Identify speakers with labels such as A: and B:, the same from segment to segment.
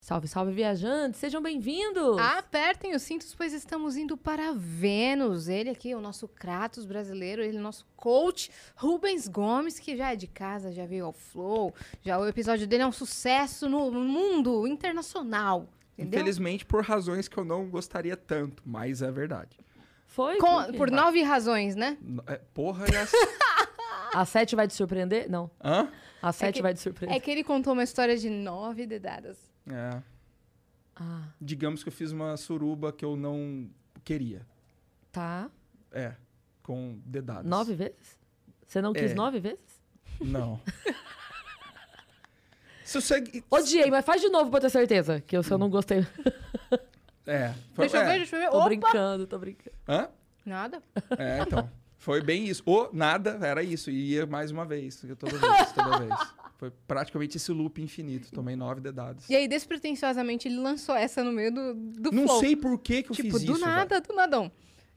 A: Salve, salve, viajantes! Sejam bem-vindos!
B: Apertem os cintos, pois estamos indo para Vênus. Ele aqui, o nosso Kratos brasileiro, ele, nosso coach, Rubens Gomes, que já é de casa, já veio ao Flow. Já o episódio dele é um sucesso no mundo internacional. Entendeu?
C: Infelizmente, por razões que eu não gostaria tanto, mas é verdade.
A: Foi?
B: Com-
A: por
B: por nove razões, né?
C: É, porra, e as...
A: A sete vai te surpreender? Não.
C: Hã?
A: A sete
B: que-
A: vai te surpreender.
B: É que ele contou uma história de nove dedadas.
C: É.
A: Ah,
C: Digamos que eu fiz uma suruba que eu não queria.
A: tá.
C: É. Com dedadas.
A: Nove vezes? Você não quis
C: É.
A: nove vezes?
C: Não. Se você...
A: Odiei, mas faz de novo pra eu ter certeza. Que eu, se eu não gostei.
C: É. Foi,
B: Deixa eu
C: é.
B: ver, deixa eu ver.
A: Tô
B: Opa!
A: brincando, tô brincando.
C: Hã?
B: Nada.
C: É, então. Foi bem isso. Ou nada, era isso. E ia mais uma vez. Toda vez, toda vez. Foi praticamente esse loop infinito. Tomei nove dedadas.
B: E aí, despretensiosamente, ele lançou essa no meio do, do
C: Não
B: flow.
C: sei por que, que eu
B: Tipo,
C: fiz
B: do
C: isso.
B: nada, do nadão.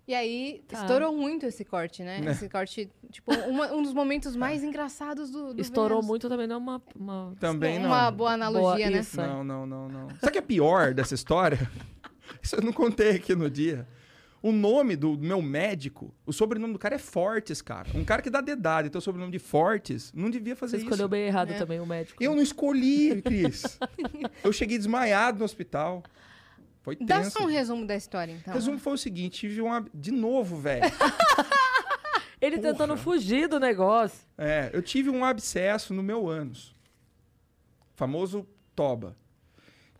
B: E aí,
A: Tá.
B: estourou muito esse corte, né?
C: Né.
B: Esse corte, tipo, uma- um dos momentos mais engraçados do, do
A: Estourou
B: Vênus.
A: muito também, não é uma. uma...
C: Também não.
B: Uma boa analogia,
A: Boa,
B: né?
A: isso.
C: Não, não, não, não. Sabe o que é pior dessa história? Isso eu não contei aqui no dia. O nome do meu médico, o sobrenome do cara é Fortes, cara. Um cara que dá dedada, então o sobrenome de Fortes, não devia fazer
A: Você
C: isso.
A: escolheu bem errado
B: É.
A: também o médico.
C: Eu não escolhi, Cris. eu cheguei desmaiado no hospital. Foi tenso.
B: Dá só um resumo da história, então.
C: O resumo foi o seguinte, tive uma... De novo, velho.
A: Ele
C: Porra.
A: tentando fugir do negócio.
C: É, eu tive um abscesso no meu ânus. Famoso toba.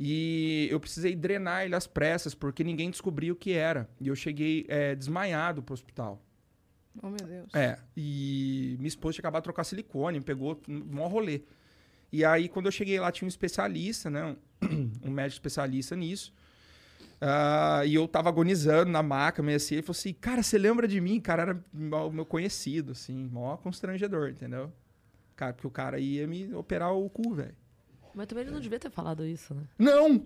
C: E eu precisei drenar ele às pressas, porque ninguém descobriu o que era. E eu cheguei é, desmaiado pro hospital.
B: Oh, meu Deus.
C: É, e minha esposa tinha acabado de trocar silicone, me pegou um rolê. E aí, quando eu cheguei lá, tinha um especialista, né? Um, um médico especialista nisso. Ah, e eu tava agonizando na maca, meio assim. Ele falou assim, cara, você lembra de mim? Cara, era o meu conhecido, assim, maior constrangedor, entendeu? Cara, porque o cara ia me operar o cu, velho.
A: Mas também ele não devia ter falado isso, né?
C: Não!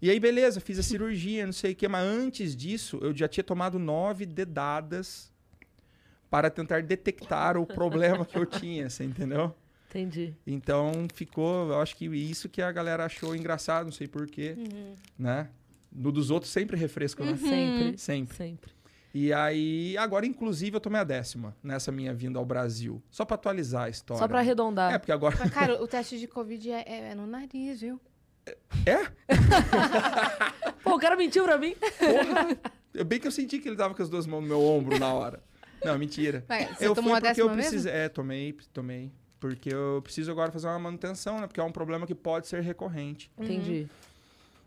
C: E aí, beleza, fiz a cirurgia, não sei o quê, mas antes disso, eu já tinha tomado nove dedadas para tentar detectar o problema que eu tinha, você entendeu?
A: Entendi.
C: Então ficou, eu acho que isso que a galera achou engraçado, não sei porquê, né? No dos outros sempre refresco, né?
A: Sempre.
C: Sempre.
A: Sempre.
C: E aí, agora, inclusive, eu tomei a décima nessa minha vinda ao Brasil. Só pra atualizar a história.
A: Só pra arredondar.
C: É, porque agora.
B: Mas, cara, o teste de Covid é, é- é no nariz, viu?
C: É?
A: Pô, o cara mentiu pra mim.
C: Eu bem que eu senti que ele tava com as duas mãos no meu ombro na hora. Não, mentira.
B: Vai, você
C: eu
B: tomou
C: fui
B: a
C: porque eu precisei. É, tomei, tomei. Porque eu preciso agora fazer uma manutenção, né? Porque é um problema que pode ser recorrente.
A: Entendi.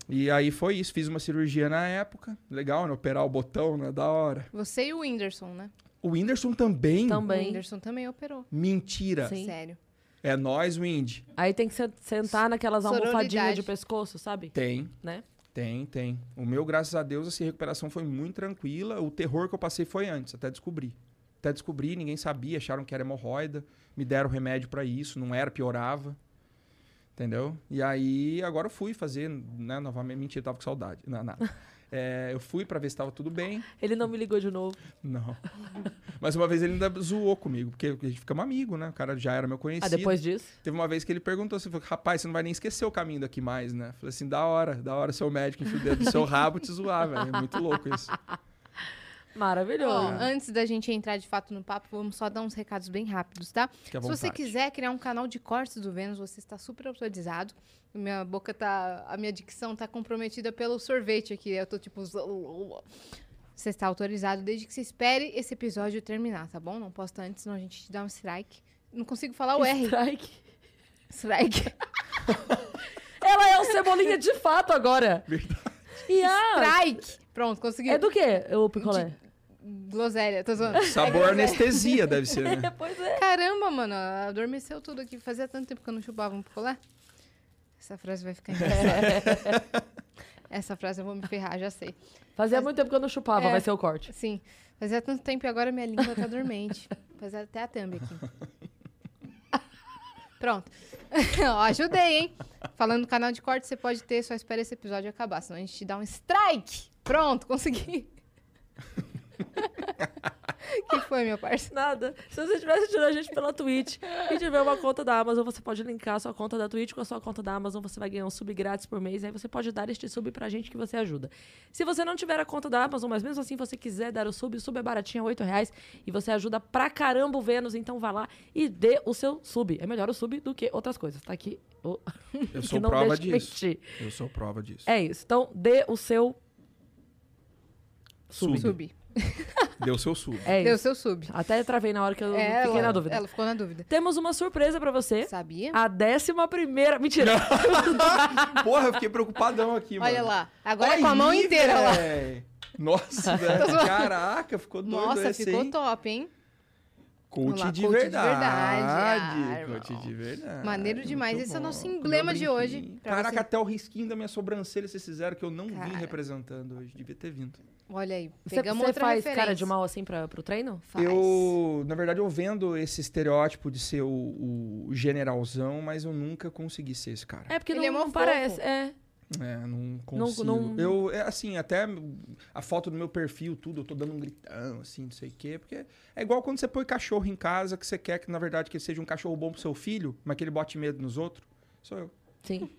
C: E aí foi isso. Fiz uma cirurgia na época. Legal, né? Operar o botão, né? Da hora.
B: Você e o Whindersson, né?
C: O Whindersson também?
B: O
A: Também.
B: Whindersson também operou.
C: Mentira.
A: Sim.
B: Sério.
C: É nós, Wind.
A: Aí tem que se- sentar naquelas almofadinhas de pescoço, sabe?
C: Tem.
A: Né?
C: Tem, tem. O meu, graças a Deus, assim, a recuperação foi muito tranquila. O terror que eu passei foi antes, até descobrir. Até descobrir, ninguém sabia, acharam que era hemorroida. Me deram remédio pra isso, não era, piorava. Entendeu? E aí, agora eu fui fazer, né, novamente. Mentira, tava com saudade. Não, nada. É, eu fui pra ver se tava tudo bem.
A: Ele não me ligou de novo.
C: Não. Mas uma vez ele ainda zoou comigo, porque a gente ficamos amigo, né? O cara já era meu conhecido.
A: Ah, depois disso?
C: Teve uma vez que ele perguntou assim, rapaz, você não vai nem esquecer o caminho daqui mais, né? Falei assim, da hora, da hora seu médico enfia o dedo no seu rabo te zoar, velho. É muito louco isso.
A: Maravilhoso.
B: Ó, antes da gente entrar de fato no papo, vamos só dar uns recados bem rápidos, tá? Se você quiser criar um canal de cortes do Vênus, você está super autorizado. Minha boca tá. A minha dicção tá comprometida pelo sorvete aqui. Eu tô tipo. Você está autorizado desde que você espere esse episódio terminar, tá bom? Não posta antes, senão a gente te dá um strike. Não consigo falar o R.
A: Strike.
B: Strike.
A: Ela é o Cebolinha de fato agora.
C: Verdade.
A: E.
B: Strike! Pronto, consegui.
A: É do quê, o picolé?
B: Groselha, tô zoando.
C: Sabor
B: É
C: anestesia deve ser, né?
A: pois é.
B: Caramba, mano, adormeceu tudo aqui. Fazia tanto tempo que eu não chupava um picolé. Essa frase vai ficar. Essa frase eu vou me ferrar, já sei.
A: Fazia muito tempo que eu não chupava,
B: É.
A: vai ser o corte.
B: Sim, fazia tanto tempo e agora minha língua tá dormente. Fazia até a thumb aqui. Pronto. Ó, ajudei, hein? Falando do canal de corte, você pode ter, só espera esse episódio acabar, senão a gente te dá um strike. Pronto, consegui. que foi, meu parceiro?
A: Nada. Se você estiver assistindo a gente pela Twitch e tiver uma conta da Amazon, você pode linkar a sua conta da Twitch com a sua conta da Amazon. Você vai ganhar um sub grátis por mês. Aí você pode dar este sub pra gente que você ajuda. Se você não tiver a conta da Amazon, mas mesmo assim você quiser dar o sub, o sub é baratinho, é 8 reais. E você ajuda pra caramba o Vênus. Então vá lá e dê o seu sub. É melhor o sub do que outras coisas. Tá aqui. o-
C: Eu sou
A: não
C: prova disso.
A: mentir.
C: Eu sou prova disso.
A: É isso. Então dê o seu sub.
C: Sub. Deu seu sub.
A: É
B: Deu
A: isso.
B: seu sub.
A: Até travei na hora que eu
B: É,
A: fiquei
B: ela,
A: na dúvida.
B: Ela ficou na dúvida.
A: Temos uma surpresa pra você.
B: Sabia?
A: A décima primeira. Mentira!
C: Porra, eu fiquei preocupadão aqui, mano.
B: Olha lá. Agora é com a mão
C: Aí,
B: inteira lá.
C: Nossa, velho. Caraca, ficou doido
B: Nossa,
C: esse,
B: ficou
C: hein?
B: top, hein?
C: Coach
B: lá,
C: de
B: coach de
C: verdade.
B: verdade. Ah,
C: coach de verdade.
B: Maneiro demais.
C: Muito
B: Esse é o nosso
C: bom.
B: Emblema de hoje,
C: Caraca,
B: você.
C: até o risquinho da minha sobrancelha vocês fizeram que eu não vim
B: Cara.
C: representando hoje. Devia ter vindo.
B: Olha aí.
A: Você
B: Pegamos
A: você
B: outra
A: faz
B: referência.
A: cara de mal assim pra, pro treino?
B: Faz.
C: Eu, na verdade, eu vendo esse estereótipo de ser o, o generalzão, mas eu nunca consegui ser esse cara.
A: É porque
B: Ele
A: não,
B: é
A: não parece. É.
C: É, não consigo.
A: não-
C: Eu, é, assim, até a foto do meu perfil, tudo, eu tô dando um gritão, assim, não sei o quê. Porque é igual quando você põe cachorro em casa, que você quer que, na verdade, que ele seja um cachorro bom pro seu filho, mas que ele bote medo nos outros. Sou eu.
A: Sim.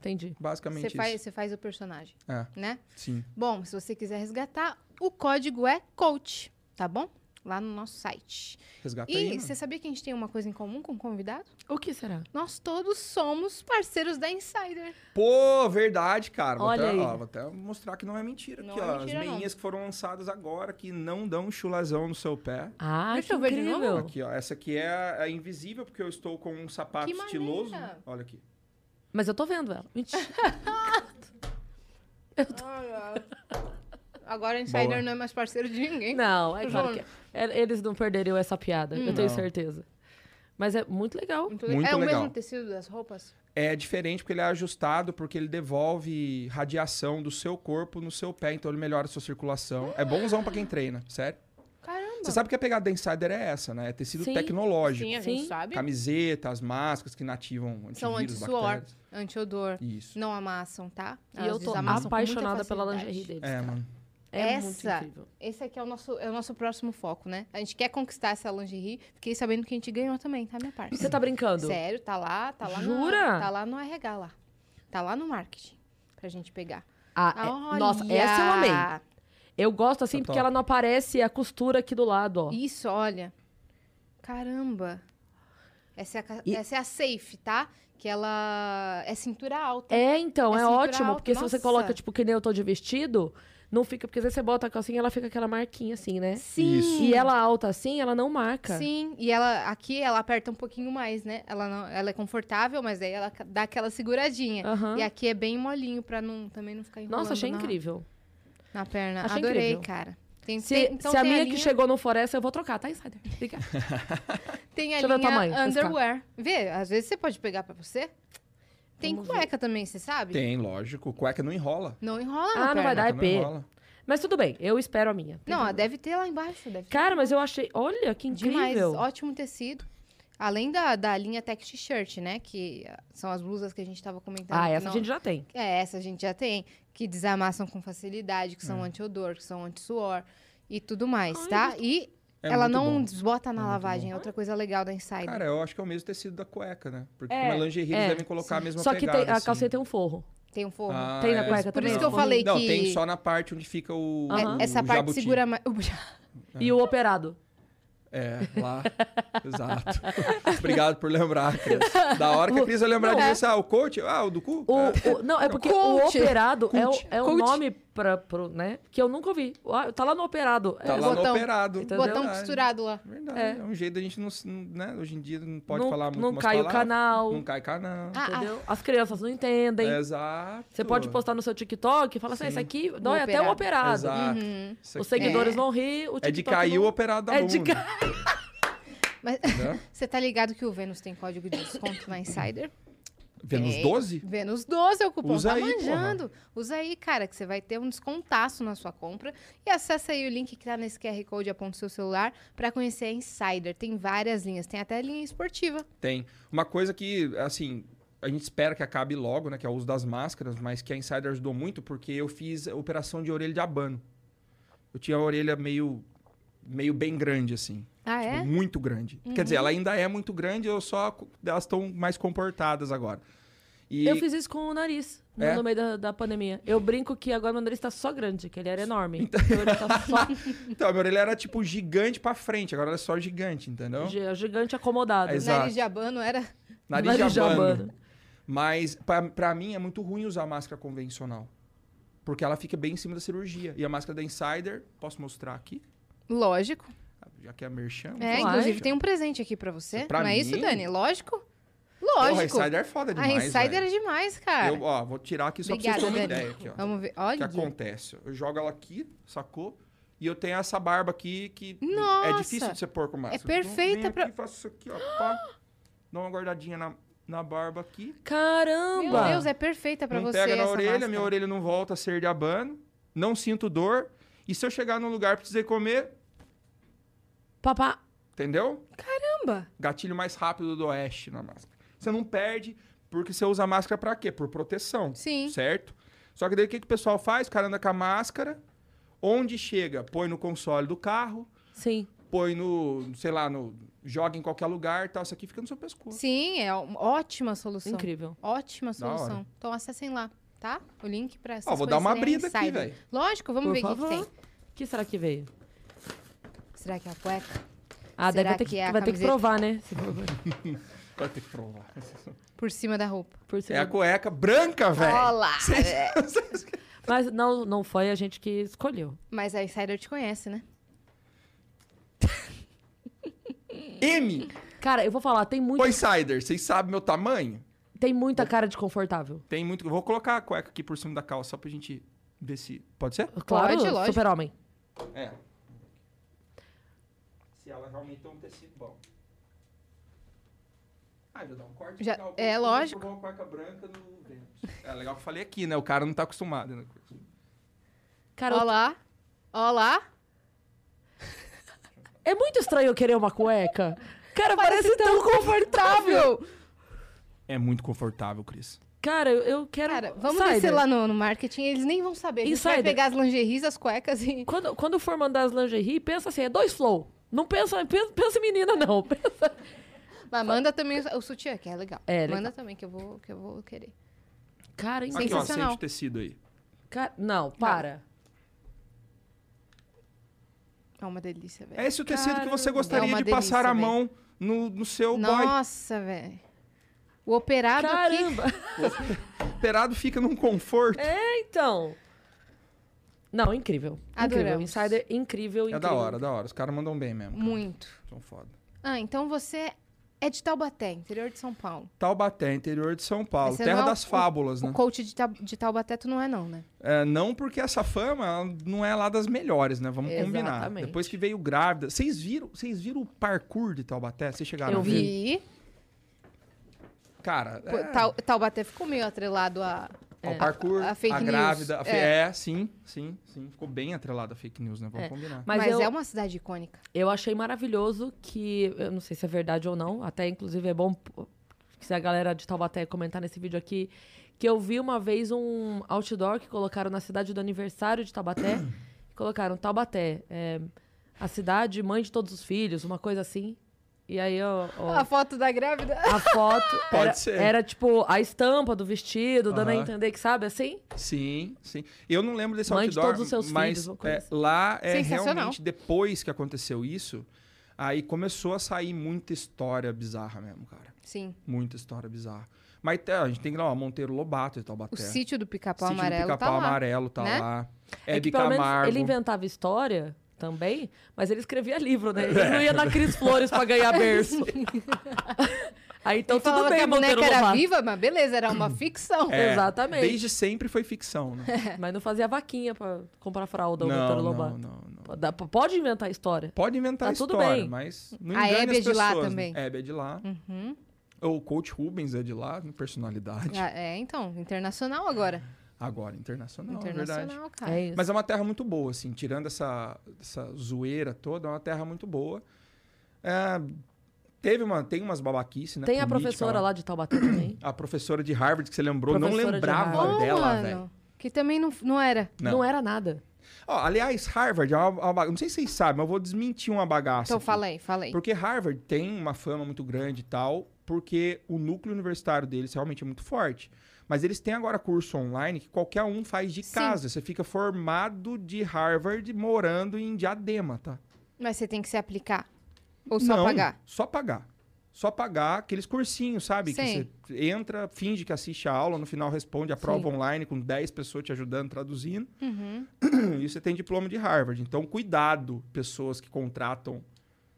A: Entendi.
C: Basicamente
B: Você
C: isso.
B: faz, você faz o personagem,
C: É,
B: né?
C: sim.
B: Bom, se você quiser resgatar, o código é COACH, tá bom? Lá no nosso site.
C: Resgata
B: E
C: aí,
B: você sabia que a gente tem uma coisa em comum com o convidado?
A: O que será?
B: Nós todos somos parceiros da Insider.
C: Pô, verdade, cara. Vou
A: Olha
C: até,
A: aí.
C: ó, vou até mostrar que não é mentira
B: Não
C: aqui,
B: é
C: ó.
B: mentira,
C: As
B: não.
C: meinhas que foram lançadas agora, que não dão um chulazão no seu pé.
A: Ah,
B: Deixa eu ver de
A: incrível.
C: Aqui, ó. Essa aqui é, a- a invisível, porque eu estou com um sapato
B: Que
C: estiloso.
B: maneira.
C: Olha aqui.
A: Mas eu tô vendo ela. Mentira.
B: Agora a Insider
C: Boa.
B: não é mais parceiro de ninguém.
A: Não, é claro que é- eles não perderiam essa piada. eu tenho
C: Não.
A: certeza. Mas é muito legal.
B: Muito
C: Muito
B: é o
C: legal.
B: mesmo tecido das roupas?
C: É diferente porque ele é ajustado, porque ele devolve radiação do seu corpo no seu pé, então ele melhora a sua circulação. É bonzão pra quem treina, sério. Você sabe que a pegada da Insider é essa, né? É tecido
A: Sim.
C: tecnológico.
B: Sim, a
A: Sim.
B: gente sabe.
C: Camiseta, as máscaras que inativam antivírus,
B: São anti-suor, anti-odor.
C: Isso.
B: Não amassam, tá?
A: E
B: Elas
A: eu tô apaixonada pela lingerie deles.
C: É,
A: cara.
C: mano.
A: É
B: Essa-
A: incrível.
B: Esse aqui é o, nosso, é o nosso próximo foco, né? A gente quer conquistar essa lingerie. Fiquei sabendo que a gente ganhou também, tá, minha parte?
A: Você tá brincando?
B: Sério, tá lá, tá lá
A: Jura?
B: No, tá lá no RH lá. Tá lá no marketing pra gente pegar.
A: Ah, é-
B: Olha!
A: Nossa, essa eu amei. Eu gosto assim
C: Tá
A: porque
C: top.
A: ela não aparece a costura aqui do lado, ó.
B: Isso, olha. Caramba. Essa é a,
A: E-
B: essa é a safe, tá? Que ela é cintura alta.
A: É, então,
B: É
A: é, ótimo,
B: alta,
A: porque se você
B: nossa.
A: coloca, tipo, que nem eu tô de vestido, não fica, porque às vezes você bota a calcinha ela fica aquela marquinha assim, né?
B: Sim.
C: Isso.
A: E ela alta assim, ela não marca.
B: Sim, e ela aqui ela aperta um pouquinho mais, né? Ela, não, ela é confortável, mas aí ela dá aquela seguradinha.
A: Aham.
B: E aqui é bem molinho pra não, também não ficar enrolando
A: Nossa, achei
B: na,
A: incrível.
B: Na perna.
A: Achei
B: Adorei,
A: incrível.
B: cara. Tem,
A: Se,
B: tem- então
A: se a minha
B: linha,
A: que chegou no Floresta, eu vou trocar, tá, Insider? Fica.
B: Tem a
A: Deixa eu ver o
B: linha
A: tamanho,
B: underwear. Vê, às vezes você pode pegar pra você. Tem
A: Vamos ver.
B: cueca também, você sabe?
C: Tem, lógico. Cueca não enrola.
B: Não enrola
A: Ah,
B: na
A: não
B: perna.
A: vai dar,
C: Cueca não
A: P.
C: enrola.
A: Mas tudo bem, eu espero a minha. Tem
B: Não,
A: problema.
B: deve ter lá embaixo. Deve ter.
A: Cara, mas eu achei. Olha, que
B: Demais,
A: incrível.
B: ótimo tecido. Além da, da linha Tech T-shirt, né? Que são as blusas que a gente tava comentando.
A: Ah, essa
B: não-
A: a gente já tem.
B: É, essa a gente já tem. Que desamassam com facilidade, que
C: É.
B: são anti-odor, que são anti-suor e tudo mais,
A: Ai,
B: tá? E
C: É
B: ela não
C: bom.
B: desbota na
C: É
B: lavagem. É outra coisa legal da Insider.
C: Cara, eu acho que é o mesmo tecido da cueca, né? Porque
A: É,
C: como é lingerie, eles
A: é,
C: devem colocar a mesma
A: Só que
C: pegada,
A: tem, a
C: assim.
A: calcinha tem um forro.
B: tem um forro.
C: Ah,
A: Tem na
C: é.
A: cueca
B: Por
A: também?
B: isso que eu falei
C: Não,
B: que
C: tem só na parte onde fica o,
B: é-
A: Aham.
C: o
B: essa parte
C: jabuti.
B: segura mais.
A: E o operado.
C: É, lá. Exato. Obrigado por lembrar, Cris. Da hora que a Cris vai lembrar
A: Não,
C: de
A: é.
C: Ah, o coach? Ah, o do cu?
A: O,
C: É.
A: o- não, é porque o
B: Coach.
A: operado é, o,
C: Coach.
A: é um
B: Coach.
A: nome pra, pro, né? Que eu nunca ouvi. Ah, Tá lá no operado.
C: Tá
A: É,
C: lá
B: botão.
C: no operado.
A: Entendeu?
B: Botão
C: Verdade.
B: costurado lá.
C: Verdade.
A: É.
C: É. um jeito da gente não, né? Hoje em dia não pode
A: não,
C: falar muito
A: Não cai o
C: palavras.
A: canal.
C: Não cai canal.
B: Ah,
A: entendeu? As crianças não entendem.
C: Exato.
A: Você pode postar no seu TikTok e falar assim,
C: Sim.
A: isso aqui dói até o
B: operado.
C: Exato.
B: Uhum.
A: Os seguidores
B: É.
A: vão rir, o TikTok
C: É de cair
A: não...
C: o operado da
A: É de
C: bunda.
B: Mas
C: né?
B: você tá ligado que o Vênus tem código de desconto na Insider?
C: Vênus
B: Tem.
C: 12?
B: Vênus 12 é o cupom,
C: Usa
B: tá
C: aí, porra.
B: manjando. Usa aí, cara, que você vai ter um descontaço na sua compra. E acessa aí o link que tá nesse QR Code, aponta o seu celular, pra conhecer a Insider. Tem várias linhas, tem até linha esportiva.
C: Tem. Uma coisa que, assim, a gente espera que acabe logo, né? Que é o uso das máscaras, mas que a Insider ajudou muito porque eu fiz operação de orelha de abano. Eu tinha a orelha meio, meio bem grande, assim.
B: Ah,
C: Tipo,
B: é?
C: muito grande. Quer dizer, ela ainda é muito grande, eu só. Elas estão mais comportadas agora. E
A: Eu fiz isso com o nariz no,
C: É?
A: no meio da, da pandemia. Eu brinco que agora meu nariz tá só grande, que ele era enorme.
C: Então-
A: Então ele tá só
C: Então, a minha orelha era tipo gigante pra frente, agora ela é só gigante, entendeu?
A: gi- gigante acomodado.
C: Exato.
B: Nariz de abano era...
C: Nariz,
A: Nariz
C: de
A: de
C: abano.
A: abano.
C: Mas pra, pra mim é muito ruim usar máscara convencional. Porque ela fica bem em cima da cirurgia. E a máscara da Insider, posso mostrar aqui?
B: Lógico.
C: Já que é a merchan.
B: É,
A: Lógico.
B: inclusive tem um presente aqui pra você.
C: Pra
B: Não é isso,
C: mim?
B: Dani? Lógico.
C: Porra, a
B: Lógico.
C: Insider é foda
B: a
C: demais,
B: Insider
C: velho.
B: é demais, cara.
C: Eu, ó, vou tirar aqui só
B: Obrigada,
C: pra vocês terem uma ideia aqui, ó.
B: Vamos ver.
C: O que
B: Olha.
C: acontece? Eu jogo ela aqui, sacou? E eu tenho essa barba aqui que é
B: Nossa!
C: difícil de você pôr com máscara.
B: É perfeita
C: então,
B: pra-
C: Aqui, faço isso aqui, ó, pá. Dá uma guardadinha na, na barba aqui.
A: Caramba!
B: Meu Deus, é perfeita pra
C: não
B: você
C: pega na
B: essa
C: orelha,
B: máscara.
C: minha orelha não volta a ser de abano. Não sinto dor. E se eu chegar num lugar e precisar comer,
A: Papá.
C: entendeu?
B: Caramba.
C: Gatilho mais rápido do oeste na máscara. Você não perde, porque você usa a máscara pra quê? Por proteção.
B: Sim.
C: Certo? Só que daí o que, que o pessoal faz? O cara anda com a máscara. Onde chega? Põe no console do carro,
A: Sim.
C: põe no, sei lá, no. Joga em qualquer lugar e tal. Isso aqui fica no seu pescoço.
B: Sim, é uma ótima solução.
A: Incrível.
B: Ótima solução. Então acessem lá, tá? O link pra essas
C: Ó, vou dar uma abrida aqui, velho.
B: Lógico, vamos
A: Por
B: ver o que que tem.
A: O que será que veio?
B: Será que é a cueca?
A: Ah,
B: Será
A: deve ter
B: que
A: que,
B: é a
A: vai ter que
B: camiseta?
A: provar, né?
C: Vai ter que provar.
B: Por cima da roupa.
A: Por ser-
C: É a cueca branca, velho.
B: Olá! é.
A: Mas não, não foi a gente que escolheu.
B: Mas a Insider te conhece, né?
C: M.
A: Cara, eu vou falar, tem muito,
C: Ô, Insider, vocês sabem meu tamanho?
A: tem muita cara de confortável.
C: Tem muito. Vou colocar a cueca aqui por cima da calça só pra gente ver se. Pode ser?
A: Claro,
B: Pode, lógico.
A: super-homem.
C: É. Se ela realmente tem um tecido bom. Ah, já dá um corte.
B: Já-
C: legal.
B: é, lógico.
C: Uma cueca branca no Vênus. É legal que eu falei aqui, né? O cara não tá acostumado, né?
A: Cara,
B: Olá. Olá.
A: é muito estranho eu querer uma cueca. Cara, parece, tão confortável.
C: É muito confortável, Cris.
A: Cara, eu, eu quero.
B: Cara, vamos
A: Insider,
B: descer lá no, no marketing, eles nem vão saber. A gente vai pegar as lingeries, as cuecas e...
A: Quando, quando for mandar as lingerie, pensa assim, é dois flow. Não pensa, pensa, pensa em menina, não. Pensa...
B: Mas manda também o, sutiã, que é legal.
A: É, legal.
B: Manda também, que eu vou, que eu vou querer.
A: Cara,
C: Aqui, ó,
B: Sensacional.
C: sente o tecido aí.
A: Cara, não, para.
B: É uma delícia, velho.
C: É esse o tecido que você gostaria
B: É
C: de passar
B: delícia,
C: a mão no, no seu boy.
B: Nossa, velho. O operado aqui...
A: Caramba.
C: O operado fica num conforto.
A: É, então. Não, incrível. Incrível.
B: Adoramos.
A: Insider, incrível,
C: É
A: incrível.
C: da hora, da hora. Os caras mandam bem mesmo. cara.
B: Muito.
C: São foda.
B: Ah, então você é de Taubaté, interior de São Paulo.
C: Taubaté, interior de São Paulo.
B: Você
C: Terra
B: não é
C: das
B: o-
C: fábulas, né?
B: O coach de, de Taubaté tu não é não, né?
C: É, não porque essa fama ela não é lá das melhores, né? Vamos combinar.
A: Exatamente.
C: Depois que veio grávida. Vocês viram, vocês viram o parkour de Taubaté? Vocês chegaram
A: Eu
C: a ver?
B: Vi.
C: Cara,
B: Pô,
C: é,
B: Tau- Taubaté ficou meio atrelado a...
C: ó, o parkour,
B: a
C: a,
B: fake news.
C: grávida. a fe-
B: É.
C: é. sim, sim, sim. Ficou bem atrelado a fake news, né? Vamos
A: É.
C: combinar.
A: Mas,
B: Mas,
A: eu,
B: é uma cidade icônica.
A: eu achei maravilhoso que, eu não sei se é verdade ou não, até inclusive é bom se a galera de Taubaté comentar nesse vídeo aqui, que eu vi uma vez um outdoor que colocaram na cidade do aniversário de Taubaté, colocaram Taubaté, é, a cidade mãe de todos os filhos, uma coisa assim. E aí, ó, ó,
B: A foto da grávida.
A: a foto
C: Pode
A: era,
C: ser.
A: era, tipo a estampa do vestido, dando a
C: Aham.
A: entender que, sabe, assim?
C: Sim, sim. Eu não lembro desse
A: Mãe de
C: outdoor,
A: todos os seus
C: mas
A: filhos, uma coisa
C: é,
A: assim.
C: lá é
B: Sensacional.
C: realmente depois que aconteceu isso, aí começou a sair muita história bizarra mesmo, cara.
B: Sim.
C: Muita história bizarra. Mas é, a gente tem que lá, ó, Monteiro Lobato de Taubaté.
B: O sítio do Pica-Pau
C: Sítio do
B: Amarelo tá
C: Pica-Pau
B: lá.
C: Amarelo tá
B: né?
C: lá.
A: É
C: Hebe
A: que pelo menos
C: Camargo.
A: ele inventava história também, mas ele escrevia livro, né? Ele não ia na Cris Flores pra ganhar berço. Aí então
B: Ele
A: tudo bem,
B: que a
A: Monteiro
B: boneca era
A: Lobato.
B: viva, mas beleza, era uma ficção.
C: É,
A: Exatamente.
C: Desde sempre foi ficção, né?
A: Mas não fazia vaquinha pra comprar fralda, o
C: não,
A: Monteiro
C: não,
A: Lobato.
C: não, não.
A: Dá- Pode inventar história.
C: Pode inventar
A: Tá tudo
C: história,
A: bem.
C: mas não
B: A
C: engane
B: Hebe
C: as
B: é de lá
C: pessoas,
B: também.
C: Né? Hebe é de lá.
B: Uhum.
C: O coach Rubens é de lá, personalidade.
B: Ah, é, então, internacional agora.
C: Agora, internacional, é verdade.
B: internacional, cara.
A: É isso.
C: Mas é uma terra muito boa, assim, tirando essa, essa zoeira toda, é uma terra muito boa. É, teve uma, tem umas babaquices, né?
A: Tem a professora lá de Taubaté também.
C: A professora de Harvard que você lembrou, não
A: Professora de
C: lembrava.
B: Ô,
C: dela, velho.
B: Que também não, não era.
C: Não.
A: Não. era nada.
C: Ó, aliás, Harvard é uma, Não sei se vocês sabem, mas eu vou desmentir uma bagaça.
B: Então fala aí.
C: Porque Harvard tem uma fama muito grande e tal, porque o núcleo universitário deles realmente é muito forte. Mas eles têm agora curso online que qualquer um faz de
B: Sim.
C: casa. Você fica formado de Harvard morando em Diadema, tá?
B: Mas você tem que se aplicar. Ou só
C: Não,
B: pagar.
C: Só pagar. Só pagar aqueles cursinhos, sabe? Que
B: Sim.
C: você entra, finge que assiste a aula, no final responde a prova
A: Sim.
C: online com 10 pessoas te ajudando, traduzindo.
B: Uhum.
C: E você tem diploma de Harvard. Então, cuidado, pessoas que contratam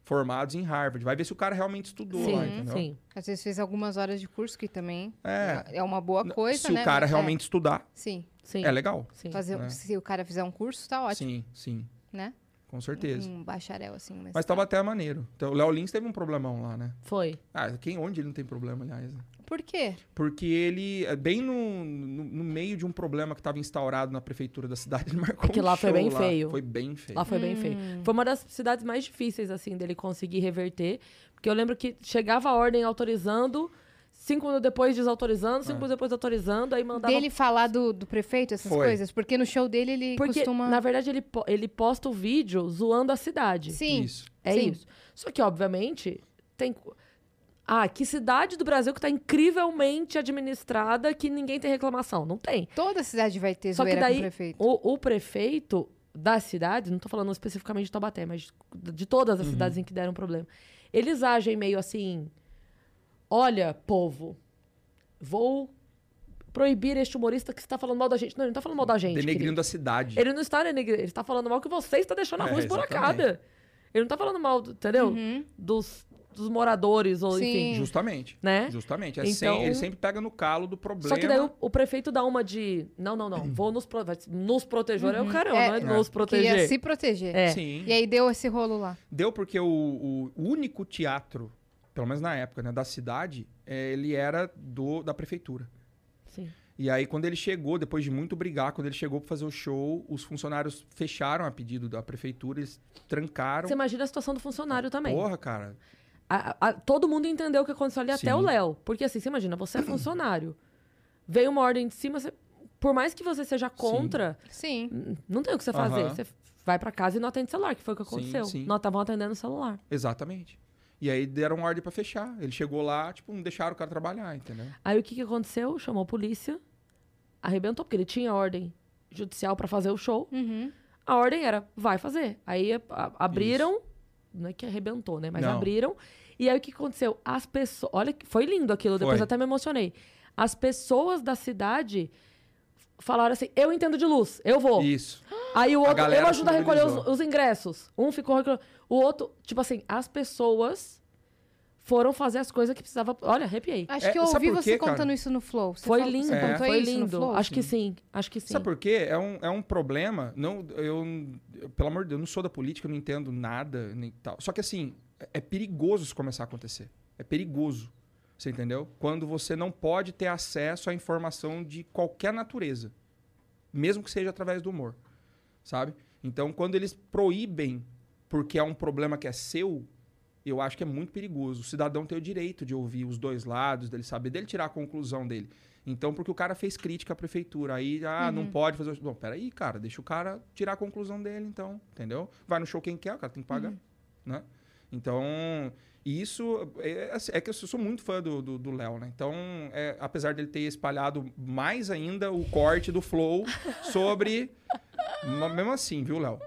C: formados em Harvard. Vai ver se o cara realmente estudou lá,
A: Sim,
C: entendeu?
A: sim.
B: Às vezes fez algumas horas de curso, que também
C: É.
B: é uma boa coisa,
C: se
B: né?
C: o cara
B: Mas- é,
C: realmente estudar,
B: sim.
A: Sim.
C: é legal.
A: sim.
B: Fazer,
C: né?
B: Se o cara fizer um curso, tá ótimo,
C: Sim, sim.
B: né?
C: Com certeza.
B: Um bacharel, assim. Mas,
C: Mas Taubaté é maneiro. Então, o Léo Lins teve um problemão lá, né?
A: Foi.
C: Ah, quem, onde ele não tem problema, aliás? né?
B: Por quê?
C: Porque ele, é bem no, no, no meio de um problema que estava instaurado na prefeitura da cidade, ele marcou
A: É que
C: um
A: lá foi bem
C: lá.
A: feio.
C: Foi bem feio.
A: Lá foi bem feio. Foi uma das cidades mais difíceis, assim, dele conseguir reverter. Porque eu lembro que chegava a ordem autorizando, cinco minutos depois desautorizando, cinco
C: É.
A: minutos depois autorizando, aí mandava.
B: Dele falar do, do prefeito, essas
C: Foi.
B: coisas? Porque no show dele ele
A: Porque,
B: costuma...
A: na verdade, ele, ele posta o vídeo zoando a cidade.
B: Sim,
C: Isso.
A: É
B: sim.
A: isso. Só que, obviamente, tem. Ah, que cidade do Brasil que tá incrivelmente administrada que ninguém tem reclamação? Não tem.
B: toda cidade vai ter
A: Só que daí
B: o prefeito.
A: o, o prefeito da cidade, não tô falando especificamente de Taubaté, mas de, de todas as cidades em que deram problema, eles agem meio assim: olha, povo, vou proibir este humorista que está falando mal da gente. Não, ele não tá falando mal da gente.
C: Denegrindo
A: querido.
C: a cidade.
A: Ele não está denegrindo, ele está falando mal que você está deixando a
C: É,
A: rua esburacada. Ele não tá falando mal, entendeu?
B: Uhum.
A: Dos, dos moradores, ou
B: Sim.
A: enfim.
C: Justamente.
A: Né?
C: Justamente. É
A: Então-
C: sem- ele sempre pega no calo do problema.
A: Só que daí o, o prefeito dá uma de. Não, não, não. Vou nos, pro- nos proteger. É o caramba,
B: É,
A: não é
C: é.
A: nos proteger.
B: Queria se proteger.
A: É.
C: Sim.
B: E aí deu esse rolo lá.
C: Deu porque o, o único teatro, pelo menos na época, né, da cidade, é, ele era do, da prefeitura.
A: Sim.
C: E aí, quando ele chegou, depois de muito brigar, quando ele chegou para fazer o show, os funcionários fecharam a pedido da prefeitura, eles trancaram.
A: Você imagina a situação do funcionário também.
C: Porra, cara.
A: A- a- todo mundo entendeu o que aconteceu ali, até
C: Sim.
A: o Léo. Porque assim, você imagina, você é funcionário. Veio uma ordem de cima, você- por mais que você seja contra,
B: Sim.
A: não tem o que você fazer.
C: Aham.
A: Você vai pra casa e não atende celular, que foi o que
C: Sim,
A: aconteceu.
C: sim.
A: Nós estavam atendendo o celular.
C: Exatamente. E aí deram ordem para fechar. Ele chegou lá, tipo, não deixaram o cara trabalhar, entendeu?
A: Aí o que, que aconteceu? Chamou a polícia, arrebentou, porque ele tinha ordem judicial pra fazer o show.
B: Uhum.
A: A ordem era, vai fazer. Aí a- a- abriram, não é que arrebentou, né? Mas
C: Não.
A: abriram. E aí o que aconteceu? As pessoas. Olha, foi lindo aquilo, depois
C: Foi.
A: até me emocionei. As pessoas da cidade falaram assim: eu entendo de luz, eu vou.
C: Isso.
A: Aí o outro, eu ajudo a recolher os, os ingressos. Um ficou recolhendo. O outro, tipo assim, as pessoas foram fazer as coisas que precisava. Olha, arrepiei.
B: Acho
C: É,
B: que eu ouvi você
C: quê, cara?
B: contando isso no Flow. Você
A: Foi
B: falou-
A: lindo,
B: Você
C: É.
A: foi
B: isso no
A: lindo.
B: Flow?
A: Acho que sim, acho que sim.
C: Sabe por quê? É um, é um problema. Não, eu, pelo amor de Deus, eu não sou da política, eu não entendo nada nem tal. Só que assim, é- é perigoso isso começar a acontecer. É perigoso. Você entendeu? Quando você não pode ter acesso à informação de qualquer natureza. Mesmo que seja através do humor. Sabe? Então, quando eles proíbem porque é um problema que é seu, eu acho que é muito perigoso. O cidadão tem o direito de ouvir os dois lados, dele saber, dele tirar a conclusão dele. Então, porque o cara fez crítica à prefeitura, aí, ah, não pode fazer... Bom, peraí, cara, deixa o cara tirar a conclusão dele, então, entendeu? Vai no show quem quer, o cara tem que pagar, né? Então, isso... É, assim, é que eu sou muito fã do Léo, né? Então, é, apesar dele ter espalhado mais ainda o corte do Flow sobre... mesmo assim, viu, Léo?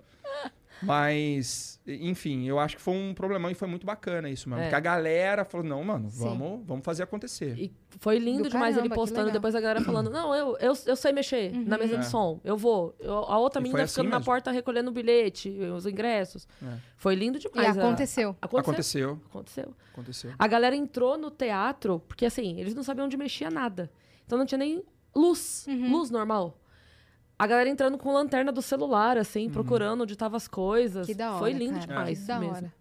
C: Mas, enfim, eu acho que foi um problemão e foi muito bacana isso, mano.
A: É.
C: Porque a galera falou, não, mano,
B: Sim.
C: vamos, vamos fazer acontecer.
A: E foi lindo
B: Do
A: demais
B: caramba,
A: ele postando, depois a galera falando, não, eu, eu, eu sei mexer na mesa
C: É.
A: de som, eu vou. Eu- a outra
C: E
A: menina
C: assim
A: ficando na
C: mesmo.
A: porta recolhendo o bilhete, os ingressos.
C: É.
A: Foi lindo
B: E
A: demais. a-
B: aconteceu.
A: Aconteceu.
C: Aconteceu,
A: Aconteceu.
C: aconteceu.
A: A galera entrou no teatro, porque assim, eles não sabiam onde mexia nada. Então não tinha nem luz,
B: Uhum.
A: luz normal. A galera entrando com lanterna do celular,
C: Uhum.
A: assim, procurando onde estavam as coisas.
B: Que da hora,
A: Foi lindo
B: cara.
A: demais
B: Que da
A: mesmo.
B: hora.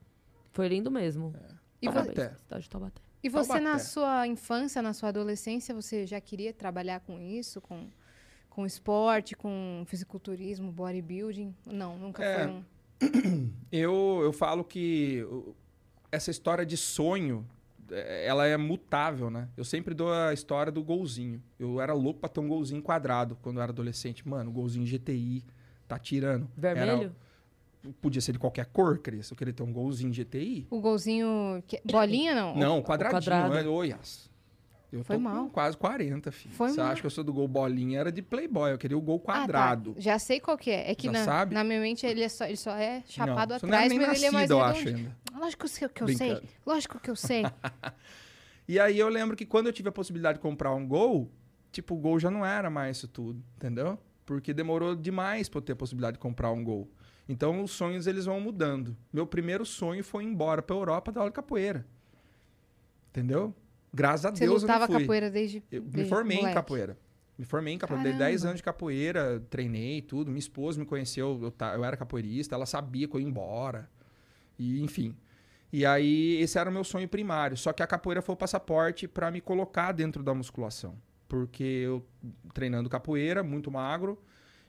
A: Foi lindo mesmo.
B: E,
A: Parabéns,
C: Taubaté.
A: cidade de Taubaté.
B: E você, na
C: Taubaté.
B: sua infância, na sua adolescência, você já queria trabalhar com isso? Com, com esporte, com fisiculturismo, bodybuilding? Não, nunca
C: É.
B: foi um...
C: Eu, eu falo que essa história de sonho, é, ela é mutável, né? Eu sempre dou a história do golzinho. Eu era louco pra ter um golzinho quadrado quando eu era adolescente. Mano, golzinho GTI, tá tirando.
A: Vermelho?
C: Era- podia ser de qualquer cor, Cris. Eu queria ter um golzinho GTI.
B: O golzinho... que- Bolinha, não?
C: Não, quadradinho.
A: quadrado.
C: né? Oi, as- Eu
B: Foi
C: tô
B: mal.
C: quase 40, filho.
B: Foi
C: Você
B: mal.
C: acha que eu sou do gol bolinha? Era de Playboy. Eu queria o gol
B: Ah, tá.
C: quadrado.
B: Já sei qual que é. É que
C: Já
B: na,
C: sabe?
B: na minha mente ele, é só, ele só é chapado
C: não, era
B: atrás,
C: nem
B: mas ele é mais
C: nascido, eu acho ainda.
B: Lógico que eu, sei. Lógico que eu sei.
C: E aí eu lembro que quando eu tive a possibilidade de comprar um Gol, tipo, o Gol já não era mais isso tudo, entendeu? Porque demorou demais pra eu ter a possibilidade de comprar um Gol. Então os sonhos eles vão mudando. Meu primeiro sonho foi ir embora pra Europa dar aula de capoeira. Entendeu? Graças a
B: Você
C: Deus
B: lutava
C: eu não fui.
B: capoeira desde,
C: Eu me
B: desde
C: formei em
B: moleque.
C: capoeira. Me formei em capoeira. Dei
B: Caramba.
C: 10 anos de capoeira, treinei tudo. Minha esposa me conheceu, eu, ta- eu era capoeirista, ela sabia que eu ia embora. E, enfim. E aí, esse era o meu sonho primário. Só que a capoeira foi o passaporte para me colocar dentro da musculação. Porque eu, treinando capoeira, muito magro,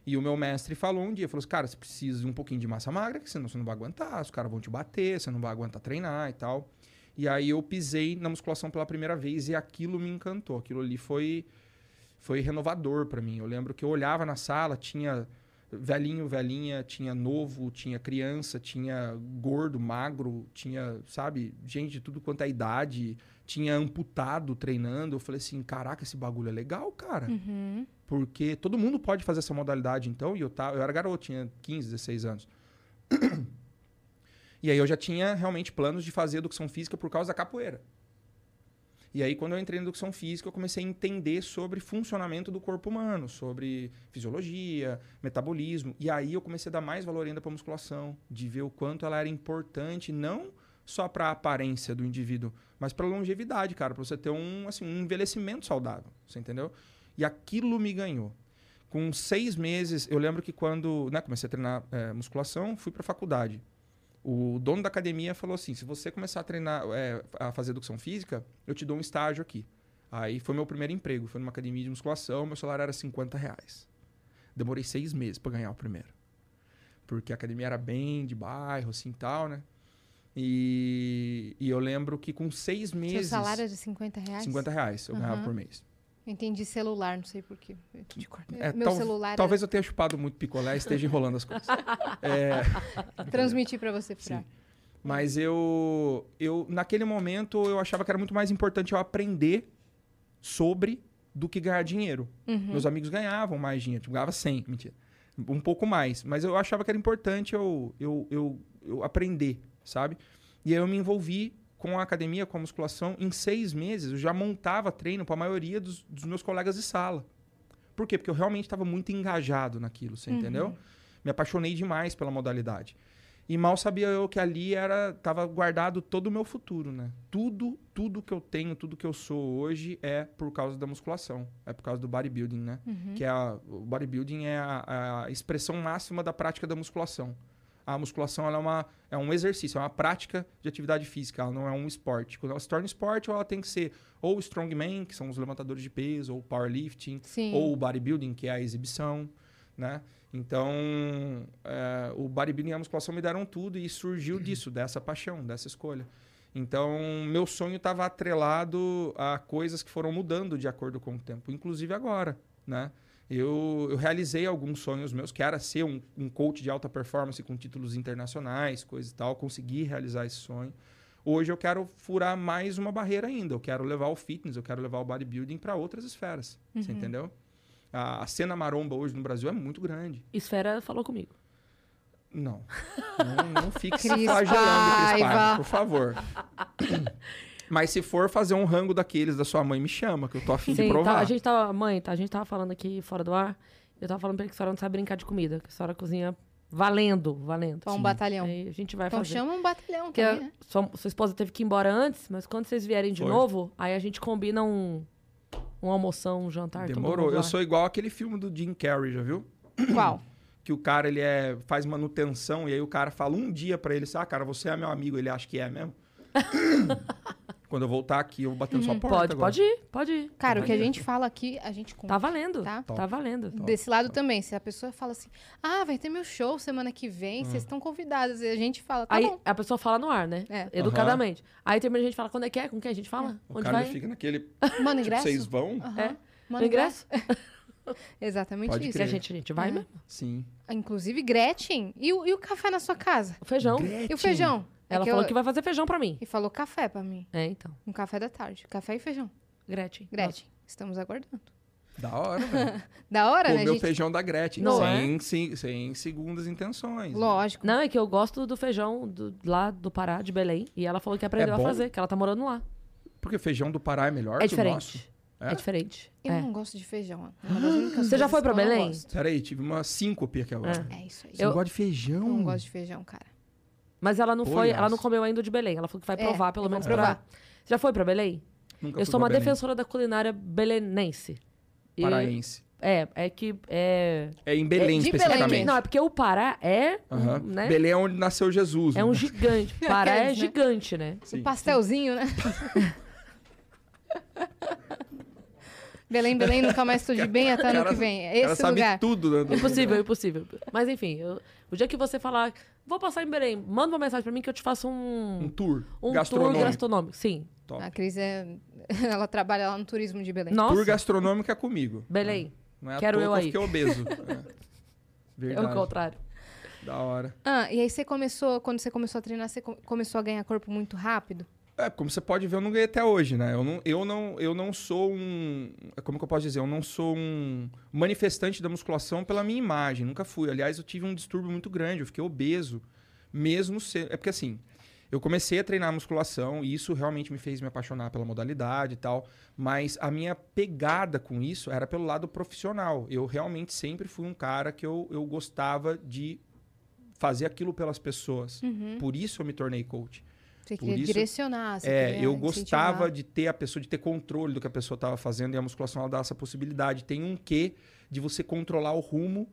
C: e o meu mestre falou um dia, falou assim, cara, você precisa de um pouquinho de massa magra, que senão você não vai aguentar, os caras vão te bater, você não vai aguentar treinar e tal. E aí eu pisei na musculação pela primeira vez e aquilo me encantou. Aquilo ali foi foi renovador pra mim. Eu lembro que eu olhava na sala, tinha velhinho, velhinha, tinha novo, tinha criança, tinha gordo, magro, tinha, sabe, gente de tudo quanto é idade, tinha amputado treinando. Eu falei assim, caraca, esse bagulho é legal, cara.
B: Uhum.
C: Porque todo mundo pode fazer essa modalidade, então, e eu, tava, eu era garoto, tinha 15, 16 anos. E aí eu já tinha realmente planos de fazer educação física por causa da capoeira. E aí, quando eu entrei na educação física, eu comecei a entender sobre funcionamento do corpo humano, sobre fisiologia, metabolismo. E aí eu comecei a dar mais valor ainda para musculação, de ver o quanto ela era importante, não só para a aparência do indivíduo, mas para a longevidade, cara, para você ter um, assim, um envelhecimento saudável, você entendeu? E aquilo me ganhou. Com seis meses, eu lembro que quando né, comecei a treinar é, musculação, fui para a faculdade. O dono da academia falou assim: se você começar a treinar, é, a fazer educação física, eu te dou um estágio aqui. Aí foi meu primeiro emprego, foi numa academia de musculação, meu salário era 50 reais. Demorei seis meses para ganhar o primeiro. Porque a academia era bem de bairro, assim tal, né? E, e eu lembro que com seis
B: Seu
C: meses.
B: salário é de 50 reais?
C: 50 reais eu ganhava
B: Aham.
C: por mês.
B: Eu entendi celular, não sei porquê.
C: É,
B: Meu
C: tal-
B: celular é
C: Talvez eu tenha chupado muito picolé e esteja enrolando as coisas. É,
B: transmitir pra você, Fra.
C: Sim. Mas eu, eu, naquele momento, eu achava que era muito mais importante eu aprender sobre do que ganhar dinheiro.
B: Uhum.
C: Meus amigos ganhavam mais dinheiro, tipo, ganhava 100, mentira. Um pouco mais. Mas eu achava que era importante eu, eu, eu, eu aprender, sabe? E aí eu me envolvi com a academia, com a musculação. Em seis meses, eu já montava treino para a maioria dos, dos meus colegas de sala. Por quê? Porque eu realmente estava muito engajado naquilo, você entendeu? Me apaixonei demais pela modalidade. E mal sabia eu que ali era tava guardado todo o meu futuro, né? Tudo, tudo que eu tenho, tudo que eu sou hoje é por causa da musculação, é por causa do bodybuilding, né? Que é a, o bodybuilding é a, a expressão máxima da prática da musculação. A musculação é, uma, é um exercício, é uma prática de atividade física, ela não é um esporte. Quando ela se torna esporte, ela tem que ser ou strongman, que são os levantadores de peso, ou powerlifting,
B: Sim.
C: ou o bodybuilding, que é a exibição, né? Então, é, o bodybuilding e a musculação me deram tudo e surgiu disso, dessa paixão, dessa escolha. Então, meu sonho estava atrelado a coisas que foram mudando de acordo com o tempo, inclusive agora, né? Eu, eu realizei alguns sonhos meus, que era ser um, um coach de alta performance com títulos internacionais, coisa e tal, consegui realizar esse sonho. Hoje eu quero furar mais uma barreira ainda. Eu quero levar o fitness, eu quero levar o bodybuilding para outras esferas. Você entendeu? A, a cena maromba hoje no Brasil é muito grande.
A: Esfera falou comigo.
C: Não. Não, não fique se flagelando, Cris.
B: Paiva,
C: por favor. Mas se for fazer um rango daqueles da sua mãe, me chama, que eu tô afim de
A: Sim,
C: provar.
A: tá, a gente tava. Mãe, tá, a gente tava falando aqui fora do ar. Eu tava falando pra ele que a senhora não sabe brincar de comida, que a senhora cozinha valendo, valendo.
B: Pra um
C: Sim.
B: batalhão.
A: Aí a gente vai
B: Então
A: fazer.
B: chama um batalhão
A: Porque
B: também, né?
A: sua, sua esposa teve que ir embora antes, mas quando vocês vierem de
C: Foi.
A: novo, aí a gente combina um, um almoção, um jantar.
C: Demorou. Eu sou igual aquele filme do Jim Carrey, já viu?
B: Qual?
C: Que o cara ele é, faz manutenção e aí o cara fala um dia pra ele, ah, cara, você é meu amigo. Ele acha que é mesmo. Quando eu voltar aqui, eu vou bater na sua porta.
A: Pode,
C: agora.
A: pode ir, pode ir.
B: Cara, o que a
C: Tá
B: gente fala aqui, a gente conta.
A: Tá valendo.
B: Tá?
A: Tá, valendo.
B: Desse lado também, se a pessoa fala assim, ah, vai ter meu show semana que vem, vocês estão convidadas. E a gente fala, tá
A: Aí
B: bom.
A: a pessoa fala no ar, né?
B: É.
A: Educadamente. Aí termina a gente fala, quando é que é? Com quem a gente fala?
C: O
A: Onde
C: cara
A: vai?
C: ele fica naquele.
B: Manda
C: Tipo,
B: ingresso?
C: vocês vão?
B: Aham.
A: É.
B: Manda
A: O ingresso?
B: Exatamente
C: Pode
B: isso.
A: E a gente, a gente vai
B: É.
A: mesmo.
C: Sim.
B: Inclusive, Gretchen. E o, e o café na sua casa?
A: O feijão.
B: E o feijão? É
A: Ela
B: que
A: falou
B: eu-
A: que vai fazer feijão pra mim.
B: E falou café pra mim.
A: É, então.
B: Um café da tarde. Café e feijão.
A: Gretchen.
B: Gretchen, estamos aguardando.
C: Da hora, velho.
B: Da hora, né,
C: Comeu
B: gente?
C: feijão da Gretchen.
A: Não
C: sem, sem, sem segundas intenções.
B: Lógico.
A: Não, é que eu gosto do feijão do- lá do Pará, de Belém. E ela falou que aprendeu a
C: bom?
A: fazer, que ela tá morando lá.
C: Porque feijão do Pará é melhor
A: É
C: que o
A: diferente.
C: nosso.
A: É,
C: É?
A: diferente.
B: Eu
A: É.
B: não gosto de feijão. É uma das únicas
A: Você já
B: coisas
A: foi pra
B: que eu não
A: Belém?
B: gosto.
C: Peraí, tive uma síncope aqui agora.
B: É isso aí.
C: Você
A: Eu-
C: não gosta de feijão?
B: Eu não gosto de feijão, cara.
A: Mas ela não foi, ela não comeu ainda o de Belém. Ela falou que vai
B: É,
A: provar, pelo
B: eu vou
A: menos
B: provar.
A: pra. Você já foi pra Belém?
C: Nunca
A: eu sou uma
C: Belém.
A: defensora da culinária belenense. E-
C: Paraense.
A: É, é que. É...
C: É em Belém,
B: É de Belém
C: especificamente.
A: Não, é porque o Pará é. um,
C: Aham.
A: né?
C: Belém é onde nasceu Jesus.
A: É um
C: né?
A: gigante. Pará é
B: Aqueles, né?
A: gigante, né?
C: Sim.
B: O pastelzinho, né? Belém, Belém, nunca mais tô de bem até ano
C: Cara-
B: que vem. É
C: O cara
B: esse
C: sabe
B: lugar.
C: tudo, né?
A: Impossível, impossível. Mas enfim, eu- o dia que você falar, vou passar em Belém, manda uma mensagem pra mim que eu te faço
C: Um
A: um,
C: tour
A: um
C: gastronômico.
A: tour gastronômico. Sim.
C: Top.
B: A Cris é... Ela trabalha lá no turismo de Belém.
A: Nossa,
C: Tour gastronômico é comigo.
A: Belém.
C: Não é à
A: Quero
C: toa
A: eu
C: que
A: aí.
C: fiquei obeso. É.
A: É
C: Verdade.
A: o contrário.
C: Da hora.
B: Ah, e aí você começou... Quando você começou a treinar, você co- começou a ganhar corpo muito rápido?
C: É, como você pode ver, eu não ganhei até hoje, né? Eu não, eu não, eu não sou um. Como que eu posso dizer? Eu não sou um manifestante da musculação pela minha imagem. Nunca fui. Aliás, eu tive um distúrbio muito grande. Eu fiquei obeso, mesmo ser. É porque assim. Eu comecei a treinar musculação e isso realmente me fez me apaixonar pela modalidade e tal. Mas a minha pegada com isso era pelo lado profissional. Eu realmente sempre fui um cara que eu, eu gostava de fazer aquilo pelas pessoas.
B: Uhum.
C: Por isso eu me tornei coach.
B: Você queria
C: isso-
B: direcionar, você
C: É,
B: queria
C: eu
B: incentivar.
C: gostava de ter a pessoa, de ter controle do que a pessoa estava fazendo e a musculação ela dá essa possibilidade. Tem um quê de você controlar o rumo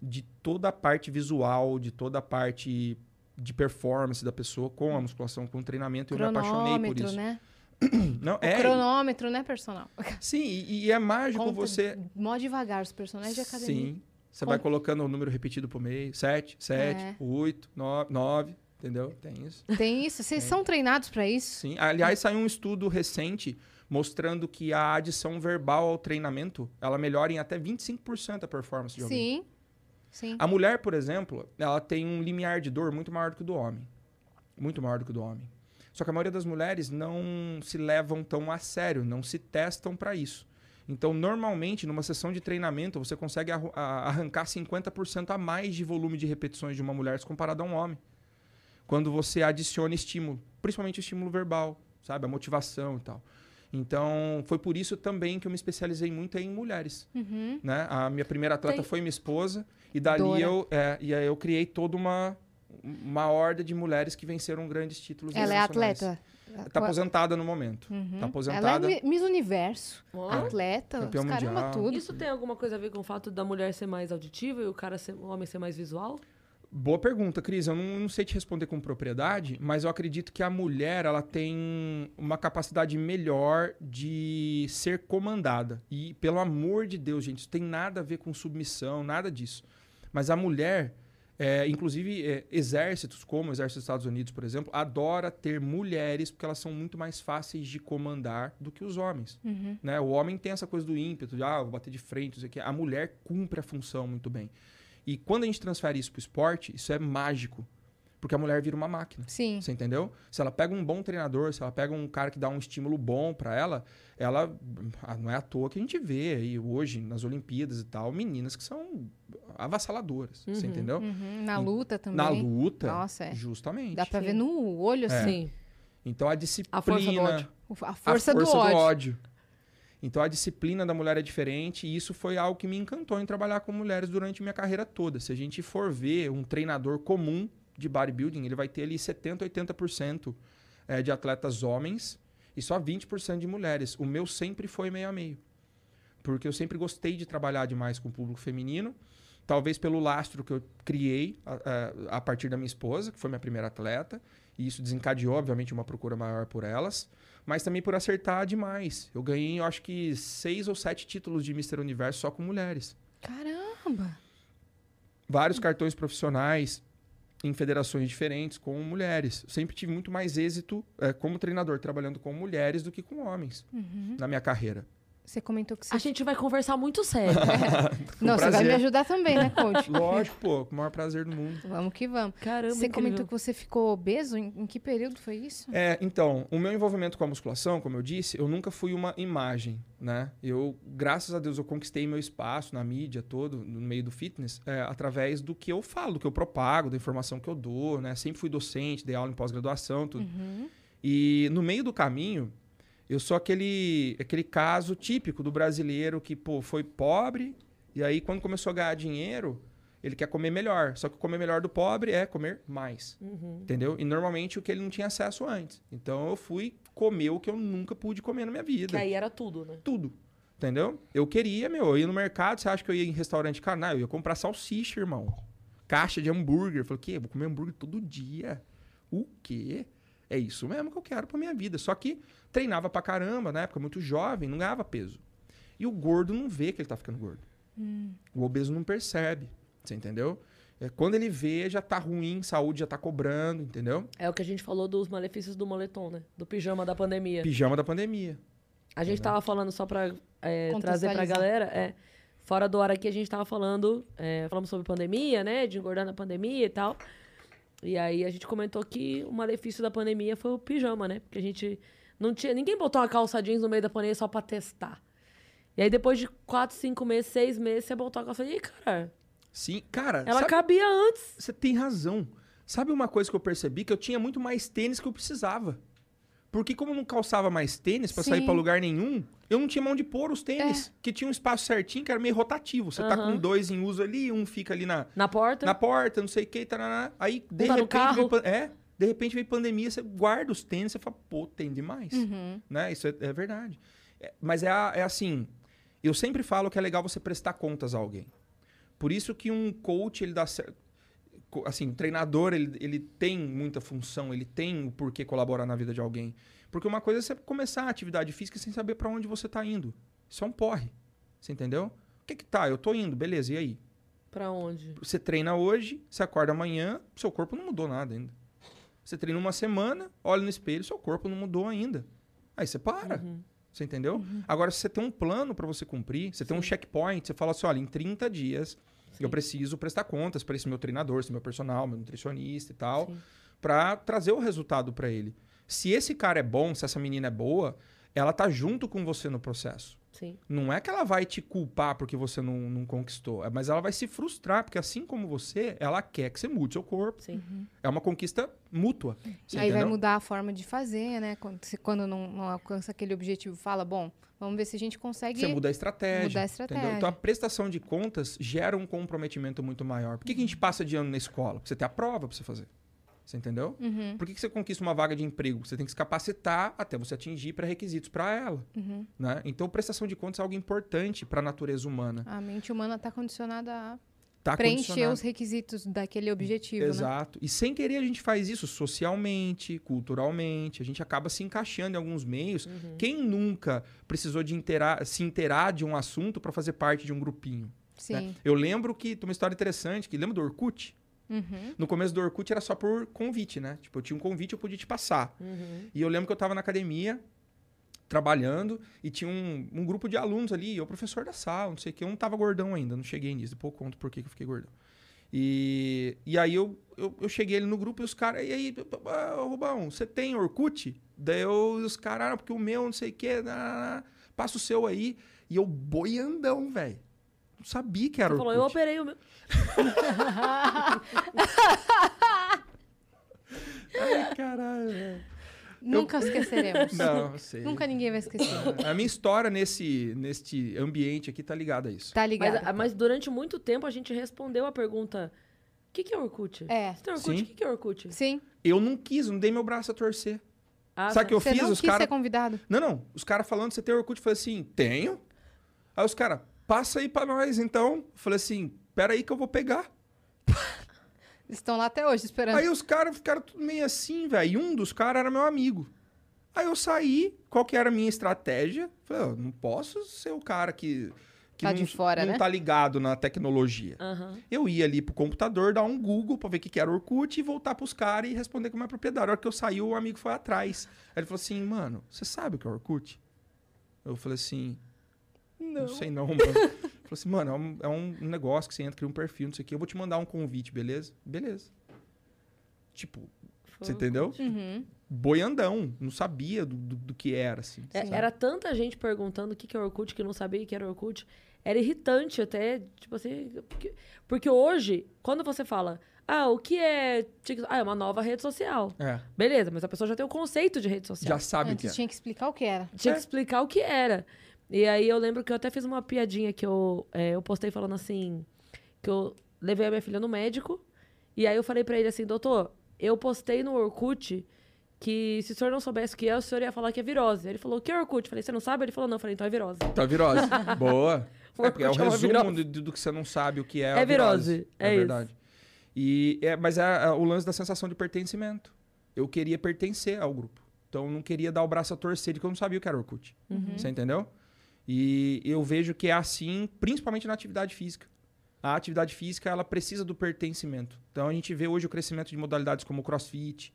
C: de toda a parte visual, de toda a parte de performance da pessoa com a musculação, com o treinamento. Eu me apaixonei por isso.
B: né?
C: Não,
B: O
C: é,
B: cronômetro, né, personal?
C: sim, e, e é mágico
B: Conta
C: você.
B: Mó devagar, os personagens de academia.
C: Sim. Você
B: Com-
C: vai colocando o número repetido por meio. Sete, sete,
B: É.
C: oito, nove, nove. Entendeu? Tem isso.
B: Tem isso? Vocês são treinados pra isso?
C: Sim. Aliás, saiu um estudo recente mostrando que a adição verbal ao treinamento, ela melhora em até 25% a performance de alguém.
B: Sim. Sim.
C: A mulher, por exemplo, ela tem um limiar de dor muito maior do que o do homem. Muito maior do que o do homem. Só que a maioria das mulheres não se levam tão a sério, não se testam para isso. Então, normalmente, numa sessão de treinamento, você consegue arrancar 50% a mais de volume de repetições de uma mulher se comparado a um homem. Quando você adiciona estímulo, principalmente o estímulo verbal, sabe? A motivação e tal. Então, foi por isso também que eu me especializei muito em mulheres
B: Uhum.
C: né? A minha primeira atleta
A: Tem-
C: foi minha esposa e dali eu, é, e aí eu criei toda uma uma horda de mulheres que venceram grandes títulos
B: Ela é atleta?
C: Tá aposentada no momento.
B: Uhum.
C: Tá
B: Ela
C: aposentada.
B: é Mi- Miss Universo,
A: Ó.
B: atleta,
C: Campeã
B: os caramba
C: mundial.
B: tudo.
A: Isso tem alguma coisa a ver com o fato da mulher ser mais auditiva e o cara ser, o homem ser mais visual?
C: Boa pergunta, Cris. Eu não, não sei te responder com propriedade, mas eu acredito que a mulher ela tem uma capacidade melhor de ser comandada. E, pelo amor de Deus, gente, isso tem nada a ver com submissão, nada disso. Mas a mulher, é, inclusive é, exércitos, como o Exército dos Estados Unidos, por exemplo, adora ter mulheres porque elas são muito mais fáceis de comandar do que os homens.
B: Uhum.
C: Né? O homem tem essa coisa do ímpeto, de ah, vou bater de frente, não sei o quê. A mulher cumpre a função muito bem. E quando a gente transfere isso para o esporte, isso é mágico. Porque a mulher vira uma máquina.
B: Sim.
C: Você entendeu? Se ela pega um bom treinador, se ela pega um cara que dá um estímulo bom para ela, ela ah, não é à toa que a gente vê aí hoje nas Olimpíadas e tal, meninas que são avassaladoras, você
A: Uhum.
C: entendeu?
B: Uhum. Na luta também.
C: Na luta,
B: Nossa, é.
C: justamente.
B: Dá pra
A: Sim.
B: ver no olho,
C: É.
B: assim,
A: Sim.
C: Então a disciplina,
A: A força do ódio.
B: a
C: a
B: força, do ódio.
C: Então a disciplina da mulher é diferente e isso foi algo que me encantou em trabalhar com mulheres durante minha carreira toda. Se a gente for ver um treinador comum de bodybuilding, ele vai ter ali 70, 80% eh, de atletas homens e só 20% de mulheres. O meu sempre foi meio a meio. Porque eu sempre gostei de trabalhar demais com o público feminino talvez pelo lastro que eu criei a, a- a partir da minha esposa, que foi minha primeira atleta, e isso desencadeou, obviamente, uma procura maior por elas, mas também por acertar demais. Eu ganhei, eu acho que, seis ou sete títulos de Mr. Universo só com mulheres.
B: Caramba!
C: Vários cartões profissionais em federações diferentes com mulheres. Eu sempre tive muito mais êxito eh, como treinador trabalhando com mulheres do que com homens
B: Uhum.
C: na minha carreira.
B: Você comentou que você.
A: A gente vai conversar muito sério.
B: Não, você vai
C: prazer.
B: me ajudar também, né, coach?
C: Lógico, pô, com o maior prazer do mundo.
B: Vamos que vamos.
A: Caramba,
B: Você
A: incrível.
B: comentou que você ficou obeso? Em, em que período foi isso?
C: É, então, o meu envolvimento com a musculação, como eu disse, eu nunca fui uma imagem, né? Eu, graças a Deus, eu conquistei meu espaço na mídia todo, no meio do fitness, é, através do que eu falo, do que eu propago, da informação que eu dou, né? Sempre fui docente, dei aula em pós-graduação, tudo.
B: Uhum.
C: E no meio do caminho, eu sou aquele, aquele caso típico do brasileiro que, pô, foi pobre, e aí quando começou a ganhar dinheiro, ele quer comer melhor. Só que comer melhor do pobre é comer mais.
A: Uhum.
C: Entendeu? E normalmente o que ele não tinha acesso antes. Então eu fui comer o que eu nunca pude comer na minha vida.
A: Que aí era tudo, né?
C: Tudo. Entendeu? Eu queria, meu, eu ia no mercado, você acha que eu ia em restaurante? Não, eu ia comprar salsicha, irmão. Caixa de hambúrguer. Eu falei, o quê? Eu vou comer hambúrguer todo dia. O quê? É isso mesmo que eu quero pra minha vida. Só que treinava pra caramba, na época, muito jovem, não ganhava peso. E o gordo não vê que ele tá ficando gordo. O obeso não percebe. Você entendeu? É, quando ele vê, já tá ruim, saúde já tá cobrando, entendeu?
A: É o que a gente falou dos malefícios do moletom, né? Do pijama da pandemia.
C: Pijama da pandemia.
A: A gente tava falando só pra é, trazer pra galera. É, fora do ar aqui, a gente tava falando, é, falamos sobre pandemia, né? De engordar na pandemia e tal. E aí a gente comentou que o malefício da pandemia foi o pijama, né? Porque a gente não tinha. Ninguém botou uma calça jeans no meio da pandemia só pra testar. E aí, depois de quatro, cinco meses, seis meses, você botou a calça jeans. E, cara,
C: Sim, cara,
A: ela
C: sabe-
A: cabia antes.
C: você tem razão. Sabe uma coisa que eu percebi? Que eu tinha muito mais tênis que eu precisava. Porque como eu não calçava mais tênis pra sair pra lugar nenhum, eu não tinha mão de pôr os tênis. Que tinha um espaço certinho, que era meio rotativo. Você tá
A: Aham.
C: com dois em uso ali, um fica ali na,
A: Na porta.
C: na porta, não sei o que, taraná. Aí, de
A: tá
C: repente, veio, é, de repente veio pandemia, você guarda os tênis, você fala, pô, tem demais.
B: Uhum.
C: Né? Isso é, é verdade. É, mas é, é assim, eu sempre falo que é legal você prestar contas a alguém. Por isso que um coach, ele dá certo. Assim, treinador, ele, ele tem muita função, ele tem o porquê colaborar na vida de alguém. Porque uma coisa é você começar a atividade física sem saber pra onde você tá indo. Isso é um porre. Você entendeu? O que que tá? Eu tô indo, beleza, e aí?
A: Pra onde?
C: Você treina hoje, você acorda amanhã, seu corpo não mudou nada ainda. Você treina uma semana, olha no espelho, seu corpo não mudou ainda. Aí você para.
A: Uhum.
C: Você entendeu? Agora, se você tem um plano para você cumprir, você tem um checkpoint, você fala assim: olha, em 30 dias eu preciso prestar contas para esse meu treinador, esse meu personal, meu nutricionista e tal,
A: Sim.
C: para trazer o resultado para ele. Se esse cara é bom, se essa menina é boa, ela tá junto com você no processo.
A: Sim.
C: Não é que ela vai te culpar porque você não, não conquistou, é- mas ela vai se frustrar, porque assim como você, ela quer que você mude seu corpo.
A: Sim.
C: É uma conquista mútua.
B: Aí vai
C: entendeu?
B: mudar a forma de fazer, né? Quando, se- quando não, não alcança aquele objetivo, fala, bom, vamos ver se a gente consegue.
C: Você muda a estratégia.
B: Mudar a
C: Entendeu?
B: estratégia.
C: Então a prestação de contas gera um comprometimento muito maior. Por que, que a gente passa de ano na escola? Porque você tem a prova pra você fazer. Você entendeu?
B: Uhum,
C: Por que, que você conquista uma vaga de emprego? Você tem que se capacitar até você atingir pré-requisitos para ela.
B: uhum.
C: Né? Então, prestação de contas é algo importante para a natureza humana.
B: A mente humana está condicionada a
C: Tá
B: preencher os requisitos daquele objetivo, né?
C: Exato. E sem querer a gente faz isso socialmente, culturalmente. A gente acaba se encaixando em alguns meios.
B: Uhum.
C: Quem nunca precisou de inteirar, se inteirar de um assunto para fazer parte de um grupinho? né?
B: Sim.
C: Eu lembro que tem uma história interessante, que lembra do Orkut?
B: Uhum.
C: No começo do Orkut era só por convite, né? Tipo, eu tinha um convite, eu podia te passar.
A: Uhum.
C: E eu lembro que eu tava na academia, trabalhando, e tinha um, um grupo de alunos ali, e eu professor da sala, não sei o que, eu não tava gordão ainda, não cheguei nisso, depois eu conto por que que eu fiquei gordão. E, e aí eu, eu, eu cheguei ali no grupo e os caras, e aí, ah, Rubão, você tem Orkut? Daí eu, os caras, ah, porque o meu, não sei o que, passa o seu aí. E eu boiandão, velho. Não sabia que era
A: Você falou,
C: Orkut.
A: eu operei o meu.
C: Ai, caralho, velho.
B: Nunca esqueceremos.
C: Não, eu sei.
B: Nunca ninguém vai esquecer.
C: A minha história nesse, neste ambiente aqui tá ligada a isso.
B: Tá
A: Mas,
B: ligado?
A: mas durante muito tempo a gente respondeu a pergunta: o que, que é Orkut?
B: É.
A: Você tem Orkut?
C: Sim.
A: O que, que é Orkut?
B: Sim.
C: Eu não quis, não dei meu braço a torcer.
A: Ah,
C: Sabe o que eu
B: Você
C: fiz?
B: não
C: Os
B: quis
C: caras.
B: ser convidado?
C: Não, não. Os caras falando, você tem Orkut? Eu falei assim, tenho. Aí os caras, passa aí pra nós então. Eu falei assim, Espera aí que eu vou pegar.
B: Eles estão lá até hoje esperando.
C: Aí os caras ficaram tudo meio assim, velho. E um dos caras era meu amigo. Aí eu saí, qual que era a minha estratégia? Falei, eu não posso ser o cara que, que
B: Tá
C: não,
B: de fora,
C: não
B: né?
C: tá ligado na tecnologia.
A: Aham.
C: Eu ia ali pro computador, dar um Google pra ver o que, que era Orkut e voltar pros caras e responder como é propriedade. A hora que eu saí, o amigo foi atrás. Aí ele falou assim, mano, você sabe o que é Orkut? Eu falei assim, não, sei não, mano. Falou assim, mano, é um, é um negócio que você entra, cria um perfil, não sei o quê. Eu vou te mandar um convite, beleza? Beleza. Tipo, você entendeu?
B: Uhum.
C: Boiandão, não sabia do, do, do que era, assim.
A: É, era tanta gente perguntando o que que é Orkut que não sabia o que era Orkut. Era irritante até, tipo assim. Porque, porque hoje, quando você fala, ah, o que é TikTok? Ah, é uma nova rede social.
C: É,
A: Beleza, mas a pessoa já tem o conceito de rede social.
C: já sabe o que
B: Antes
C: é.
B: tinha que explicar o que era.
A: Tinha
C: É.
A: que explicar o que era. E aí eu lembro que eu até fiz uma piadinha que eu, é, eu postei falando assim, que eu levei a minha filha no médico, e aí eu falei pra ele assim, doutor, eu postei no Orkut que se o senhor não soubesse o que é, o senhor ia falar que é virose. Ele falou, o que é Orkut? Eu falei, você não sabe? Ele falou, não. Eu falei, então é virose.
C: Tá virose. Boa. É, porque é o
A: é
C: resumo
A: virose.
C: do, do que você não sabe o que é.
A: É
C: a
A: virose, é isso.
C: verdade. E, é, mas é, é o lance da sensação de pertencimento. Eu queria pertencer ao grupo. Então eu não queria dar o braço a torcer de que eu não sabia o que era Orkut.
A: Uhum.
C: Você entendeu? E eu vejo que é assim, principalmente na atividade física. A atividade física, ela precisa do pertencimento. Então a gente vê hoje o crescimento de modalidades como o crossfit,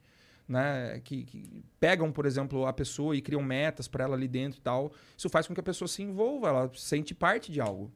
C: né, que, que pegam, por exemplo, a pessoa e criam metas para ela ali dentro e tal. Isso faz com que a pessoa se envolva, ela se sente parte de algo.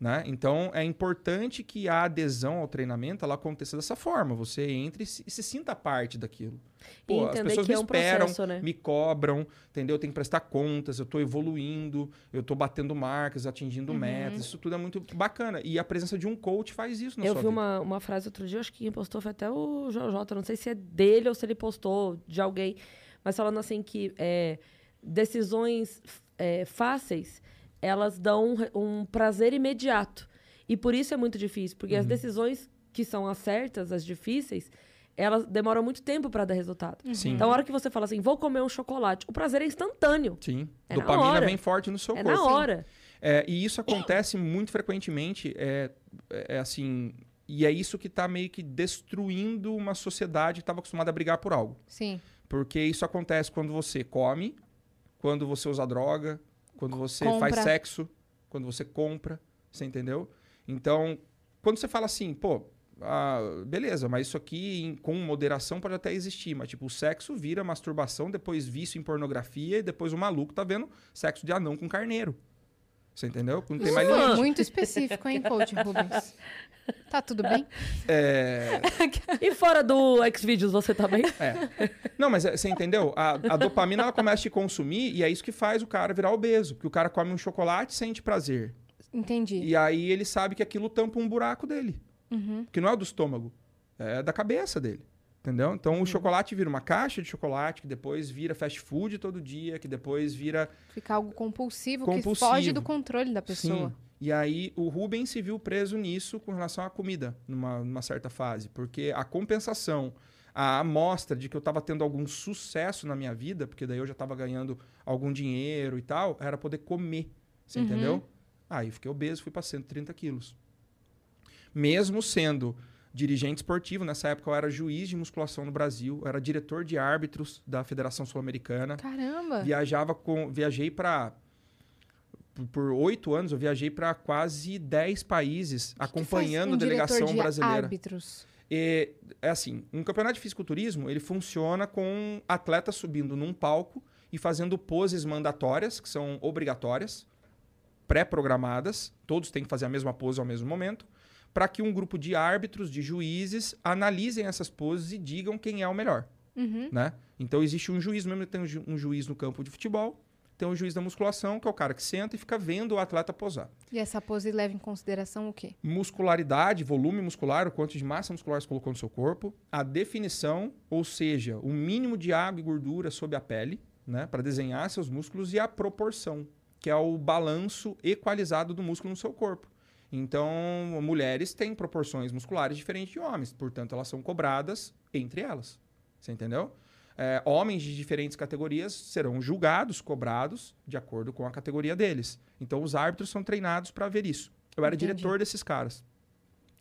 C: Né? Então é importante que a adesão ao treinamento ela aconteça dessa forma. Você entre e se, e se sinta parte daquilo.
A: E
C: Pô, as pessoas
A: que
C: me
A: é um
C: esperam,
A: processo, né?
C: me cobram, entendeu? Eu tenho que prestar contas, eu estou evoluindo, eu estou batendo marcas, atingindo
A: Uhum.
C: metas. Isso tudo é muito bacana. E a presença de um coach faz isso na
A: Eu
C: sua
A: vi
C: vida.
A: uma, uma frase outro dia, acho que quem postou foi até o JJ, não sei se é dele ou se ele postou de alguém, mas falando assim que é, decisões é, fáceis, elas dão um, um prazer imediato. E por isso é muito difícil, porque as
C: Uhum.
A: decisões que são as certas, as difíceis, elas demoram muito tempo para dar resultado.
C: Sim.
A: Então, a hora que você fala assim, vou comer um chocolate, o prazer é instantâneo.
C: Sim.
A: É na
C: Dopamina
A: hora.
C: vem forte no seu
A: é
C: corpo.
A: na hora.
C: É, e isso acontece muito frequentemente, é, é assim, e é isso que está meio que destruindo uma sociedade que estava acostumada a brigar por algo.
B: Sim.
C: Porque isso acontece quando você come, quando você usa droga, quando você
B: Compra.
C: faz sexo, quando você compra, você entendeu? Então, quando você fala assim, pô, ah, beleza, mas isso aqui em- com moderação pode até existir, mas tipo, o sexo vira masturbação, depois vício em pornografia e depois o maluco tá vendo sexo de anão com carneiro. Você entendeu? Não tem mais limite.
B: Muito específico, hein, coach Rubens? Tá tudo bem?
C: É,
A: E fora do Xvideos, você tá bem?
C: É. Não, mas é, você entendeu? A, a dopamina ela começa a te consumir e é isso que faz o cara virar obeso. Porque o cara come um chocolate e sente prazer.
B: Entendi.
C: E aí ele sabe que aquilo tampa um buraco dele.
B: Uhum.
C: Que não é o do estômago, é da cabeça dele. Entendeu? Então
B: Uhum.
C: o chocolate vira uma caixa de chocolate, que depois vira fast food todo dia, que depois vira.
B: Fica algo compulsivo, que
C: Compulsivo.
B: foge do controle da pessoa.
C: Sim. E aí o Rubens se viu preso nisso com relação à comida, numa, numa certa fase. Porque a compensação, a amostra de que eu estava tendo algum sucesso na minha vida, porque daí eu já estava ganhando algum dinheiro e tal, era poder comer. Você
B: Uhum.
C: entendeu? Aí eu fiquei obeso, fui para 130 quilos. Mesmo sendo dirigente esportivo, nessa época eu era juiz de musculação no Brasil, eu era diretor de árbitros da Federação Sul-Americana.
B: Caramba!
C: Viajava com, viajei para por oito anos eu viajei para quase 10 países acompanhando
B: um
C: a delegação
B: de
C: brasileira.
B: árbitros.
C: E, é assim, um campeonato de fisiculturismo ele funciona com atletas subindo num palco e fazendo poses mandatórias que são obrigatórias, pré-programadas. Todos têm que fazer a mesma pose ao mesmo momento, para que um grupo de árbitros, de juízes analisem essas poses e digam quem é o melhor
B: Uhum.
C: né? Então existe um juiz, mesmo que tem um ju- um juiz no campo de futebol, tem um juiz da musculação, que é o cara que senta e fica vendo o atleta posar.
B: E essa pose leva em consideração o quê?
C: Muscularidade, volume muscular, o quanto de massa muscular você colocou no seu corpo, a definição, ou seja, o mínimo de água e gordura sob a pele, né, para desenhar seus músculos e a proporção, que é o balanço equalizado do músculo no seu corpo. Então, mulheres têm proporções musculares diferentes de homens, portanto, elas são cobradas entre elas. Você entendeu? É, homens de diferentes categorias serão julgados, cobrados, de acordo com a categoria deles. Então, os árbitros são treinados para ver isso. Eu era
B: Entendi.
C: diretor desses caras.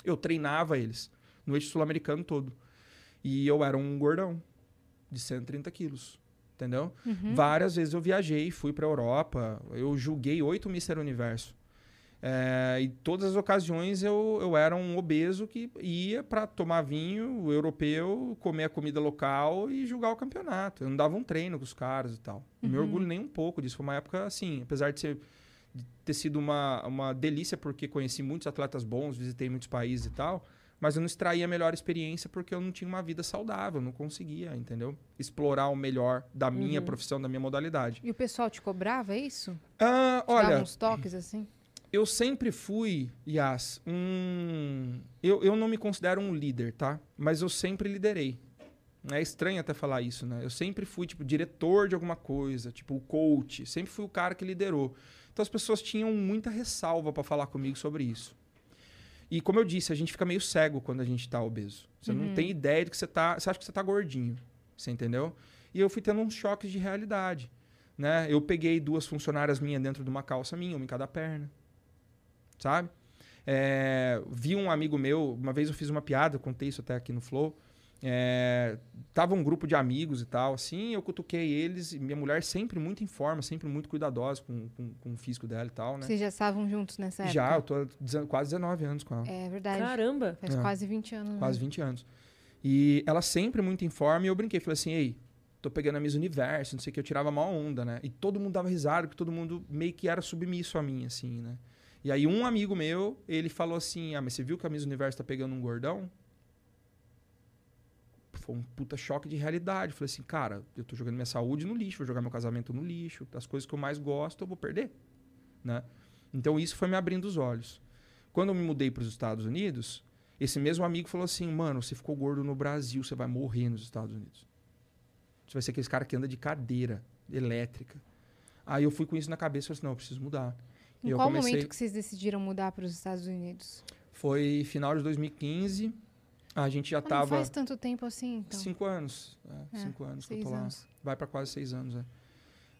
C: Eu treinava eles no eixo sul-americano todo. E eu era um gordão de 130 quilos. Entendeu? Várias vezes eu viajei, fui pra Europa, eu julguei oito Mr. Universo. É, e todas as ocasiões eu, eu era um obeso que ia pra tomar vinho europeu, comer a comida local e julgar o campeonato. Eu não dava um treino com os caras e tal. Não me orgulho nem um pouco disso. Foi uma época assim, apesar de, ser, de ter sido uma, uma delícia, porque conheci muitos atletas bons, visitei muitos países e tal. Mas eu não extraía a melhor experiência porque eu não tinha uma vida saudável, não conseguia, entendeu? Explorar o melhor da minha profissão, da minha modalidade.
B: E o pessoal te cobrava é isso?
C: Ah,
B: Te dava
C: olha,
B: uns toques assim?
C: Eu sempre fui, Yas, um. Eu, eu não me considero um líder, tá? Mas eu sempre liderei. É estranho até falar isso, né? Eu sempre fui, tipo, diretor de alguma coisa, tipo, o coach. Sempre fui o cara que liderou. Então as pessoas tinham muita ressalva para falar comigo sobre isso. E como eu disse, a gente fica meio cego quando a gente tá obeso. Você não tem ideia de que você tá. Você acha que você tá gordinho. Você entendeu? E eu fui tendo uns choques de realidade. Né? Eu peguei duas funcionárias minhas dentro de uma calça minha, uma em cada perna. Sabe? É, vi um amigo meu, uma vez eu fiz uma piada, contei isso até aqui no Flow. É, tava um grupo de amigos e tal, assim, eu cutuquei eles, e minha mulher sempre muito em forma, sempre muito cuidadosa com, com, com o físico dela e tal, né?
B: Vocês já estavam juntos nessa época?
C: Já, eu tô quase 19 anos com ela.
B: É verdade.
A: Caramba.
B: Faz
C: É.
B: quase 20 anos.
C: Quase
B: né?
C: 20 anos. E ela sempre muito em forma, e eu brinquei, falei assim, ei, tô pegando a Miss Universo, não sei o que, eu tirava mal onda, né? E todo mundo dava risada, porque todo mundo meio que era submisso a mim, assim, né? E aí um amigo meu, ele falou assim, ah, mas você viu que a Miss Universo tá pegando um gordão? Foi um puta choque de realidade. Falei assim, cara, eu tô jogando minha saúde no lixo, vou jogar meu casamento no lixo, as coisas que eu mais gosto eu vou perder, né? Então isso foi me abrindo os olhos. Quando eu me mudei para os Estados Unidos, esse mesmo amigo falou assim: mano, você ficou gordo no Brasil, você vai morrer nos Estados Unidos. Você vai ser aquele cara que anda de cadeira elétrica. Aí eu fui com isso na cabeça e falei assim: não, eu preciso mudar.
B: Em
C: E
B: qual
C: comecei-
B: momento que vocês decidiram mudar para os Estados Unidos?
C: Foi final de 2015, a gente já
B: Ah, não
C: tava.
B: faz tanto tempo assim, então.
C: Cinco anos. É,
B: É,
C: cinco anos que eu tô lá.
B: anos.
C: Vai para quase seis anos, é.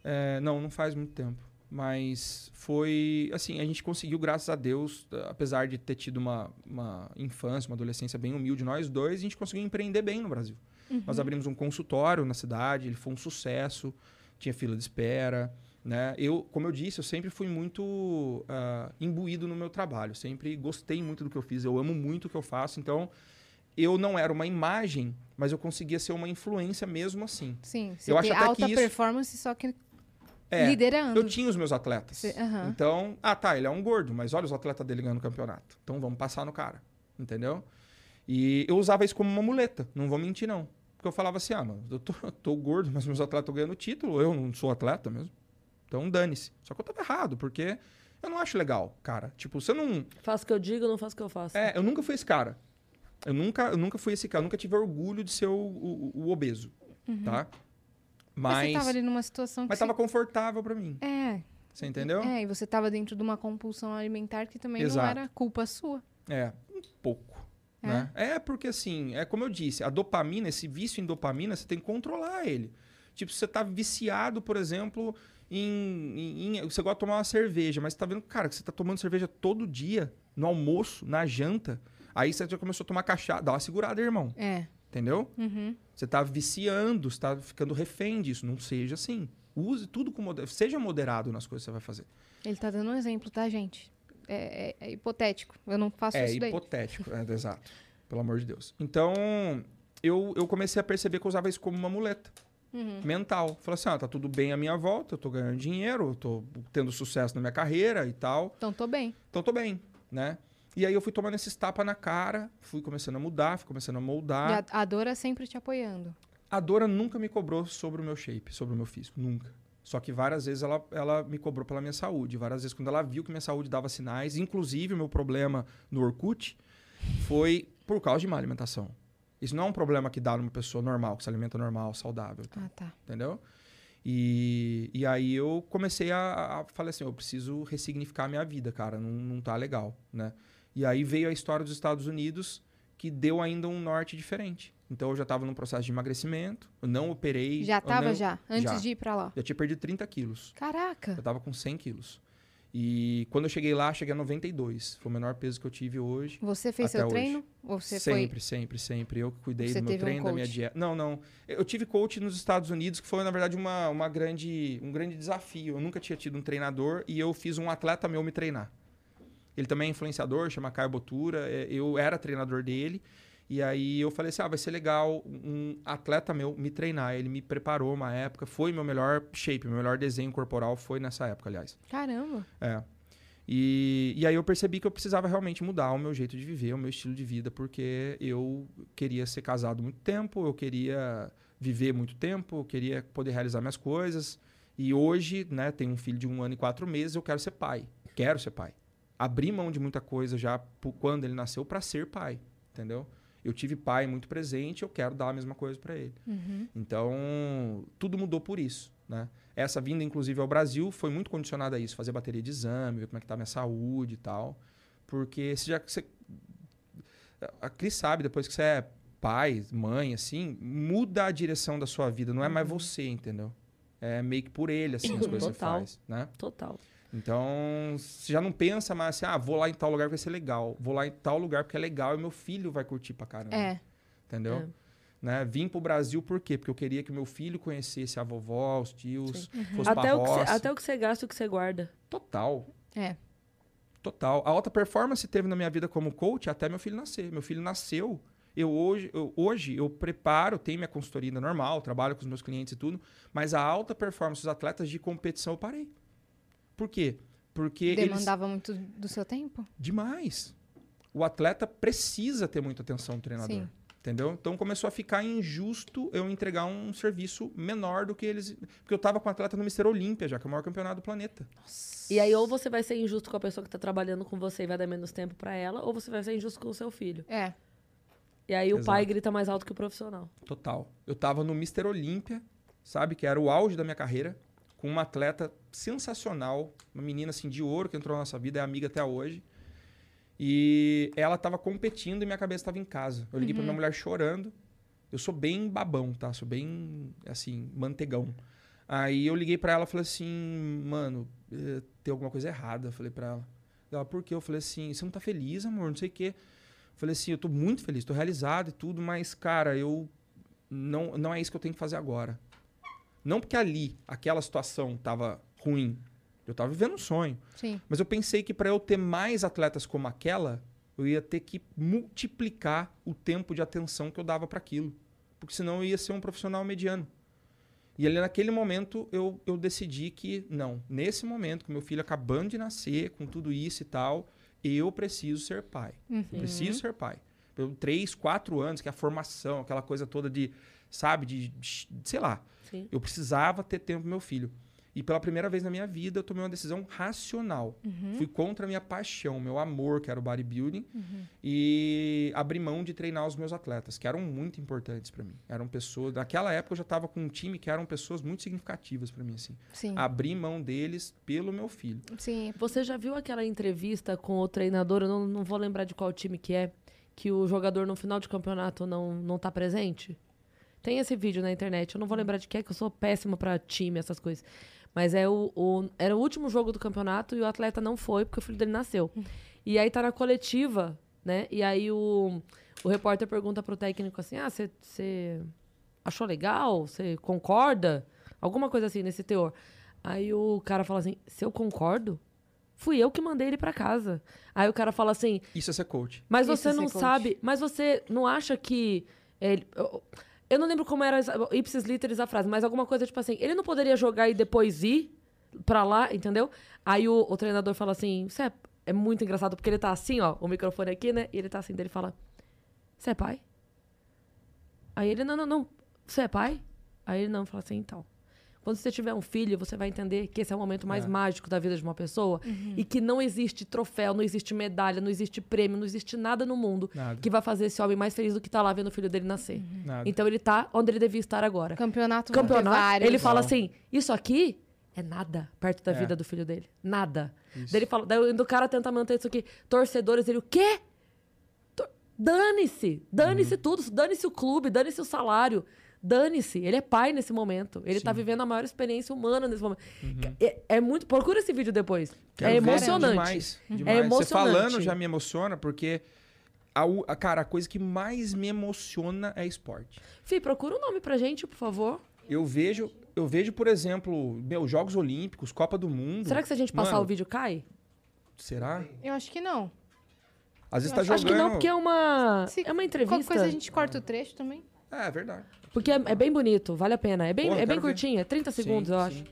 C: É, Não, não faz muito tempo. Mas foi. Assim, a gente conseguiu, graças a Deus, eh, apesar de ter tido uma, uma infância, uma adolescência bem humilde, nós dois, a gente conseguiu empreender bem no Brasil.
B: Uhum.
C: Nós abrimos um consultório na cidade, ele foi um sucesso, tinha fila de espera. Né? Eu, como eu disse, eu sempre fui muito ah, imbuído no meu trabalho, sempre gostei muito do que eu fiz, eu amo muito o que eu faço, então eu não era uma imagem, mas eu conseguia ser uma influência mesmo assim.
B: Sim, você
C: Eu acho até
B: alta
C: que isso-
B: performance, só que
C: É,
B: liderando.
C: eu tinha os meus atletas.
B: Cê- aham.
C: Então, ah tá, ele é um gordo, mas olha os atletas dele ganhando campeonato. Então vamos passar no cara, entendeu? E eu usava isso como uma muleta, não vou mentir não. Porque eu falava assim, ah, mano, eu tô, tô gordo, mas meus atletas estão ganhando título, eu não sou atleta mesmo. Então dane-se. Só que eu tava errado, porque eu não acho legal, cara. Tipo, você não...
A: Faço o que eu digo, não faço o que eu faço.
C: É, eu nunca fui esse cara. Eu nunca, eu nunca fui esse cara, eu nunca tive orgulho de ser o, o- o obeso, tá?
B: Uhum. Mas
C: Mas,
B: você tava ali numa situação que
C: mas
B: você-
C: tava confortável pra mim,
B: É,
C: você entendeu?
B: é, e você tava dentro de uma compulsão alimentar que também
C: Exato.
B: não era culpa sua.
C: É, um pouco.
B: É?
C: Né? É porque assim, é como eu disse, a dopamina, esse vício em dopamina, você tem que controlar ele. Tipo, você tá viciado, por exemplo, em, em- em- Você gosta de tomar uma cerveja, mas você tá vendo, cara, que você tá tomando cerveja todo dia, no almoço, na janta. Aí você já começou a tomar cachaça. Dá uma segurada, irmão.
B: É.
C: Entendeu?
B: Uhum.
C: Você tá viciando, você tá ficando refém disso. Não seja assim. Use tudo com moderado. Seja moderado nas coisas que você vai fazer.
B: Ele tá dando um exemplo, tá, gente? É, é- é hipotético. Eu não faço
C: É
B: isso daí.
C: hipotético, é, exato. Pelo amor de Deus. Então, eu, eu comecei a perceber que eu usava isso como uma muleta
B: Uhum.
C: mental. Falei assim, ah, tá tudo bem à minha volta, eu tô ganhando dinheiro, eu tô tendo sucesso na minha carreira e tal.
B: Então tô bem.
C: Então, tô bem, né? E aí eu fui tomando esses tapas na cara, fui começando a mudar, fui começando a moldar.
B: E a, a Dora sempre te apoiando.
C: A Dora nunca me cobrou sobre o meu shape, sobre o meu físico, nunca. Só que várias vezes ela, ela me cobrou pela minha saúde. Várias vezes, quando ela viu que minha saúde dava sinais, inclusive o meu problema no Orkut foi por causa de má alimentação. Isso não é um problema que dá numa pessoa normal, que se alimenta normal, saudável, e tal,
B: Ah, tá.
C: entendeu? E, e aí eu comecei a, a falar assim, eu preciso ressignificar a minha vida, cara, não, não tá legal, né? E aí veio a história dos Estados Unidos, que deu ainda um norte diferente. Então eu já estava num processo de emagrecimento, eu não operei.
B: Já
C: eu
B: tava
C: não-
B: já, antes
C: já.
B: de ir pra lá.
C: Já tinha perdido 30 quilos.
B: Caraca!
C: Eu tava com 100 quilos. E quando eu cheguei lá, cheguei a 92. Foi o menor peso que eu tive hoje.
B: Você fez seu
C: hoje.
B: treino? Ou você
C: sempre, sempre, sempre. Eu que cuidei
B: Você
C: do meu
B: teve um
C: treino, da minha dieta. Não, não. Eu tive coach nos Estados Unidos, que foi, na verdade, uma, uma grande, um grande desafio. Eu nunca tinha tido um treinador e eu fiz um atleta meu me treinar. Ele também é influenciador, chama Caio Botura. é, Eu era treinador dele. E aí eu falei assim: ah, vai ser legal um atleta meu me treinar. Ele me preparou uma época, foi meu melhor shape, meu melhor desenho corporal foi nessa época, aliás.
B: Caramba.
C: É. E, e aí eu percebi que eu precisava realmente mudar o meu jeito de viver, o meu estilo de vida, porque eu queria ser casado muito tempo, eu queria viver muito tempo, eu queria poder realizar minhas coisas. E hoje, né, tenho um filho de um ano e quatro meses, eu quero ser pai. Quero ser pai. Abri mão de muita coisa já quando ele nasceu para ser pai, entendeu? Eu tive pai muito presente, eu quero dar a mesma coisa para ele.
B: Uhum.
C: Então, tudo mudou por isso, né? Essa vinda, inclusive, ao Brasil foi muito condicionada a isso. Fazer bateria de exame, ver como é que tá a minha saúde e tal. Porque você já... Você, a Cris sabe, depois que você é pai, mãe, assim, muda a direção da sua vida. Não é mais você, entendeu? É meio que por ele, assim, as coisas que você
A: Total.
C: faz, né?
A: Total.
C: Então, você já não pensa mais assim, ah, vou lá em tal lugar porque vai ser legal. Vou lá em tal lugar porque é legal e meu filho vai curtir pra caramba.
B: É.
C: Entendeu?
A: É.
C: Né? Vim pro Brasil por quê? Porque eu queria que meu filho conhecesse a vovó, os tios, fosse
A: Até o, que você,
C: roça.
A: até o que você gasta o que você guarda.
C: Total.
B: É.
C: Total. A alta performance teve na minha vida como coach até meu filho nascer. Meu filho nasceu. Eu hoje, eu, hoje eu preparo, tenho minha consultoria ainda normal, trabalho com os meus clientes e tudo, mas a alta performance dos atletas de competição eu parei. Por quê? Porque eles
B: Demandava muito do seu tempo?
C: demais. O atleta precisa ter muita atenção do treinador.
B: Sim.
C: Entendeu? Então começou a ficar injusto eu entregar um serviço menor do que eles. Porque eu tava com o atleta no Mister Olímpia, já que é o maior campeonato do planeta.
A: E aí, ou você vai ser injusto com a pessoa que tá trabalhando com você e vai dar menos tempo pra ela, ou você vai ser injusto com o seu filho.
B: É.
A: E aí o pai
C: Exato.
A: grita mais alto que o profissional.
C: Total. Eu tava no Mister Olímpia, sabe? Que era o auge da minha carreira, com uma atleta sensacional, uma menina assim de ouro que entrou na nossa vida, é amiga até hoje. E ela tava competindo e minha cabeça tava em casa. Eu liguei pra minha mulher chorando. Eu sou bem babão, tá? Sou bem, assim, mantegão. Aí eu liguei pra ela e falei assim, mano, eh, tem alguma coisa errada. Eu falei pra ela. Ela, por quê? Eu falei assim, você não tá feliz, amor? Não sei o quê. Eu falei assim, eu tô muito feliz, tô realizado e tudo, mas, cara, eu não, não é isso que eu tenho que fazer agora. Não porque ali, aquela situação tava ruim. Eu tava vivendo um sonho.
B: Sim.
C: Mas eu pensei que para eu ter mais atletas como aquela, eu ia ter que multiplicar o tempo de atenção que eu dava para aquilo. Porque senão eu ia ser um profissional mediano. E ali naquele momento eu, eu decidi que, não, nesse momento, com meu filho acabando de nascer, com tudo isso e tal, eu preciso ser pai.
B: Uhum.
C: Eu preciso ser pai. Pelo três, quatro anos, que é a formação, aquela coisa toda de, sabe, de, de- sei lá.
A: Sim.
C: Eu precisava ter tempo pro meu filho. E pela primeira vez na minha vida, eu tomei uma decisão racional. Fui contra a minha paixão, meu amor, que era o bodybuilding, e abri mão de treinar os meus atletas, que eram muito importantes para mim. Eram pessoas. Naquela época eu já estava com um time que eram pessoas muito significativas para mim, assim.
B: Sim.
C: Abri mão deles pelo meu filho.
B: Sim.
A: Você já viu aquela entrevista com o treinador? Eu não, não vou lembrar de qual time que é. Que o jogador no final de campeonato não, não tá presente? Tem esse vídeo na internet. Eu não vou lembrar de que é, que eu sou péssima pra time, essas coisas. Mas é o, o- era o último jogo do campeonato e o atleta não foi porque o filho dele nasceu. E aí tá na coletiva, né? E aí o, o repórter pergunta pro técnico assim: Ah, você achou legal? Você concorda? Alguma coisa assim nesse teor. Aí o cara fala assim: Se eu concordo, fui eu que mandei ele pra casa. Aí o cara fala assim:
C: Isso é ser coach.
A: Mas
B: Isso
A: você
B: é
A: não
B: coach.
A: sabe, mas você não acha que. ele- eu, eu não lembro como era ipsis literis a frase, mas alguma coisa tipo assim: ele não poderia jogar e depois ir pra lá, entendeu? Aí o, o treinador fala assim: Você é, é muito engraçado, porque ele tá assim, ó, o microfone aqui, né? E ele tá assim, dele fala: Você é pai? Aí ele: Não, não, não. Você é pai? Aí ele não, fala assim: Então. Quando você tiver um filho, você vai entender que esse é o momento mais
C: É.
A: mágico da vida de uma pessoa e que não existe troféu, não existe medalha, não existe prêmio, não existe nada no mundo
C: Nada.
A: que vai fazer esse homem mais feliz do que tá lá vendo o filho dele nascer.
C: Nada.
A: Então ele tá onde ele devia estar agora.
B: Campeonato,
A: Campeonato, ele fala assim: Isso aqui é nada perto da
C: É.
A: vida do filho dele. Nada.
C: Isso.
A: Daí ele fala, daí o cara tenta manter isso aqui. Torcedores, ele, o quê? Dane-se! Dane-se
C: Uhum.
A: tudo, dane-se o clube, dane-se o salário. Dane-se, ele é pai nesse momento. Ele tá
C: Sim.
A: vivendo a maior experiência humana nesse momento. É, é muito. Procura esse vídeo depois.
C: Quero
A: é emocionante.
C: Demais,
A: É
C: demais. Você
A: emocionante.
C: falando já me emociona, porque, a, cara, a coisa que mais me emociona é esporte.
A: Fih, procura um nome pra gente, por favor.
C: Eu vejo, eu vejo, por exemplo, meu, Jogos Olímpicos, Copa do Mundo.
A: Será que se a gente passar
C: Mano,
A: o vídeo cai?
C: Será?
B: Eu acho que não.
C: Às vezes tá
A: Acho
C: jogando.
A: que não, porque é uma,
B: Se
A: é uma
B: Qualquer
A: entrevista.
B: coisa a gente corta o trecho também.
C: É, é verdade.
A: Porque é, é bem bonito, vale a pena. É bem, é bem
C: quero ver.
A: curtinho, é 30 segundos,
C: Sim,
A: eu
C: sim.
A: acho.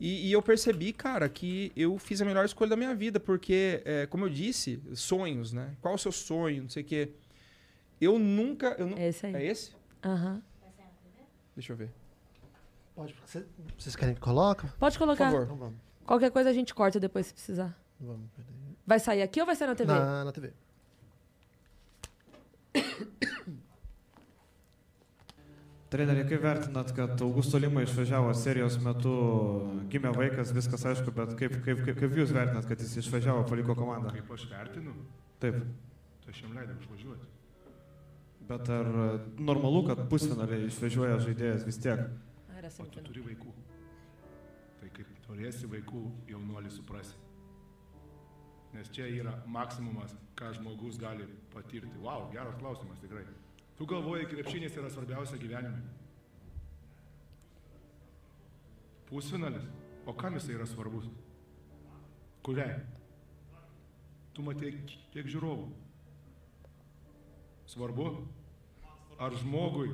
C: E, e eu percebi, cara, que eu fiz a melhor escolha da minha vida, porque, é, como eu disse, sonhos, né? Qual o seu sonho, não sei o quê. Eu nunca. Eu nu-
A: É esse aí.
C: É esse?
A: Aham.
C: Deixa eu ver.
D: Pode, cê- vocês querem que coloque?
A: Pode
C: Por
A: colocar.
C: favor.
D: Então vamos.
A: Qualquer coisa a gente corta depois se precisar.
D: Vamos, peraí.
A: Vai sair aqui ou vai sair na TV?
D: Na, na TV.
E: Treneri, kaip vertinat, kad Augusto Lima išvažiavo serijos metu, gimė vaikas, viskas aišku, bet kaip, kaip, kaip, kaip jūs vertinat, kad jis išvažiavo, paliko komandą?
F: Kaip aš vertinu,
E: Taip.
F: tai aš jam leidau išvažiuoti.
E: Bet ar normalu, kad pusfinaliai išvažiuoja žaidėjas vis tiek?
A: Ah, era
F: O tu turi vaikų. Tai kaip turėsi vaikų, jaunuolį suprasi. Nes čia yra maksimumas, ką žmogus gali patirti. Wow, geras klausimas tikrai. Tu galvoji, krepšinis yra svarbiausia gyvenime. Pusfinalis. O kam jisai yra svarbus? Kuriai? Tu matei kiek žiūrovų. Svarbu? Ar žmogui,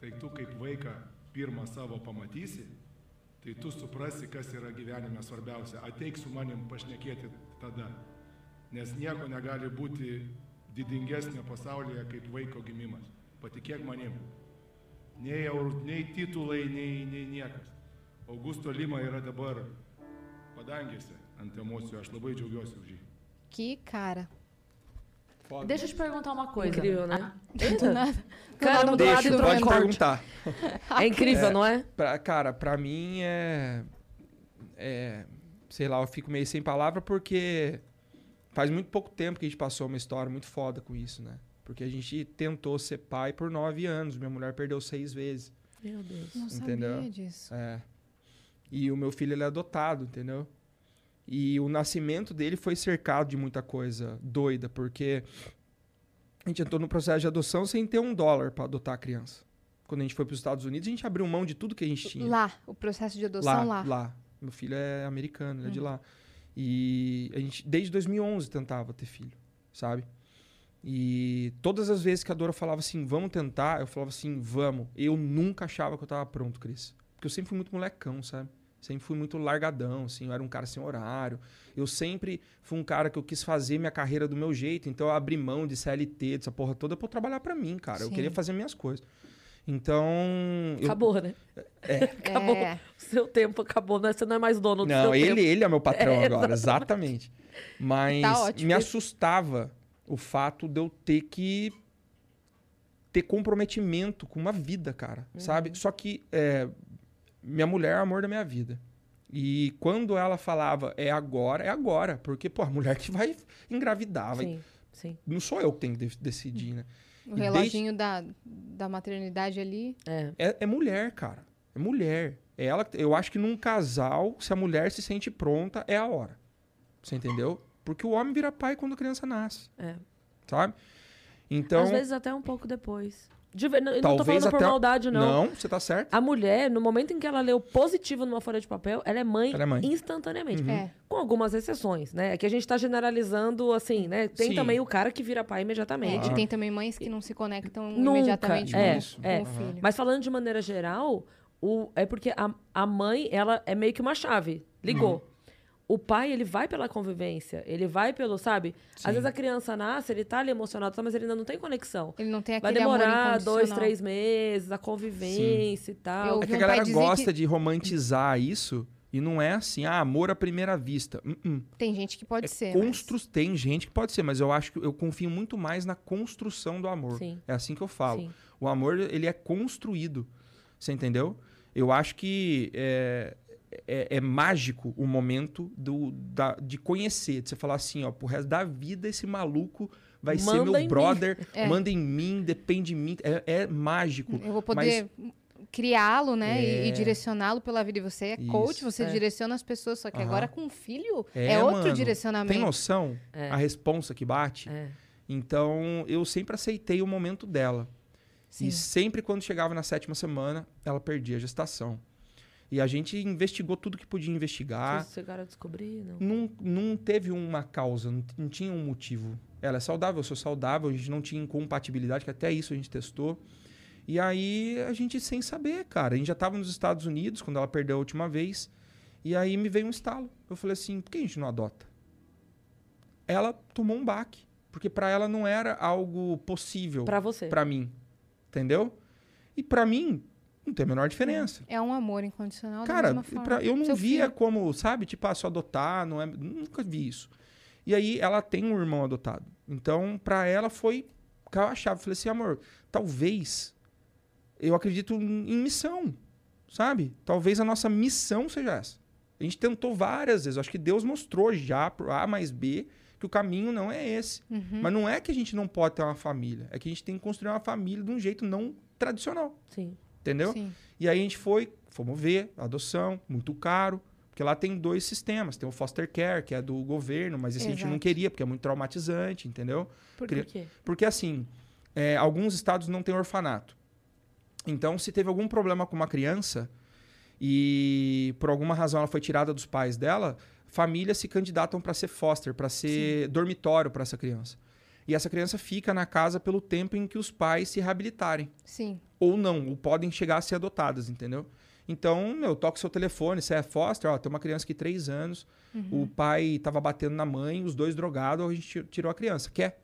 F: tai tu kaip vaiką pirmą savo pamatysi, tai tu suprasi, kas yra gyvenime svarbiausia. Ateik su manim pašnekėti tada. Nes nieko negali būti didingesnio pasaulyje kaip vaiko gimimas. Patikėk manim. Nei, nei titulai, nei, nei niekas. Augusto Lima yra dabar padangėse ant emocijų. Aš labai džiaugiuosi už jį.
B: Que cara.
C: Foda.
G: Deixa eu te perguntar uma coisa.
A: Incrível, né?
B: Do nada.
A: Cara,
B: Do nada,
A: do
B: do
A: lado
C: Deixa,
A: e
B: nada,
A: do
C: pode perguntar.
A: É incrível, não é?
C: Pra, cara, pra mim é, é. Sei lá, eu fico meio sem palavra porque faz muito pouco tempo que a gente passou uma história muito foda com isso, né? Porque a gente tentou ser pai por nove anos. Minha mulher perdeu seis vezes.
A: Meu Deus.
B: Não
C: Entendeu?
B: sabia disso.
C: É. E o meu filho ele é adotado, entendeu? E o nascimento dele foi cercado de muita coisa doida, porque a gente entrou no processo de adoção sem ter um dólar pra adotar a criança. Quando a gente foi para os Estados Unidos, a gente abriu mão de tudo que a gente tinha.
B: Lá, o processo de adoção lá.
C: lá. Meu filho é americano, ele é de lá. E a gente, desde 2011, tentava ter filho, sabe? E todas as vezes que a Dora falava assim, vamos tentar, eu falava assim, vamos. Eu nunca achava que eu tava pronto, Cris. Porque eu sempre fui muito molecão, sabe? Sempre fui muito largadão, assim, eu era um cara sem horário. Eu sempre fui um cara que eu quis fazer minha carreira do meu jeito, então eu abri mão de CLT, dessa porra toda, pra eu trabalhar pra mim, cara. Eu
B: Sim.
C: queria fazer minhas coisas. Então. eu-
A: Acabou, né? Acabou.
B: É,
A: O seu tempo acabou, né? Você não é mais dono do
C: Não,
A: seu
C: ele,
A: tempo.
C: ele é meu patrão
A: É,
C: agora, exatamente. Mas
B: Tá ótimo.
C: me assustava o fato de eu ter que ter comprometimento com uma vida, cara,
A: Uhum.
C: sabe? Só que é, minha mulher é o amor da minha vida. E quando ela falava é agora, é agora. Porque, pô, a mulher que vai engravidar, vai...
A: Sim, sim.
C: não sou eu que tenho que de- decidir, né?
B: O
C: E desde-
B: reloginho da, da maternidade ali.
A: É.
C: É, é mulher, cara. É mulher. É ela, eu acho que num casal, se a mulher se sente pronta, é a hora. Você entendeu? Porque o homem vira pai quando a criança nasce.
A: É.
C: Sabe? Então,
A: Às vezes até um pouco depois. De ver- eu não tô
C: talvez
A: falando por
C: até.
A: maldade, não.
C: Não, você tá certo.
A: A mulher, no momento em que ela leu positivo numa folha de papel, ela é mãe,
C: Ela é mãe.
A: instantaneamente.
C: Uhum.
B: É.
A: Com algumas exceções, né? É que a gente tá generalizando, assim, né? Tem
C: Sim.
A: também o cara que vira pai
B: É,
A: imediatamente.
B: e tem também mães que não se conectam
A: Nunca,
B: imediatamente com,
A: é,
C: Isso.
B: com
A: é.
B: o filho.
A: Mas falando de maneira geral, o, é porque a, a mãe, ela é meio que uma chave. Ligou.
C: Uhum.
A: O pai, ele vai pela convivência, ele vai pelo, sabe?
C: Sim.
A: Às vezes a criança nasce, ele tá ali emocionado, tá, mas ele ainda não tem conexão.
B: Ele não tem
A: Vai
B: aquele amor
A: demorar dois, três meses, a convivência e tal.
B: Eu-
C: É que a galera gosta
B: que-
C: de romantizar isso e não é assim, ah, amor à primeira vista. Uh-uh.
B: Tem gente que pode
C: É
B: ser. mas-
C: constru... Tem gente que pode ser, mas eu acho que eu confio muito mais na construção do amor.
A: Sim.
C: É assim que eu falo.
A: Sim.
C: O amor, ele é construído. Você entendeu? Eu acho que é, é, é mágico o momento do, da- de conhecer, de você falar assim, ó, pro resto da vida esse maluco vai ser
A: Manda em
C: meu
A: mim.
C: brother,
B: É.
C: manda em mim, depende de mim. É, é mágico.
B: Eu vou poder criá-lo, né? e- E,
C: É.
B: direcioná-lo pela vida. E você é coach,
C: Isso.
B: você
A: É.
B: direciona as pessoas. Só que
C: Aham.
B: agora com um filho é,
C: É,
B: outro
C: mano.
B: direcionamento.
C: Tem noção?
A: É.
C: A responsa que bate?
A: É.
C: Então, eu sempre aceitei o momento dela.
B: Sim.
C: E sempre quando chegava na sétima semana, ela perdia a gestação. E a gente investigou tudo que podia investigar.
A: Vocês chegaram a descobrir, não?
C: Não, não teve uma causa, não, não tinha um motivo. Ela é saudável, eu sou saudável, a gente não tinha incompatibilidade, que até isso a gente testou. E aí a gente sem saber, cara. A gente já estava nos Estados Unidos quando ela perdeu a última vez. E aí me veio um estalo. Eu falei assim, por que a gente não adota? Ela tomou um baque. Porque para ela não era algo possível
A: Pra você.
C: para mim. Entendeu? E para mim, não tem a menor diferença.
B: É um amor incondicional
C: Cara,
B: da mesma forma.
C: pra- eu não
B: Seu
C: via
B: filho.
C: como, sabe, tipo, ah, só adotar, não é, nunca vi isso. E aí ela tem um irmão adotado. Então, pra ela foi caiu a chave. Falei assim, amor, talvez eu acredito em em missão, sabe? Talvez a nossa missão seja essa. A gente tentou várias vezes, eu acho que Deus mostrou já pro A mais B que o caminho não é esse.
B: Uhum.
C: Mas não é que a gente não pode ter uma família, é que a gente tem que construir uma família de um jeito não tradicional,
A: Sim.
C: Entendeu?
B: Sim.
C: E aí a gente foi, fomos ver, adoção, muito caro, porque lá tem dois sistemas. Tem o foster care, que é do governo, mas esse a gente não
B: Exato.
C: queria, porque é muito traumatizante, entendeu?
A: Por, quê?
C: Porque assim, é, alguns estados não têm orfanato. Então, se teve algum problema com uma criança e por alguma razão ela foi tirada dos pais dela, famílias se candidatam para ser foster, para ser dormitório para essa criança. E essa criança fica na casa pelo tempo em que os pais se reabilitarem
B: Sim.
C: ou não, ou podem chegar a ser adotadas, entendeu? Então, meu, toca o seu telefone, você é foster, ó, tem uma criança aqui três anos,
B: Uhum.
C: o pai tava batendo na mãe, os dois drogados, a gente ti- tirou a criança. Quer?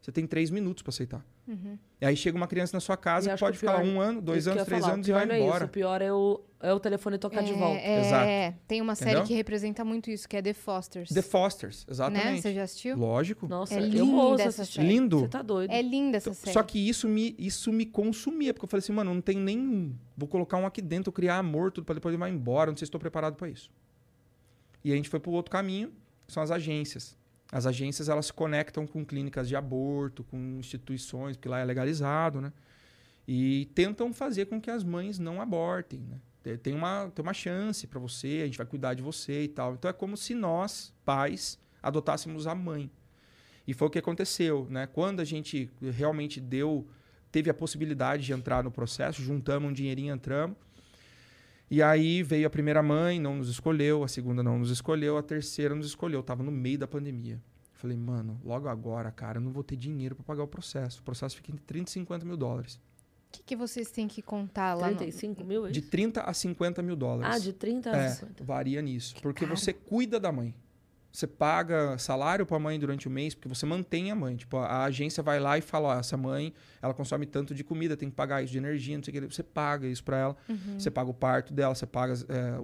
C: Você tem três minutos para aceitar.
B: Uhum.
C: E aí chega uma criança na sua casa que pode
A: que
C: ficar
A: pior-
C: um ano, dois anos, três
A: falar,
C: anos e vai
A: não é
C: embora.
A: Isso. O pior é o, é o telefone tocar de
B: É,
A: volta.
B: É,
C: Exato.
B: tem uma série
C: Entendeu?
B: que representa muito isso, que é The Fosters.
C: The Fosters,
B: né?
C: exatamente.
B: Você já assistiu?
C: Lógico.
A: Nossa,
B: É
A: eu ouço
B: essa série.
C: Lindo.
A: Você tá doido.
B: É linda essa série.
C: Só que isso me, isso me consumia, porque eu falei assim, mano, não tem nenhum. Vou colocar um aqui dentro, criar amor, tudo, pra depois ele vai embora. Não sei se estou preparado para isso. E a gente foi pro outro caminho, que são as agências. As agências, elas se conectam com clínicas de aborto, com instituições, porque lá é legalizado, né? E tentam fazer com que as mães não abortem, né? Tem- uma, tem uma chance para você, a gente vai cuidar de você e tal. Então é como se nós, pais, adotássemos a mãe. E foi o que aconteceu, né? Quando a gente realmente deu, teve a possibilidade de entrar no processo, juntamos um dinheirinho, entramos. E aí veio a primeira mãe, não nos escolheu, a segunda não nos escolheu, a terceira nos escolheu. Tava no meio da pandemia. Falei, mano, logo agora, cara, eu não vou ter dinheiro para pagar o processo. O processo fica entre 30 e 50 mil dólares.
B: O que, que vocês têm que contar lá no...
A: 35 mil, é
C: De
A: isso?
C: 30 a 50 mil dólares.
A: Ah, de 30 a
C: É,
A: 50.
C: varia nisso. Porque
B: caro.
C: você cuida da mãe. Você paga salário para a mãe durante o mês, porque você mantém a mãe. Tipo, a agência vai lá e fala: ó, essa mãe, ela consome tanto de comida, tem que pagar isso de energia, não sei o que. Você paga isso para ela.
B: Uhum.
C: Você paga o parto dela, você paga é,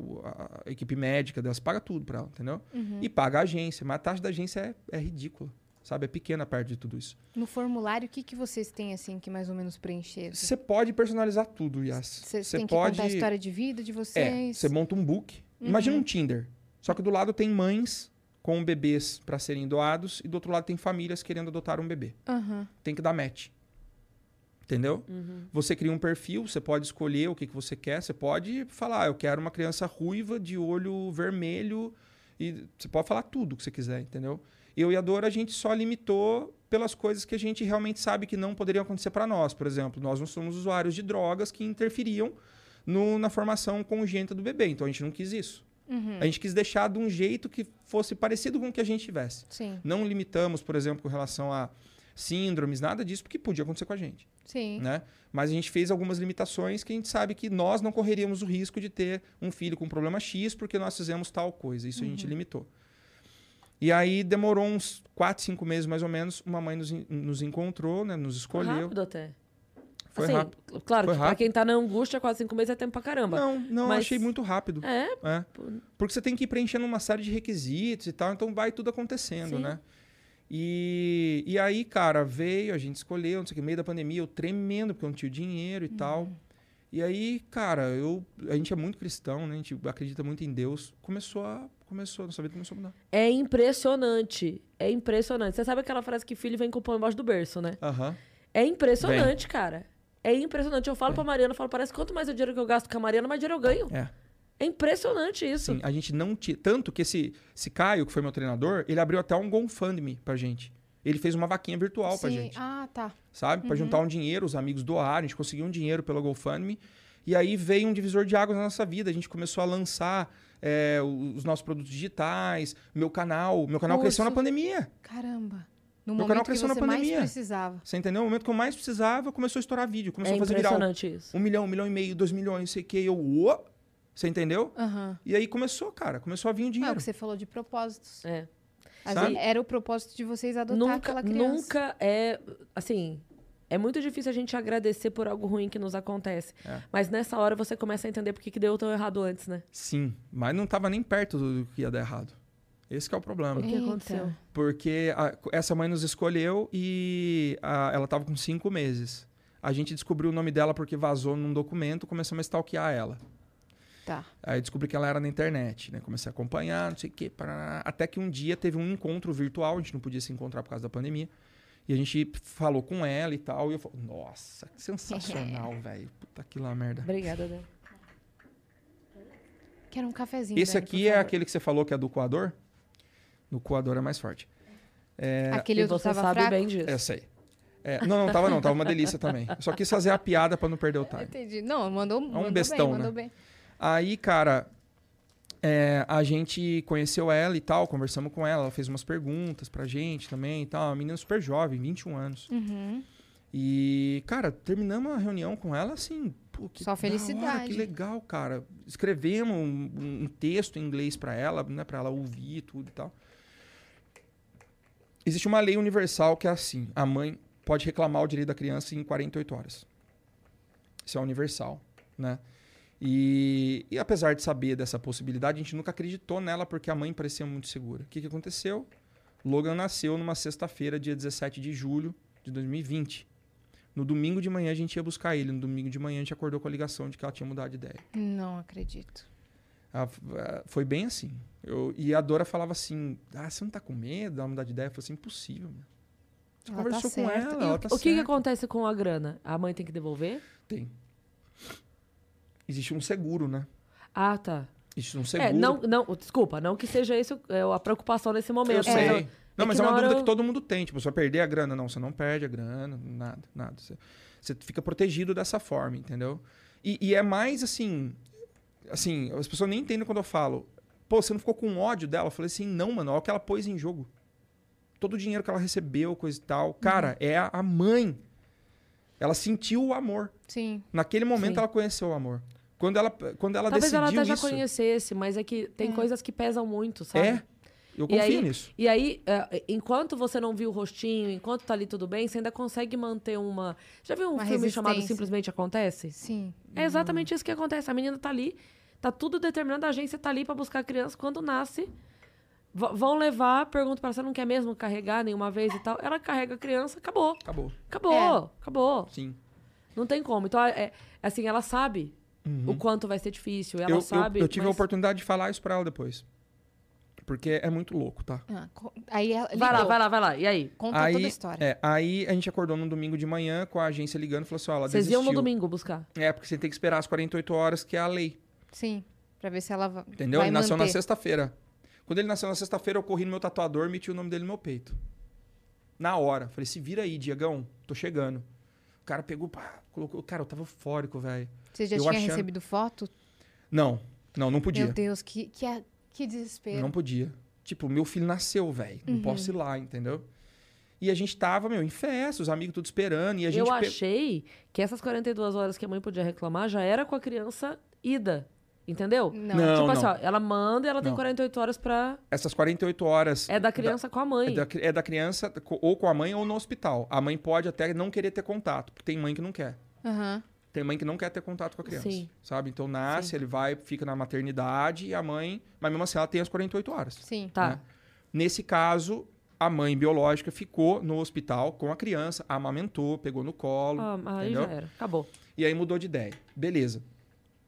C: a equipe médica dela, você paga tudo para ela, entendeu?
B: Uhum.
C: E paga a agência. Mas a taxa da agência é, é ridícula, sabe? É pequena perto de tudo isso.
B: No formulário, o que, que vocês têm, assim, que mais ou menos preencher?
C: Você pode personalizar tudo, Yas. Você
B: que
C: pode.
B: contar a história de vida de
C: É,
B: vocês?
C: você monta um book. Imagina um Tinder. Só que do lado tem mães com bebês para serem doados e do outro lado tem famílias querendo adotar um bebê.
B: Aham.
C: Tem que dar match. Entendeu?
A: Uhum.
C: Você cria um perfil, você pode escolher o que, que você quer. Você pode falar, "Ah, eu quero uma criança ruiva de olho vermelho. E você pode falar tudo que você quiser, entendeu? Eu e a Dora, a gente só limitou pelas coisas que a gente realmente sabe que não poderiam acontecer para nós. Por exemplo, nós não somos usuários de drogas que interferiam no- na formação congênita do bebê. Então a gente não quis isso.
B: Uhum.
C: A gente quis deixar de um jeito que fosse parecido com o que a gente tivesse.
B: Sim,
C: Não limitamos, por exemplo, com relação a síndromes, nada disso, porque podia acontecer com a gente,
B: sim.
C: né? Mas a gente fez algumas limitações que a gente sabe que nós não correríamos o risco de ter um filho com problema X porque nós fizemos tal coisa. Isso a gente limitou. E aí demorou uns 4, 5 meses mais ou menos, uma mãe nos, nos encontrou, né? Nos
A: Foi
C: escolheu.
A: rápido até.
C: Foi
A: assim,
C: rápido.
A: Claro que pra quem tá na angústia, quase cinco meses é tempo pra caramba.
C: Não, não,
A: Mas-
C: achei muito rápido.
A: É,
C: É. Porque você tem que ir preenchendo uma série de requisitos e tal, então vai tudo acontecendo,
A: Sim.
C: né? E, e aí, cara, veio, a gente escolheu, não sei o que, meio da pandemia, eu tremendo, porque eu não tinha dinheiro e tal. E aí, cara, eu, a gente é muito cristão, né? A gente acredita muito em Deus. Começou a começou, nossa vida começou a mudar.
A: É impressionante. É impressionante. Você sabe aquela frase que filho vem com o pão embaixo do berço, né?
C: Aham.
A: É impressionante, cara. É impressionante. Eu falo pra Mariana, eu falo, parece que quanto mais o dinheiro que eu gasto com a Mariana, mais dinheiro eu ganho.
C: É.
A: É impressionante isso.
C: Sim, a gente não tinha. Tanto que esse, esse Caio, que foi meu treinador, ele abriu até um GoFundMe pra gente. Ele fez uma vaquinha virtual pra
B: Sim.
C: gente.
B: Ah, tá.
C: sabe? Pra juntar um dinheiro, os amigos doaram, a gente conseguiu um dinheiro pelo GoFundMe. E aí veio um divisor de águas na nossa vida. A gente começou a lançar é, os nossos produtos digitais, meu canal. Meu canal cresceu na pandemia.
B: Caramba. No
C: Meu canal
B: momento que
C: cresceu na
B: você mais
C: pandemia.
B: precisava.
C: Você entendeu? No momento que eu mais precisava, começou a estourar vídeo. Começou
A: É
C: a fazer viral.
A: impressionante isso.
C: Um milhão, um milhão e meio, dois milhões, não sei o que. Eu, "Uô!" você entendeu?
B: Aham.
C: E aí começou, cara. Começou a vir o
B: É o
C: dinheiro.
B: que você falou de propósitos.
A: É.
B: Vezes Era o propósito de vocês adotar
A: Nunca,
B: aquela criança.
A: nunca é. Assim. É muito difícil a gente agradecer por algo ruim que nos acontece.
C: É.
A: Mas nessa hora você começa a entender por que, que deu tão errado antes, né?
C: Sim, mas não tava nem perto do que ia dar errado. Esse que é o problema.
A: O que aconteceu?
C: Porque a- essa mãe nos escolheu e a- ela tava com cinco meses. A gente descobriu o nome dela porque vazou num documento, começamos a stalkear ela.
B: Tá.
C: Aí descobri que ela era na internet, né? Comecei a acompanhar, não sei o quê. parará. Até que um dia teve um encontro virtual, a gente não podia se encontrar por causa da pandemia. E a gente falou com ela e tal. E eu falei, nossa, que sensacional, velho. Puta que lá merda.
A: Obrigada, Dé.
B: Quero um cafezinho.
C: Esse
B: Dani,
C: aqui é aquele que você falou que é do coador? No coador é mais forte.
B: Aquele
A: E você
B: tava
A: sabe
B: fraco?
A: bem disso.
C: Essa aí. É, não, não tava não, tava uma delícia também. Só quis fazer a piada pra não perder o time.
B: Entendi. Não, mandou, mandou
C: bestão,
B: bem,
C: né?
B: mandou bem.
C: Aí, cara, é, a gente conheceu ela e tal, conversamos com ela, ela fez umas perguntas pra gente também e tal. Uma menina super jovem, 21 anos.
B: Uhum.
C: E, cara, terminamos a reunião com ela assim, pô, que
B: Só
C: da hora,
B: felicidade.
C: que legal, cara. Escrevemos um, um texto em inglês pra ela, né, para ela ouvir tudo e tal. Existe uma lei universal que é assim: a mãe pode reclamar o direito da criança em 48 horas. Isso é universal, né? E, e apesar de saber dessa possibilidade, a gente nunca acreditou nela porque a mãe parecia muito segura. O que, que aconteceu? Logan nasceu numa sexta-feira, dia 17 de julho de 2020. No domingo de manhã a gente ia buscar ele. No domingo de manhã a gente acordou com a ligação de que ela tinha mudado de ideia.
B: Não acredito.
C: Foi bem assim. Eu- e a Dora falava assim: Ah, você não tá com medo dela mudar de ideia? Eu falei assim: impossível, meu. Você
B: Ela tá
C: conversou com
B: certa.
C: ela, ela tá
A: o que, que acontece com a grana? A mãe tem que devolver?
C: Tem. Existe um seguro, né?
A: Ah, tá.
C: Existe um seguro.
A: É, não, não, desculpa, não que seja isso é, a preocupação nesse
C: Eu
A: momento.
C: sei.
A: mas
C: Não,
A: eu-
C: mas é uma dúvida
A: eu-
C: que todo mundo tem. Tipo, você vai perder a grana. Não, você não perde a grana, nada, nada. Você, você fica protegido dessa forma, entendeu? E, e é mais assim. Assim, as pessoas nem entendem quando eu falo. Pô, você não ficou com ódio dela? Eu falei assim, não, mano, olha o que ela pôs em jogo. Todo o dinheiro que ela recebeu, coisa e tal. Cara, é a a mãe. Ela sentiu o amor.
B: Sim.
C: Naquele momento
A: Sim.
C: ela conheceu o amor. Quando ela, quando ela
A: Talvez ela
C: decidiu
A: até já
C: isso.
A: conhecesse, mas é que tem coisas que pesam muito, sabe?
C: É, eu
A: E
C: confio
A: aí,
C: nisso.
A: E aí, é, enquanto você não viu o rostinho, enquanto tá ali tudo bem, você ainda consegue manter uma. Já viu um
B: Uma
A: filme chamado. Simplesmente Acontece?
B: Sim.
A: É exatamente isso que acontece. A menina tá ali, tá tudo determinado, a agência tá ali pra buscar a criança. Quando nasce, vão levar, pergunta pra ela, você não quer mesmo carregar nenhuma vez e tal? Ela carrega a criança, acabou.
C: Acabou.
A: Acabou,
B: É.
A: acabou.
C: Sim.
A: Não tem como. Então, é, assim, ela sabe o quanto vai ser difícil. Ela
C: Uhum. eu, eu-
A: sabe.
C: eu, tive a
A: mas-
C: oportunidade de falar isso pra ela depois. Porque é muito louco, tá?
B: Ah, aí ela
A: Vai lá, vai lá, vai lá. E aí?
B: Conta
C: aí,
B: toda a história.
C: É, aí a gente acordou num domingo de manhã com a agência ligando e falou assim: ó, ela
A: Vocês iam
C: desistiu.
A: no domingo buscar.
C: É, porque você tem que esperar as 48 horas, que é a lei.
B: Sim. Pra ver se ela
C: Entendeu?
B: vai
C: ele nasceu na
B: manter.
C: sexta-feira. Quando ele nasceu na sexta-feira, eu corri no meu tatuador e meti o nome dele no meu peito. Na hora. Falei, se vira aí, Diegão, tô chegando. O cara pegou, pá, colocou. Cara, eu tava eufórico, velho.
B: Você já
C: eu
B: tinha
C: achando-
B: recebido foto?
C: Não, não, não podia.
B: Meu Deus, que, que, a- que desespero.
C: Não podia. Tipo, meu filho nasceu, velho. Não posso ir lá, entendeu? E a gente tava, meu, em festa, os amigos tudo esperando. E a gente
A: Eu
C: pe-
A: achei que essas 42 horas que a mãe podia reclamar já era com a criança ida. Entendeu?
B: Não.
C: Não.
A: tipo assim, ó, ela manda e ela tem
C: Não.
A: 48 horas pra.
C: Essas 48 horas.
A: É da criança com a
C: da-
A: mãe.
C: É da, é da criança ou com a mãe ou no hospital. A mãe pode até não querer ter contato, porque tem mãe que não quer.
B: Aham.
C: Tem mãe que não quer ter contato com a criança.
A: Sim.
C: Sabe? Então nasce,
A: Sim.
C: ele vai, fica na maternidade e a mãe. Mas mesmo assim, ela tem as 48 horas.
B: Sim.
A: Tá.
C: né? Nesse caso, a mãe biológica ficou no hospital com a criança, amamentou, pegou no colo.
A: Ah, aí
C: entendeu?
A: já era. Acabou.
C: E aí mudou de ideia. Beleza.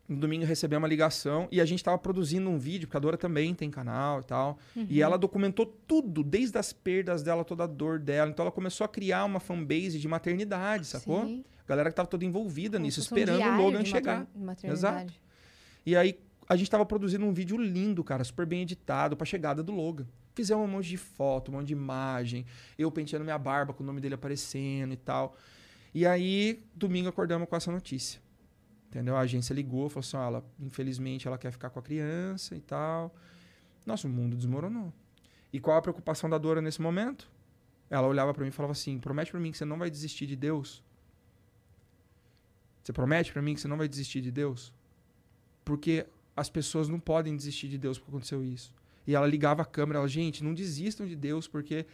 C: No domingo recebi uma ligação e a gente tava produzindo um vídeo, porque a Dora também tem canal e tal. E ela documentou tudo, desde as perdas dela, toda a dor dela. Então ela começou a criar uma fanbase de maternidade, sacou?
B: Sim.
C: A galera que tava toda envolvida
B: Como
C: nisso,
B: fosse um
C: esperando o Logan
B: de
C: chegar.
B: maternidade.
C: E aí a gente tava produzindo um vídeo lindo, cara, super bem editado pra chegada do Logan. Fizemos um monte de foto, um monte de imagem, eu penteando minha barba com o nome dele aparecendo e tal. E aí, domingo acordamos com essa notícia. Entendeu? A agência ligou, falou assim: ó, ela, infelizmente ela quer ficar com a criança e tal. Nossa, o mundo desmoronou. E qual a preocupação da Dora nesse momento? Ela olhava pra mim e falava assim: promete pra mim que você não vai desistir de Deus. Você promete pra mim que você não vai desistir de Deus? Porque as pessoas não podem desistir de Deus porque aconteceu isso. E ela ligava a câmera, ela, gente, não desistam de Deus, porque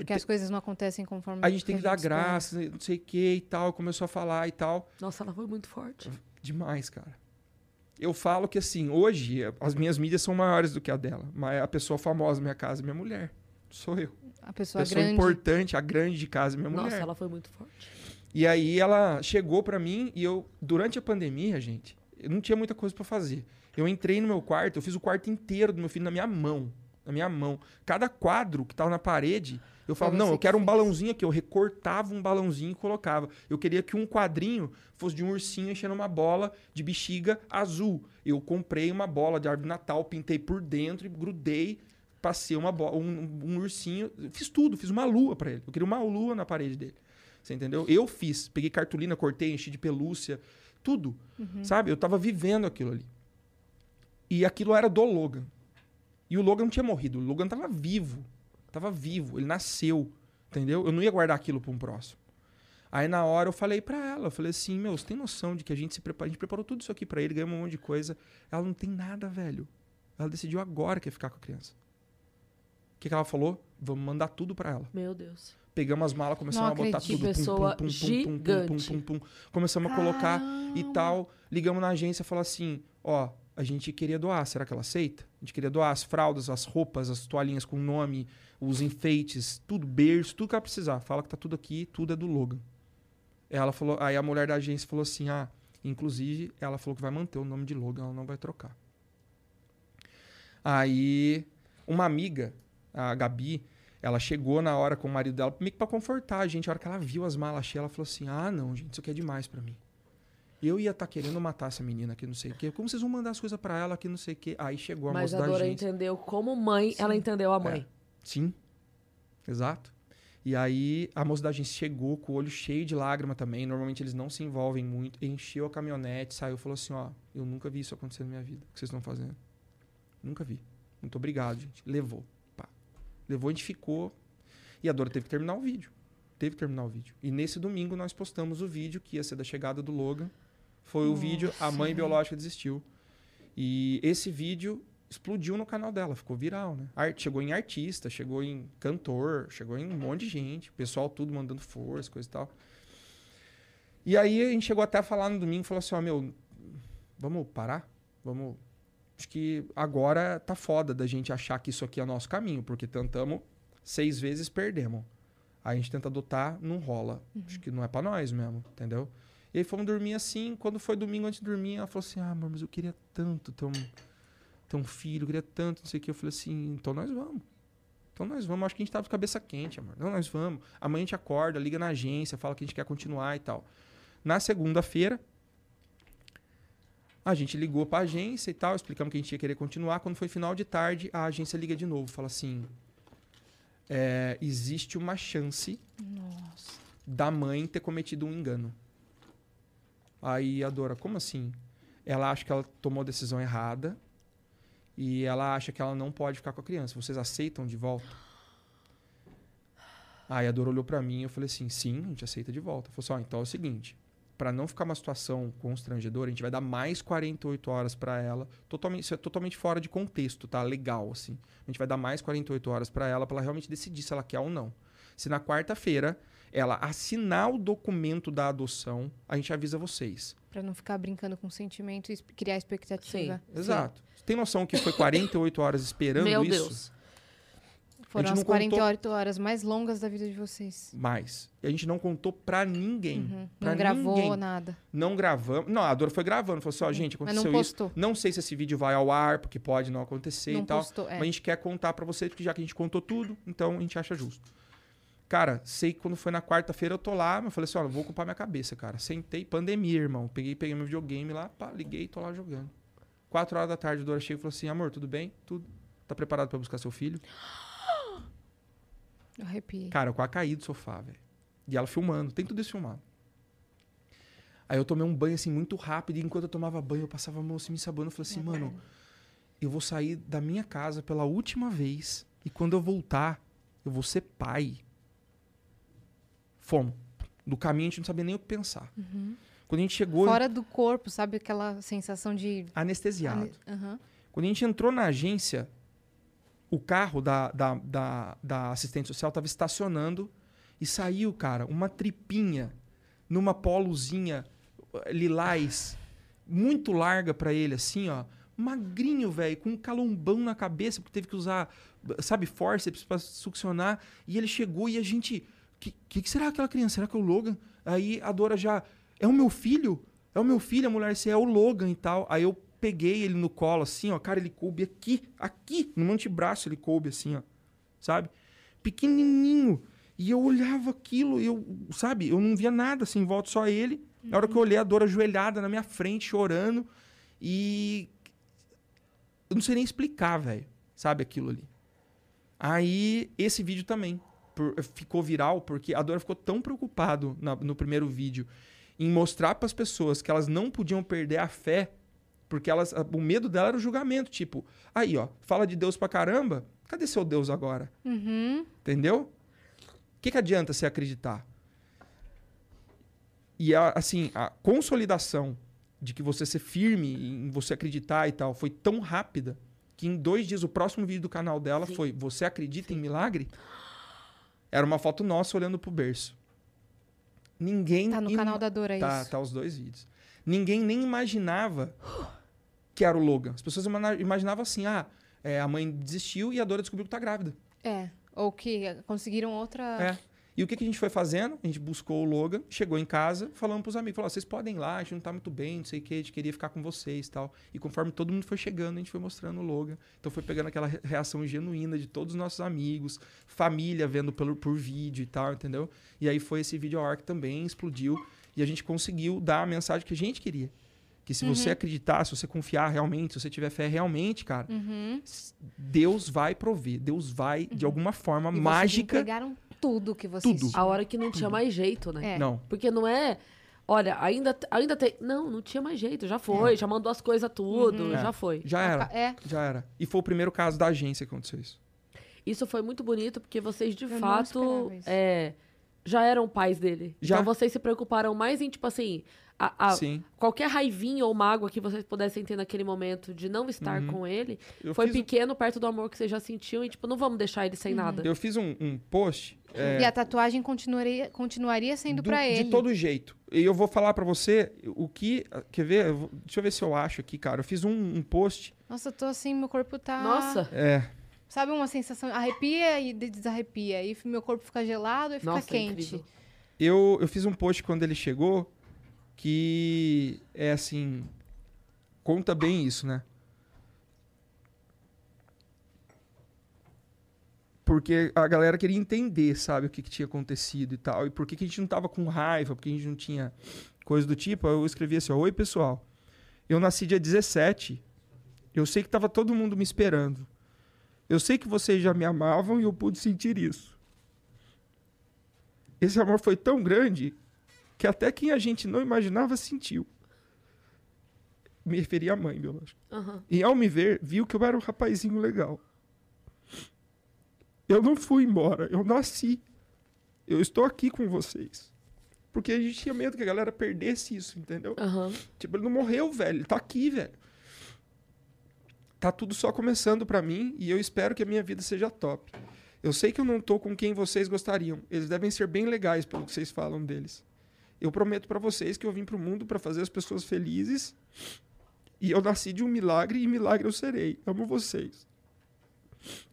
B: Porque as coisas não acontecem conforme
C: a gente tem que dar
B: espera.
C: graça, não sei o que e tal. Começou a falar e tal.
A: Nossa, ela foi muito forte.
C: Demais, cara. Eu falo que assim, hoje as minhas mídias são maiores do que a dela. Mas a pessoa famosa da minha casa é minha mulher. Sou eu.
B: A
C: A
B: pessoa,
C: pessoa
B: grande.
C: importante, a grande de casa é minha
A: Nossa,
C: mulher.
A: ela foi muito forte.
C: E aí ela chegou pra mim e eu, durante a pandemia, gente, eu não tinha muita coisa pra fazer. Eu entrei no meu quarto, eu fiz o quarto inteiro do meu filho na minha mão. Na minha mão. Cada quadro que tava na parede, eu falava, não, eu
B: que
C: quero um balãozinho aqui. Eu recortava um balãozinho e colocava. Eu queria que um quadrinho fosse de um ursinho enchendo uma bola de bexiga azul. Eu comprei uma bola de árvore de Natal, pintei por dentro e grudei, passei uma bola, um, um ursinho. Fiz tudo, fiz uma lua pra ele. Eu queria uma lua na parede dele. Você entendeu? Eu fiz. Peguei cartolina, cortei, enchi de pelúcia, tudo. Sabe? Eu tava vivendo aquilo ali. E aquilo era do Logan. E o Logan não tinha morrido. O Logan tava vivo. Tava vivo. Ele nasceu. Entendeu? Eu não ia guardar aquilo pra um próximo. Aí na hora eu falei pra ela, eu falei assim, meu, você tem noção de que a gente se preparou, a gente preparou tudo isso aqui pra ele, ganhamos um monte de coisa. Ela não tem nada, velho. Ela decidiu agora que ia ficar com a criança. O que, que ela falou? Vamos mandar tudo pra ela.
A: Meu Deus.
C: Pegamos as malas, começamos
B: Não
C: a botar tudo.
A: Que pessoa
C: pum,
A: gigante.
C: pum, pum. Começamos a colocar e tal. Ligamos na agência e falou assim: ó, a gente queria doar, será que ela aceita? A gente queria doar as fraldas, as roupas, as toalhinhas com nome, os enfeites, tudo, berço, tudo que ela precisar. Fala que tá tudo aqui, tudo é do Logan. Ela falou, aí a mulher da agência falou assim: ah, inclusive, ela falou que vai manter o nome de Logan, ela não vai trocar. Aí, uma amiga, a Gabi, ela chegou na hora com o marido dela, meio que pra confortar a gente. A hora que ela viu as malas cheias, ela falou assim: ah, não, gente, isso aqui é demais pra mim. Eu ia estar querendo matar essa menina aqui, não sei o quê. Como vocês vão mandar as coisas pra ela aqui, não sei o quê? Aí chegou a
A: Mas
C: moça
A: a
C: da
A: Dora
C: agência.
A: entendeu como mãe, ela entendeu a mãe.
C: Sim, exato. E aí a moça da agência chegou com o olho cheio de lágrima também. Normalmente eles não se envolvem muito. Encheu a caminhonete, saiu e falou assim: Ó, eu nunca vi isso acontecer na minha vida. O que vocês estão fazendo? Nunca vi. Muito obrigado, gente. Levou. Pá. Levou, a gente ficou. E a Dora teve que terminar o vídeo. Teve que terminar o vídeo. E nesse domingo nós postamos o vídeo que ia ser da chegada do Logan. Foi o vídeo A Mãe Biológica Desistiu. E esse vídeo explodiu no canal dela, ficou viral, né? Art, chegou em artista, chegou em cantor, chegou em um monte de gente, pessoal tudo mandando força, coisa e tal. E aí a gente chegou até a falar no domingo, falou assim, ó, meu, vamos parar? Vamos... Acho que agora tá foda da gente achar que isso aqui é nosso caminho, porque tentamos seis vezes, perdemos. Aí a gente tenta adotar, não rola. Acho que não é pra nós mesmo, entendeu? E aí fomos dormir assim, quando foi domingo antes de dormir, ela falou assim, ah, amor, mas eu queria tanto ter um, ter um filho, eu queria tanto, não sei o que. Eu falei assim, então nós vamos. Então nós vamos. Acho que a gente tava de cabeça quente, amor. Não, nós vamos. Amanhã a gente acorda, liga na agência, fala que a gente quer continuar e tal. Na segunda-feira, a gente ligou pra agência e tal, explicamos que a gente ia querer continuar. Quando foi final de tarde, a agência liga de novo, fala assim: é, existe uma chance da mãe ter cometido um engano. Aí a Dora, como assim? Ela acha que ela tomou a decisão errada e ela acha que ela não pode ficar com a criança. Vocês aceitam de volta? Aí a Dora olhou pra mim e eu falei assim: sim, a gente aceita de volta. Falou assim: ó, então é o seguinte. Pra não ficar uma situação constrangedora, a gente vai dar mais 48 horas pra ela. Totalmente, isso é totalmente fora de contexto, tá? Legal, assim. A gente vai dar mais 48 horas pra ela, pra ela realmente decidir se ela quer ou não. Se na quarta-feira ela assinar o documento da adoção, a gente avisa vocês.
B: Pra não ficar brincando com sentimento e criar expectativa.
A: Sim.
C: Exato. Tem noção que foi 48 horas esperando
A: Meu
C: isso?
A: Deus.
B: Foram as
C: gente não contou
B: 48 horas mais longas da vida de vocês.
C: mais. E a gente não contou pra ninguém.
B: Uhum.
C: Pra
B: Não gravou
C: ninguém.
B: nada.
C: Não gravamos. Não, a Dora foi gravando. Falou assim, ó, gente,
B: Mas
C: aconteceu
B: não
C: isso.
B: postou.
C: Não sei se esse vídeo vai ao ar, porque pode não acontecer
B: Não
C: e tal.
B: postou, é.
C: Mas a gente quer contar pra vocês, porque já que a gente contou tudo, então a gente acha justo. Cara, sei que quando foi na quarta-feira eu tô lá, eu falei assim, ó, vou ocupar minha cabeça, cara. Sentei, pandemia, irmão. Peguei, peguei meu videogame lá, pá, liguei, tô lá jogando. Quatro horas da tarde, a Dora chega e falou assim, amor, tudo bem? Tudo. Tá preparado pra buscar seu filho?
B: Eu arrepiei.
C: Cara, eu quase caí do sofá, velho. E ela filmando, tem tudo isso filmado. Aí eu tomei um banho assim muito rápido, e enquanto eu tomava banho, eu passava a mão assim me sabando, eu falei assim, mano, eu vou sair da minha casa pela última vez, e quando eu voltar, eu vou ser pai. Fomos. No caminho a gente não sabia nem o que pensar. Quando a gente chegou,
B: Fora do corpo, sabe aquela sensação de.
C: anestesiado.
B: ane- Aham.
C: Quando a gente entrou na agência, o carro da, da, da, da assistente social estava estacionando e saiu, cara, uma tripinha numa polozinha eh, lilás, muito larga pra ele, assim, ó. Magrinho, velho, com um calombão na cabeça, porque teve que usar, sabe, forceps pra succionar. E ele chegou e a gente. Que, que, que será aquela criança? Será que é o Logan? Aí a Dora já. É o meu filho? É o meu filho, a mulher, se é o Logan e tal. Aí eu peguei ele no colo, assim, ó. Cara, ele coube aqui, aqui, no antebraço ele coube, assim, ó. Sabe? Pequenininho. E eu olhava aquilo, eu, sabe? Eu não via nada, assim, em volta só ele. Na hora que eu olhei, a Dora ajoelhada na minha frente, chorando. E. Eu não sei nem explicar, velho. Sabe aquilo ali. Aí, esse vídeo também por- ficou viral, porque a Dora ficou tão preocupado na- no primeiro vídeo em mostrar para as pessoas que elas não podiam perder a fé, porque elas, o medo dela era o julgamento. Tipo, aí, ó, fala de Deus pra caramba, cadê seu Deus agora?
B: Uhum.
C: Entendeu? O que, que adianta você acreditar? E a- assim, a consolidação de que você ser firme em você acreditar e tal foi tão rápida que em dois dias o próximo vídeo do canal dela foi Você acredita em milagre? Era uma foto nossa olhando pro berço. Ninguém.
B: Tá no canal da Dora, é
C: Tá,
B: isso.
C: tá os dois vídeos. Ninguém nem imaginava que era o Logan. As pessoas imaginavam assim: ah, é, a mãe desistiu e a Dora descobriu que tá grávida.
B: É. Ou que conseguiram outra.
C: É. E o que, que a gente foi fazendo? A gente buscou o Logan, chegou em casa, falando pros amigos, falou, vocês podem ir lá, a gente não tá muito bem, não sei o que, a gente queria ficar com vocês e tal. E conforme todo mundo foi chegando, a gente foi mostrando o Logan. Então foi pegando aquela re- reação genuína de todos os nossos amigos, família vendo pelo, por vídeo e tal, entendeu? E aí foi esse vídeo ao ar que também explodiu e a gente conseguiu dar a mensagem que a gente queria. Que se você acreditar, se você confiar realmente, se você tiver fé realmente, cara,
B: Uhum.
C: Deus vai prover. Deus vai, de alguma forma
B: E vocês
C: mágica.
B: entregaram tudo que vocês
C: Tudo.
A: A hora que não tinha mais jeito, né?
B: É.
C: Não.
A: Porque não é. Olha, ainda, ainda tem. Não, não tinha mais jeito. Já foi. Já mandou as coisas tudo.
C: É.
A: Já foi.
C: Já era.
B: É.
C: Já era. E foi o primeiro caso da agência que aconteceu isso.
A: Isso foi muito bonito porque vocês de
B: Eu
A: fato é, já eram pais dele.
C: Já.
A: Então vocês se preocuparam mais em, tipo assim, a- a-
C: Sim.
A: qualquer raivinha ou mágoa que vocês pudessem ter naquele momento de não estar
C: Uhum.
A: com ele,
C: Eu
A: foi
C: fiz, um-
A: pequeno perto do amor que vocês já sentiam e, tipo, não vamos deixar ele sem nada.
C: eu fiz um, um post é,
B: E a tatuagem continuaria, continuaria sendo
C: do-
B: pra
C: de
B: ele.
C: todo jeito. E eu vou falar pra você o que. Quer ver? Eu vou- deixa eu ver se eu acho aqui, cara. Eu fiz um, um post.
B: Nossa, eu tô assim, meu corpo tá.
A: Nossa,
C: É.
B: Sabe uma sensação? Arrepia e de- desarrepia. E meu corpo fica gelado e fica
A: Nossa, é
B: quente.
A: incrível.
C: Eu, eu fiz um post quando ele chegou que é assim. Conta bem isso, né? Porque a galera queria entender, sabe, o que, que tinha acontecido e tal. E por que, que a gente não tava com raiva, porque a gente não tinha coisa do tipo. Eu escrevi assim: ó, Oi, pessoal. Eu nasci dia 17. Eu sei que tava todo mundo me esperando. Eu sei que vocês já me amavam e eu pude sentir isso. Esse amor foi tão grande que até quem a gente não imaginava sentiu. Me referi à mãe, biológica.
A: Aham.
C: E ao me ver, viu que eu era um rapazinho legal. Eu não fui embora, eu nasci. Eu estou aqui com vocês. Porque a gente tinha medo que a galera perdesse isso, entendeu?
A: Aham.
C: Tipo, ele não morreu, velho. Ele tá aqui, velho. Tá tudo só começando pra mim e eu espero que a minha vida seja top. Eu sei que eu não tô com quem vocês gostariam. Eles devem ser bem legais pelo que vocês falam deles. Eu prometo pra vocês que eu vim pro mundo pra fazer as pessoas felizes. E eu nasci de um milagre e milagre eu serei. Amo vocês.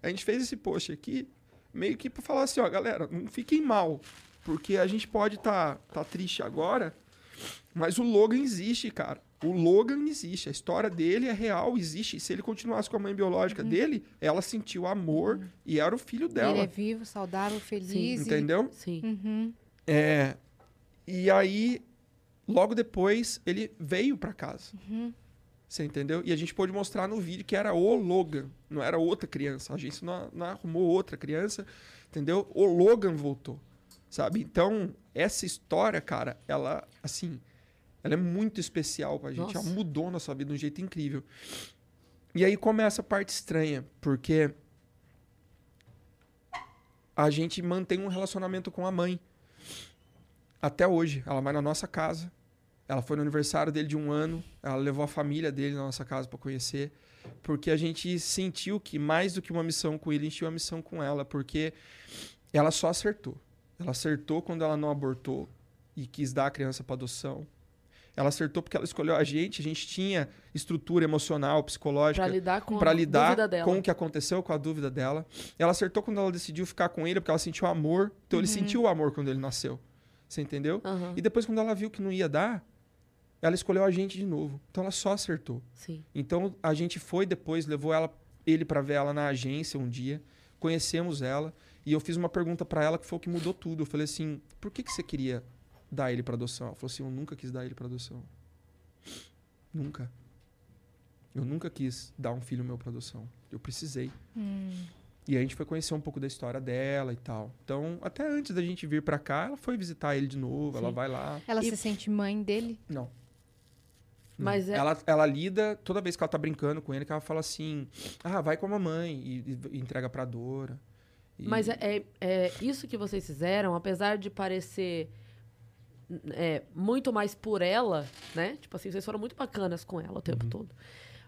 C: A gente fez esse post aqui meio que pra falar assim, ó, galera, não fiquem mal, porque a gente pode tá, tá triste agora, mas o Logan existe, cara. O Logan existe, a história dele é real, existe. E se ele continuasse com a mãe biológica dele, ela sentiu amor e era o filho dela.
B: Ele é vivo, saudável, feliz. e-
C: Entendeu?
A: Sim.
B: Uhum.
C: É, e aí, logo depois, ele veio pra casa. Você entendeu? E a gente pôde mostrar no vídeo que era o Logan, não era outra criança. A gente não, não arrumou outra criança, entendeu? O Logan voltou, sabe? Então, essa história, cara, ela, assim, ela é muito especial pra gente.
A: Nossa.
C: Ela mudou nossa vida de um jeito incrível. E aí começa a parte estranha, porque a gente mantém um relacionamento com a mãe. Até hoje. Ela vai na nossa casa. Ela foi no aniversário dele de um ano. Ela levou a família dele na nossa casa para conhecer. Porque a gente sentiu que mais do que uma missão com ele, a gente tinha uma missão com ela. Porque ela só acertou. Ela acertou quando ela não abortou e quis dar a criança para adoção. Ela acertou porque ela escolheu a gente. A gente tinha estrutura emocional, psicológica
A: Pra lidar com
C: para
A: a
C: lidar com o que aconteceu, com a dúvida dela. Ela acertou quando ela decidiu ficar com ele, porque ela sentiu amor. Então ele sentiu o amor quando ele nasceu. Você entendeu?
A: Aham,
C: E depois, quando ela viu que não ia dar, ela escolheu a gente de novo. Então ela só acertou.
A: Sim.
C: Então a gente foi depois, levou ela, ele para ver ela na agência um dia, conhecemos ela e eu fiz uma pergunta para ela que foi o que mudou tudo. Eu falei assim: "Por que que você queria dar ele para adoção?" Ela falou assim: "Eu nunca quis dar ele para adoção. Nunca. Eu nunca quis dar um filho meu para adoção. Eu precisei." E a gente foi conhecer um pouco da história dela e tal. Então, até antes da gente vir para cá, ela foi visitar ele de novo, ela
A: Sim.
C: vai lá.
B: Ela
A: E-
B: se sente mãe dele?
C: Não.
A: Mas é-
C: ela, ela lida, toda vez que ela tá brincando com ele, que ela fala assim: ah, vai com a mamãe e, e entrega pra Dora. E-
A: Mas é, é- é isso que vocês fizeram, apesar de parecer é, muito mais por ela, né? Tipo assim, vocês foram muito bacanas com ela o
C: Uhum.
A: tempo todo.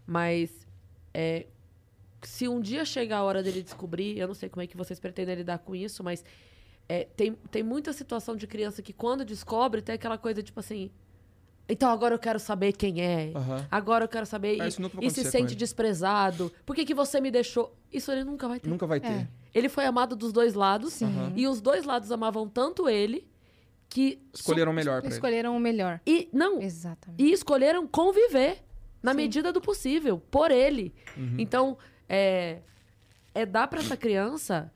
A: Mas é, se um dia chegar a hora dele descobrir, eu não sei como é que vocês pretendem lidar com isso, mas é, tem, tem muita situação de criança que quando descobre, tem aquela coisa tipo assim. Então agora eu quero saber quem é.
C: Aham.
A: Agora eu quero saber.
C: Ah,
A: e- e se sente
C: ele.
A: desprezado. Por que, que você me deixou? Isso ele nunca vai ter.
C: Nunca vai ter.
B: É.
A: Ele foi amado dos dois lados.
C: Aham.
A: E os dois lados amavam tanto ele que.
C: Escolheram o melhor pra ele.
B: Escolheram o melhor.
A: E, não.
B: Exatamente.
A: E escolheram conviver na
B: Sim.
A: medida do possível, por ele.
C: Uhum.
A: Então, é, é dar pra essa criança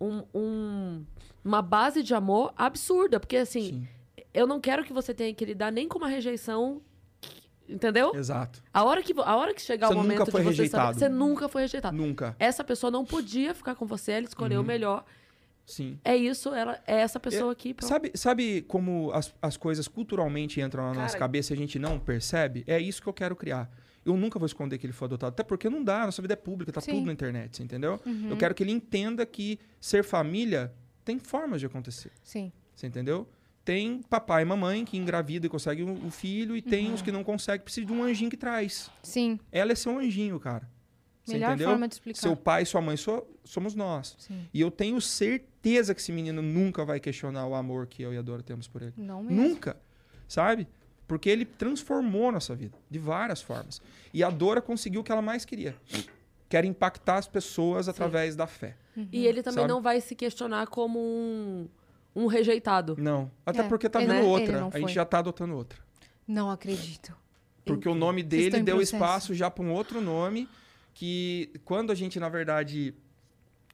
A: um- um- uma base de amor absurda. Porque, assim,
C: Sim.
A: eu não quero que você tenha que lidar nem com uma rejeição. Entendeu?
C: Exato.
A: A hora que, a hora que chegar
C: Você
A: o momento
C: nunca foi
A: de você saber,
C: rejeitado.
A: você nunca foi rejeitado.
C: Nunca.
A: Essa pessoa não podia ficar com você, ela escolheu o
C: Uhum.
A: melhor.
C: Sim.
A: É isso, ela é essa pessoa aqui. pronto.
C: Sabe, sabe como as, as coisas culturalmente entram na nossa
A: Cara-
C: cabeça e a gente não percebe? É isso que eu quero criar. Eu nunca vou esconder que ele foi adotado. Até porque não dá, nossa vida é pública, tá
B: Sim.
C: tudo na internet, você entendeu?
B: Uhum.
C: Eu quero que ele entenda que ser família tem formas de acontecer.
B: Sim.
C: Você entendeu? Tem papai e mamãe que engravida e consegue o o filho, e tem
B: Uhum.
C: os que não conseguem, precisa de um anjinho que traz.
B: Sim.
C: Ela é ser um anjinho, cara. Você
B: Melhor
C: entendeu?
B: forma de explicar.
C: Seu pai e sua mãe so- somos nós.
B: Sim.
C: E eu tenho certeza que esse menino nunca vai questionar o amor que eu e a Dora temos por ele.
B: Não mesmo.
C: Nunca. Sabe? Porque ele transformou a nossa vida de várias formas. E a Dora conseguiu o que ela mais queria. Que era impactar as pessoas através da fé.
A: E ele também
C: Sabe?
A: não vai se questionar como um, um rejeitado.
C: Não. Até
B: É,
C: porque tá
B: ele-
C: vendo
B: ele
C: outra.
B: não
C: A gente já tá adotando outra.
B: Não acredito.
C: Porque o nome dele deu
B: processo.
C: espaço já para um outro nome que quando a gente, na verdade,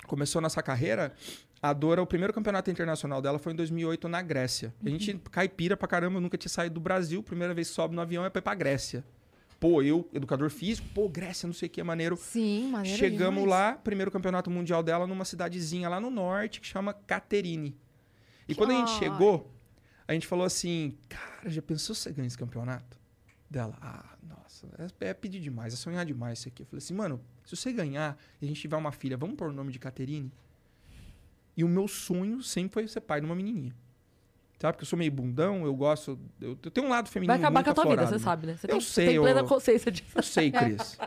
C: começou nossa carreira, a Dora, o primeiro campeonato internacional dela foi em 2008 na Grécia. A gente caipira pra caramba, nunca tinha saído do Brasil, primeira vez que sobe no avião é pra ir pra Grécia. Pô, eu, educador físico, pô, Grécia, não sei o que, é maneiro.
B: Sim, maneiro
C: Chegamos
B: demais.
C: lá, primeiro campeonato mundial dela numa cidadezinha lá no norte que chama Caterine. E quando a gente chegou, a gente falou assim: Cara, já pensou se você ganha esse campeonato? Dela, ah, nossa, é, é pedir demais, é sonhar demais isso aqui. Eu falei assim: Mano, se você ganhar e a gente tiver uma filha, vamos pôr o nome de Caterine? E o meu sonho sempre foi ser pai de uma menininha. Sabe? Porque eu sou meio bundão, eu gosto. Eu, eu tenho um lado feminino.
A: Vai acabar
C: muito
A: com a tua vida,
C: aflorado,
A: você
C: né?
A: sabe, né? Você
C: Eu
A: tem,
C: sei,
A: tem plena
C: eu-
A: consciência disso.
C: Eu sei, Cris.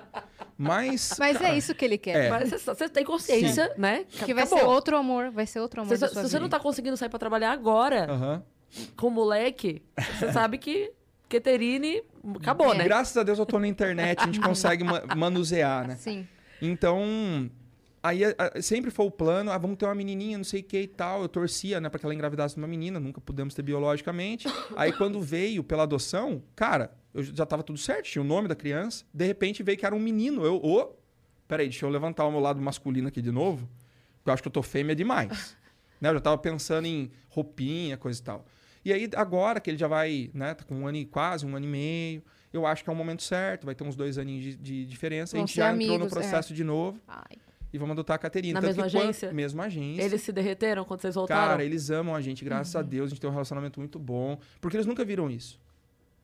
C: Mas.
B: Mas
C: cara,
B: é isso que ele quer.
C: É.
A: Você, você tem consciência, né?
B: Que vai
A: Acabou.
B: ser outro amor. Vai ser outro amor
A: Se,
B: da
A: se
B: sua
A: você
B: vida.
A: não tá conseguindo sair pra trabalhar agora,
C: Aham.
A: com o moleque, você sabe que Keterine acabou,
B: É.
A: né?
C: Graças a Deus eu tô na internet, a gente consegue ma- manusear, né?
B: Sim.
C: Então, Aí a- a- sempre foi o plano, ah, vamos ter uma menininha, não sei o que e tal. Eu torcia, né, pra que ela engravidasse uma menina, nunca pudemos ter biologicamente. Aí quando veio pela adoção, cara, eu já tava tudo certo, tinha o nome da criança. De repente veio que era um menino. Eu, ô, peraí, deixa eu levantar o meu lado masculino aqui de novo, porque eu acho que eu tô fêmea demais. né? Eu já tava pensando em roupinha, coisa e tal. E aí, agora que ele já vai, né, tá com um ano e quase, um ano e meio, eu acho que é o momento certo, vai ter uns dois aninhos de, de diferença. a
B: Vão
C: gente
B: ser
C: já entrou no
B: amigos, é.
C: processo de novo
B: Ai.
C: E vamos adotar a Caterina.
A: Na
C: Tanto
A: mesma
C: que quando-
A: agência?
C: Mesma agência.
A: Eles se derreteram quando vocês voltaram?
C: Cara, eles amam a gente, graças a Deus, a gente tem um relacionamento muito bom. Porque eles nunca viram isso.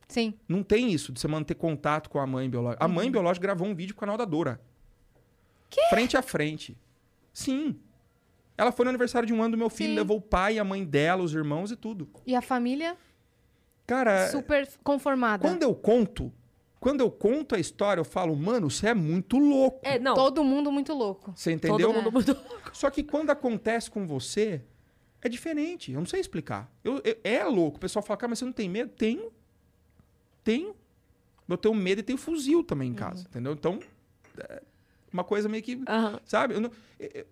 B: Sim.
C: Não tem isso de você manter contato com a mãe biológica. A mãe biológica gravou um vídeo com o canal da Dora. Frente a frente. Sim. Ela foi no aniversário de um ano do meu filho,
B: Sim.
C: levou o pai, a mãe dela, os irmãos e tudo.
B: E a família
C: Cara,
B: super conformada.
C: quando eu conto, quando eu conto a história, eu falo, mano, você é muito louco.
A: É, não.
B: Todo mundo muito louco.
C: Você entendeu?
A: Todo mundo muito.
C: Só que quando acontece com você, é diferente. Eu não sei explicar. Eu, eu- é louco. O pessoal fala, cara, mas você não tem medo? Tenho. Tenho. Eu tenho medo e tenho fuzil também em casa, entendeu? Então, é uma coisa meio que.
A: Aham.
C: Sabe? Eu, não- eu,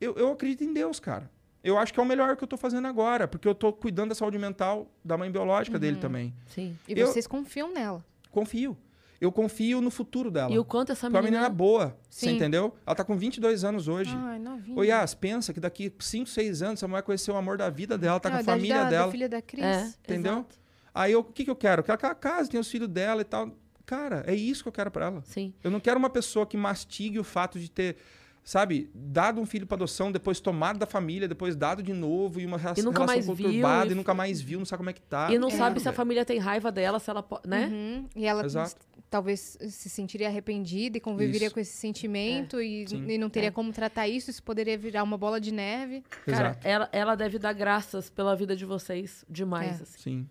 C: eu- eu acredito em Deus, cara. Eu acho que é o melhor que eu tô fazendo agora, porque eu tô cuidando da saúde mental da mãe biológica dele também.
A: Sim.
B: E
C: Eu-
B: vocês confiam nela.
C: Confio. Eu confio no futuro dela.
A: E o quanto essa
C: Porque é uma
A: menina...
C: menina boa, você
B: Sim.
C: entendeu? Ela tá com 22 anos hoje.
B: Ai, novinha.
C: Ô, Yas, pensa que daqui 5, 6 anos essa mulher vai conhecer o amor da vida dela, tá
B: É
C: com a família
B: da, Da
C: dela.
B: filha da Cris.
A: É,
C: Entendeu?
A: exato.
C: Aí eu- o que, que eu quero? Eu quero que ela case, tenha os filhos dela e tal. Cara, é isso que eu quero pra ela.
A: Sim.
C: Eu não quero uma pessoa que mastigue o fato de ter, sabe, dado um filho pra adoção, depois tomado da família, depois dado de novo e uma
A: E nunca
C: relação
A: mais viu,
C: conturbada
A: e
C: e, nunca mais viu, não sabe como é que tá.
A: E não
B: É.
A: sabe se a família tem raiva dela, se ela pode. Né?
B: Uhum. E ela
C: Exato.
B: Talvez se sentiria arrependida e conviveria
C: Isso.
B: com esse sentimento e,
C: Sim.
B: e não teria
A: É.
B: como tratar isso. Isso poderia virar uma bola de neve.
A: Cara,
C: Exato.
A: ela, ela deve dar graças pela vida de vocês demais,
B: É.
A: assim.
C: Sim.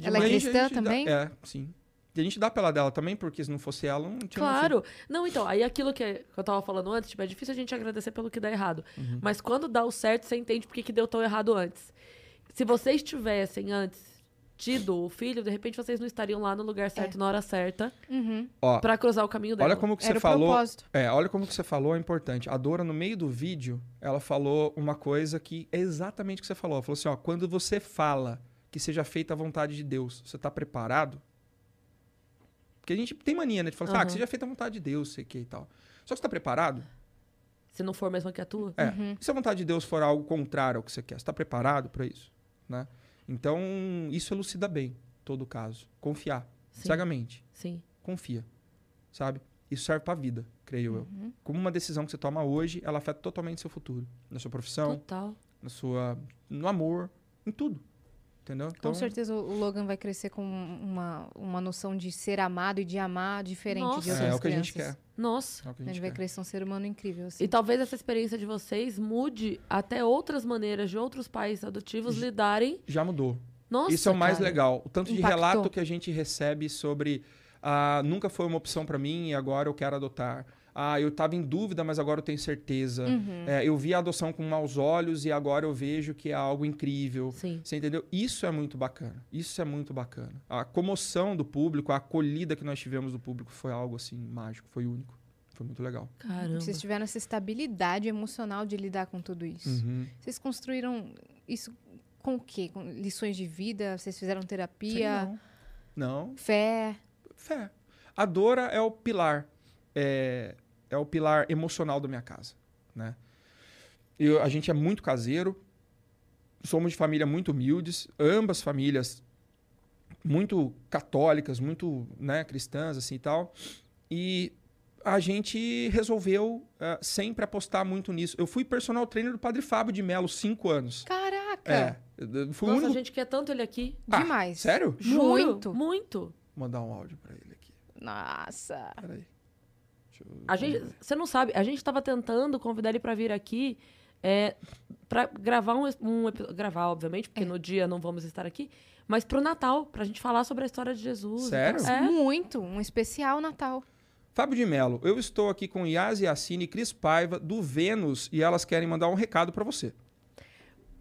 B: Ela é
C: E
B: cristã
C: gente dá-
B: também?
C: é, sim. E a gente dá pela dela também, porque se não fosse ela, não tinha.
A: Claro. Não, então, aí aquilo que, eu tava falando antes, tipo, é difícil a gente agradecer pelo que dá errado.
C: Uhum.
A: Mas quando dá o certo, você entende por que que deu tão errado antes. Se vocês tivessem antes tido o filho, de repente vocês não estariam lá no lugar certo, na hora certa,
B: Uhum.
C: Ó,
A: pra cruzar o caminho dela.
C: olha como que
B: Era
C: você
B: o
C: falou.
B: propósito.
C: É, olha como que você falou, é importante. A Dora, no meio do vídeo, ela falou uma coisa que é exatamente o que você falou. Ela falou assim, ó, quando você fala que seja feita a vontade de Deus, você tá preparado? Porque a gente tem mania, né? De falar assim, ah, que seja feita a vontade de Deus, sei que e tal. Só que você tá preparado?
A: Se não for a mesma que a tua.
C: É.
B: Uhum.
C: E se a vontade de Deus for algo contrário ao que você quer? Você tá preparado para isso? Né? Então, isso elucida bem todo caso. Confiar.
A: Sim.
C: Cegamente.
A: Sim.
C: Confia. Sabe? Isso serve pra vida, creio eu. Como uma decisão que você toma hoje, ela afeta totalmente seu futuro. Na sua profissão,
A: Total.
C: na sua, no amor, em tudo. Entendeu? Então,
B: Com certeza o Logan vai crescer com uma, uma noção de ser amado e de amar diferente
A: Nossa.
B: de
C: é,
B: outras
C: é o que a gente
B: crianças.
C: quer.
A: Nossa.
C: É o que a gente
B: vai
C: quer.
B: crescer um ser humano incrível. assim.
A: E talvez essa experiência de vocês mude até outras maneiras de outros pais adotivos lidarem.
C: Já mudou.
A: Nossa,
C: Isso é o mais
A: cara.
C: legal. O tanto de
B: Impactou.
C: relato que a gente recebe sobre ah, nunca foi uma opção pra mim e agora eu quero adotar. Ah, eu estava em dúvida, mas agora eu tenho certeza.
B: Uhum.
C: É, eu vi a adoção com maus olhos e agora eu vejo que é algo incrível.
A: Sim.
C: Você entendeu? Isso é muito bacana. Isso é muito bacana. A comoção do público, a acolhida que nós tivemos do público foi algo assim mágico, foi único. Foi muito legal.
A: Caramba.
B: Vocês tiveram essa estabilidade emocional de lidar com tudo isso.
C: Uhum.
B: Vocês construíram isso com o quê? Com lições de vida? Vocês fizeram
C: Sei
B: terapia?
C: não. Não,
B: Fé?
C: fé. A Dora é o pilar, é, é o pilar emocional da minha casa, né? Eu, a gente é muito caseiro, somos de família muito humildes, ambas famílias muito católicas, muito né, cristãs assim e tal, e a gente resolveu eh, sempre apostar muito nisso. Eu fui personal trainer do Padre Fábio de Melo cinco anos.
B: Caraca!
C: É, fui
A: Nossa, a
C: único.
A: gente quer tanto ele aqui.
C: Ah,
B: Demais.
C: sério?
A: Juro,
B: Muito.
A: Muito.
C: Vou mandar um áudio pra ele aqui.
B: Nossa.
C: Peraí.
A: A gente, você não sabe, a gente tava tentando convidar ele pra vir aqui é, para gravar um, um gravar, obviamente, porque no dia não vamos estar aqui, mas pro Natal, pra gente falar sobre a história de Jesus.
C: Sério?
A: É.
B: Muito. Um especial Natal.
C: Fábio de Mello, eu estou aqui com Yas Yassine e Cris Paiva do Vênus e elas querem mandar um recado pra você.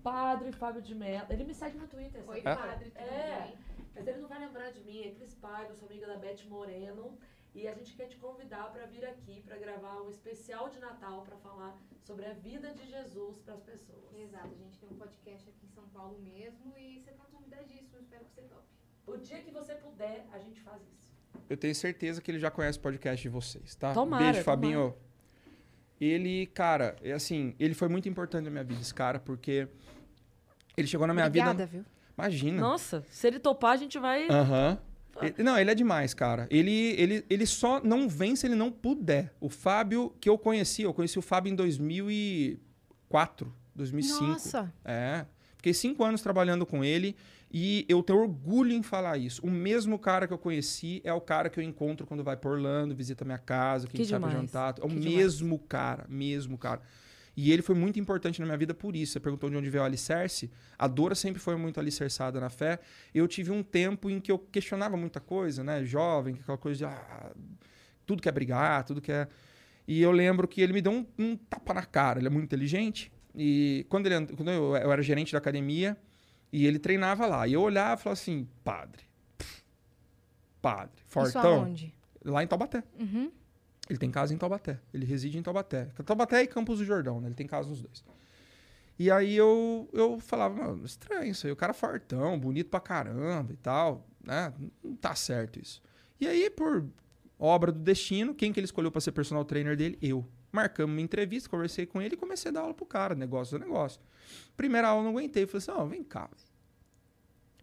A: Padre Fábio de Mello. Ele me segue no Twitter. sabe?
C: É?
A: É. Mas ele não vai lembrar de mim. É Cris Paiva, sou amiga da Beth Moreno. E a gente quer te convidar para vir aqui para gravar um especial de Natal para falar sobre a vida de Jesus para as pessoas.
B: Exato, a gente tem um podcast aqui em São Paulo mesmo e você tá convidadíssimo, espero que você tope.
A: O dia que você puder, a gente faz isso.
C: Eu tenho certeza que ele já conhece o podcast de vocês, tá?
A: Tomara,
C: Beijo, Fabinho. Ele, cara, é assim, ele foi muito importante na minha vida, esse cara, porque ele chegou na minha
B: Obrigada,
C: vida.
B: viu?
C: Imagina.
A: Nossa, se ele topar, a gente vai.
C: Aham. Não, ele é demais, cara. Ele, ele, ele só não vem se ele não puder. O Fábio, que eu conheci, eu conheci o Fábio em 2004, 2005.
B: Nossa,
C: É. Fiquei cinco anos trabalhando com ele e eu tenho orgulho em falar isso. O mesmo cara que eu conheci é o cara que eu encontro quando vai por Orlando, visita minha casa, que,
A: Que
C: a gente sai pra
A: demais.
C: jantar. É o
A: Que demais.
C: mesmo cara, mesmo cara. E ele foi muito importante na minha vida por isso. Você perguntou de onde veio o alicerce. A Dora sempre foi muito alicerçada na fé. Eu tive um tempo em que eu questionava muita coisa, né? Jovem, aquela coisa de... Ah, tudo quer brigar, tudo quer... E eu lembro que ele me deu um, um tapa na cara. Ele é muito inteligente. E quando, ele, and- quando eu, eu era gerente da academia, e ele treinava lá. E eu olhava e falava assim, padre. pff, Padre.
B: isso
C: Fortão.
B: aonde?
C: Lá em Taubaté.
B: Uhum.
C: Ele tem casa em Taubaté. Ele reside em Taubaté. Taubaté e Campos do Jordão, né? Ele tem casa nos dois. E aí eu, eu falava, mano, estranho isso aí. O cara fortão, bonito pra caramba e tal, né? Não tá certo isso. E aí, por obra do destino, quem que ele escolheu pra ser personal trainer dele? Eu. Marcamos uma entrevista, conversei com ele e comecei a dar aula pro cara, negócio do negócio. Primeira aula eu não aguentei. Falei assim, ó, vem cá.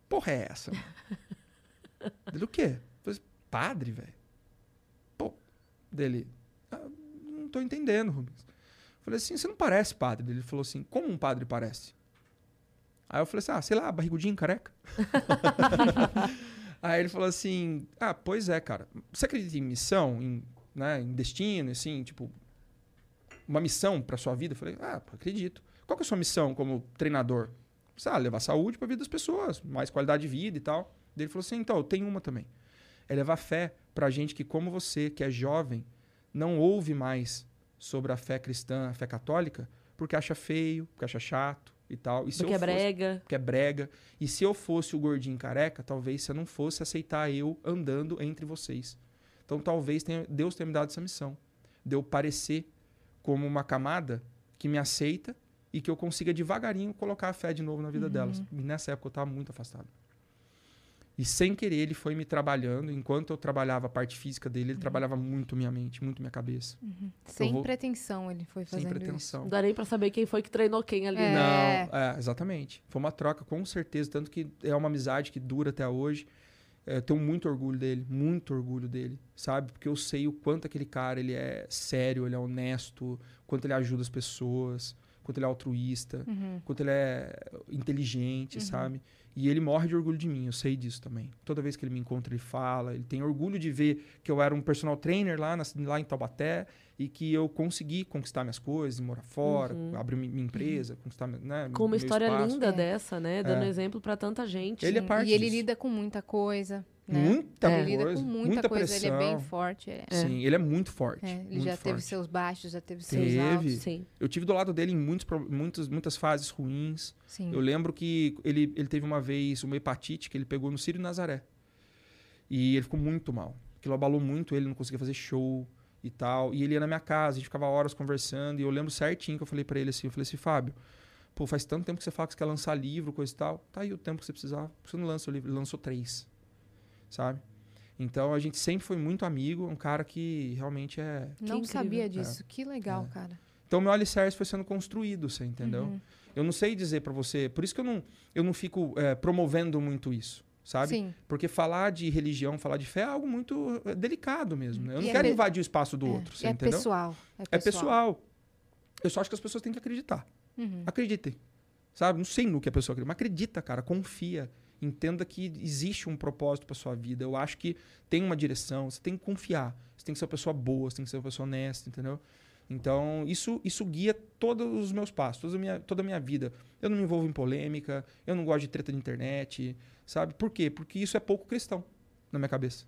C: Porra é essa? Dele o quê? Falei assim, padre, velho. Dele. "Ah, não tô entendendo, Rubens. Falei assim, você não parece padre. Ele falou assim, como um padre parece? Aí eu falei assim, ah, sei lá, barrigudinho, careca. Aí ele falou assim, ah, pois é, cara. Você acredita em missão, em, né, em destino, assim, tipo, uma missão pra sua vida? Eu falei, ah, acredito. Qual que é a sua missão como treinador? Sei lá, levar saúde pra vida das pessoas, mais qualidade de vida e tal. Ele falou assim, então, eu tenho uma também. É levar fé pra gente que, como você, que é jovem, não ouve mais sobre a fé cristã, a fé católica, porque acha feio, porque acha chato e tal. E se
A: Porque é
C: eu fosse-
A: brega.
C: que é brega. E se eu fosse o gordinho careca, talvez você não fosse aceitar eu andando entre vocês. Então talvez tenha- Deus tenha me dado essa missão. De eu parecer como uma camada que me aceita e que eu consiga devagarinho colocar a fé de novo na vida delas. E nessa época eu estava muito afastado. E sem querer ele foi me trabalhando. Enquanto eu trabalhava a parte física dele, ele trabalhava muito minha mente, muito minha cabeça.
B: Sem
C: vou-
B: pretensão ele foi
C: Sem
B: fazendo
C: pretensão.
A: Não dá nem pra saber quem foi que treinou quem ali.
B: É.
C: Não, é, exatamente. Foi uma troca, com certeza. Tanto que é uma amizade que dura até hoje. É, eu tenho muito orgulho dele, muito orgulho dele, sabe? Porque eu sei o quanto aquele cara ele é sério, ele é honesto, quanto ele ajuda as pessoas, quanto ele é altruísta,
B: Uhum.
C: quanto ele é inteligente, sabe? E ele morre de orgulho de mim, eu sei disso também. Toda vez que ele me encontra, ele fala. Ele tem orgulho de ver que eu era um personal trainer lá, na- lá em Taubaté e que eu consegui conquistar minhas coisas, morar fora, abrir mi- minha empresa, conquistar né,
A: Uhum. Com uma história
C: espaço.
A: linda
B: É.
A: dessa, né? Dando
C: É.
A: exemplo pra tanta gente.
C: Ele é parte
B: E ele
C: disso.
B: lida com muita coisa. Né?
C: Muita
B: Ele lida
C: coisa,
B: com muita,
C: muita
B: coisa.
C: pressão.
B: Ele é bem forte. É.
C: Sim, ele é muito forte.
B: É, ele
C: muito
B: já teve
C: forte.
B: seus baixos, já teve seus
C: Teve.
B: altos.
A: Sim.
C: Eu tive do lado dele em muitos, muitas, muitas fases ruins.
B: Sim.
C: Eu lembro que ele, ele teve uma vez uma hepatite que ele pegou no Círio Nazaré. E ele ficou muito mal. Aquilo abalou muito ele, não conseguia fazer show e tal. E ele ia na minha casa, a gente ficava horas conversando. E eu lembro certinho que eu falei pra ele assim: eu falei assim, Fábio, pô, faz tanto tempo que você fala que você quer lançar livro, coisa e tal. Tá aí o tempo que você precisava. Você não lança o livro? Ele lançou três. Sabe? Então a gente sempre foi muito amigo, um cara que realmente é.
B: Não
A: incrível.
B: sabia disso. Que legal,
C: É.
B: cara.
C: Então meu alicerce foi sendo construído, você entendeu?
B: Uhum.
C: Eu não sei dizer pra você, por isso que eu não, eu não fico é, promovendo muito isso, sabe?
B: Sim.
C: Porque falar de religião, falar de fé é algo muito é, delicado mesmo. Né? Eu
B: E
C: não
B: é
C: quero
B: pe-
C: invadir o espaço do
B: é.
C: outro, você
B: é
C: entendeu?
B: pessoal.
C: É pessoal. Eu só acho que as pessoas têm que acreditar.
B: Uhum.
C: Acreditem. Sabe? Não sei no que a pessoa acredita, mas acredita, cara. Confia. Entenda que existe um propósito para sua vida. Eu acho que tem uma direção. Você tem que confiar. Você tem que ser uma pessoa boa, você tem que ser uma pessoa honesta, entendeu? Então, isso, isso guia todos os meus passos, toda a, minha, toda a minha vida. Eu não me envolvo em polêmica, eu não gosto de treta de internet, sabe? Por quê? Porque isso é pouco cristão na minha cabeça.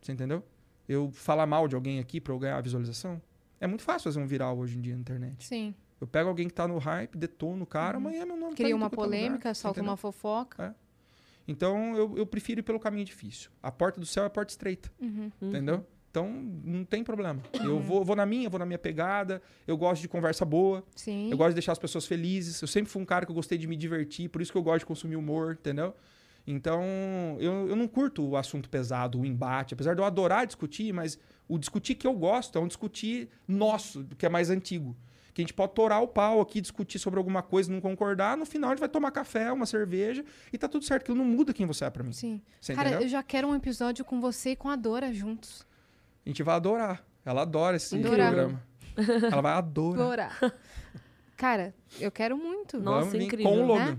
C: Você entendeu? Eu falar mal de alguém aqui para eu ganhar visualização, é muito fácil fazer um viral hoje em dia na internet.
B: Sim.
C: Eu pego alguém que tá no hype, detono o cara, amanhã meu nome tá
B: Cria
C: em
B: uma
C: é lugar,
B: polêmica, solta uma fofoca.
C: Então eu, eu prefiro ir pelo caminho difícil. A porta do céu é a porta estreita,
B: Uhum.
C: entendeu? Então, não tem problema.
B: Uhum.
C: Eu vou, vou na minha, vou na minha pegada. Eu gosto de conversa boa.
B: Sim.
C: Eu gosto de deixar as pessoas felizes. Eu sempre fui um cara que eu gostei de me divertir, por isso que eu gosto de consumir humor, entendeu? Então, eu, eu não curto o assunto pesado, o embate. Apesar de eu adorar discutir, mas o discutir que eu gosto é um discutir nosso, que é mais antigo. Que a gente pode torar o pau aqui, discutir sobre alguma coisa, não concordar. No final, a gente vai tomar café, uma cerveja e tá tudo certo. Aquilo não muda quem você é pra mim.
B: Sim.
C: Você
B: Cara,
C: entendeu?
B: eu já quero um episódio com você e com a Dora juntos.
C: A gente vai adorar. Ela adora esse
B: Adorar.
C: programa. Ela vai adorar.
B: Dora. Cara, eu quero muito.
A: Nossa,
C: Vamos
A: incrível,
C: Com o
B: né?
C: Logan.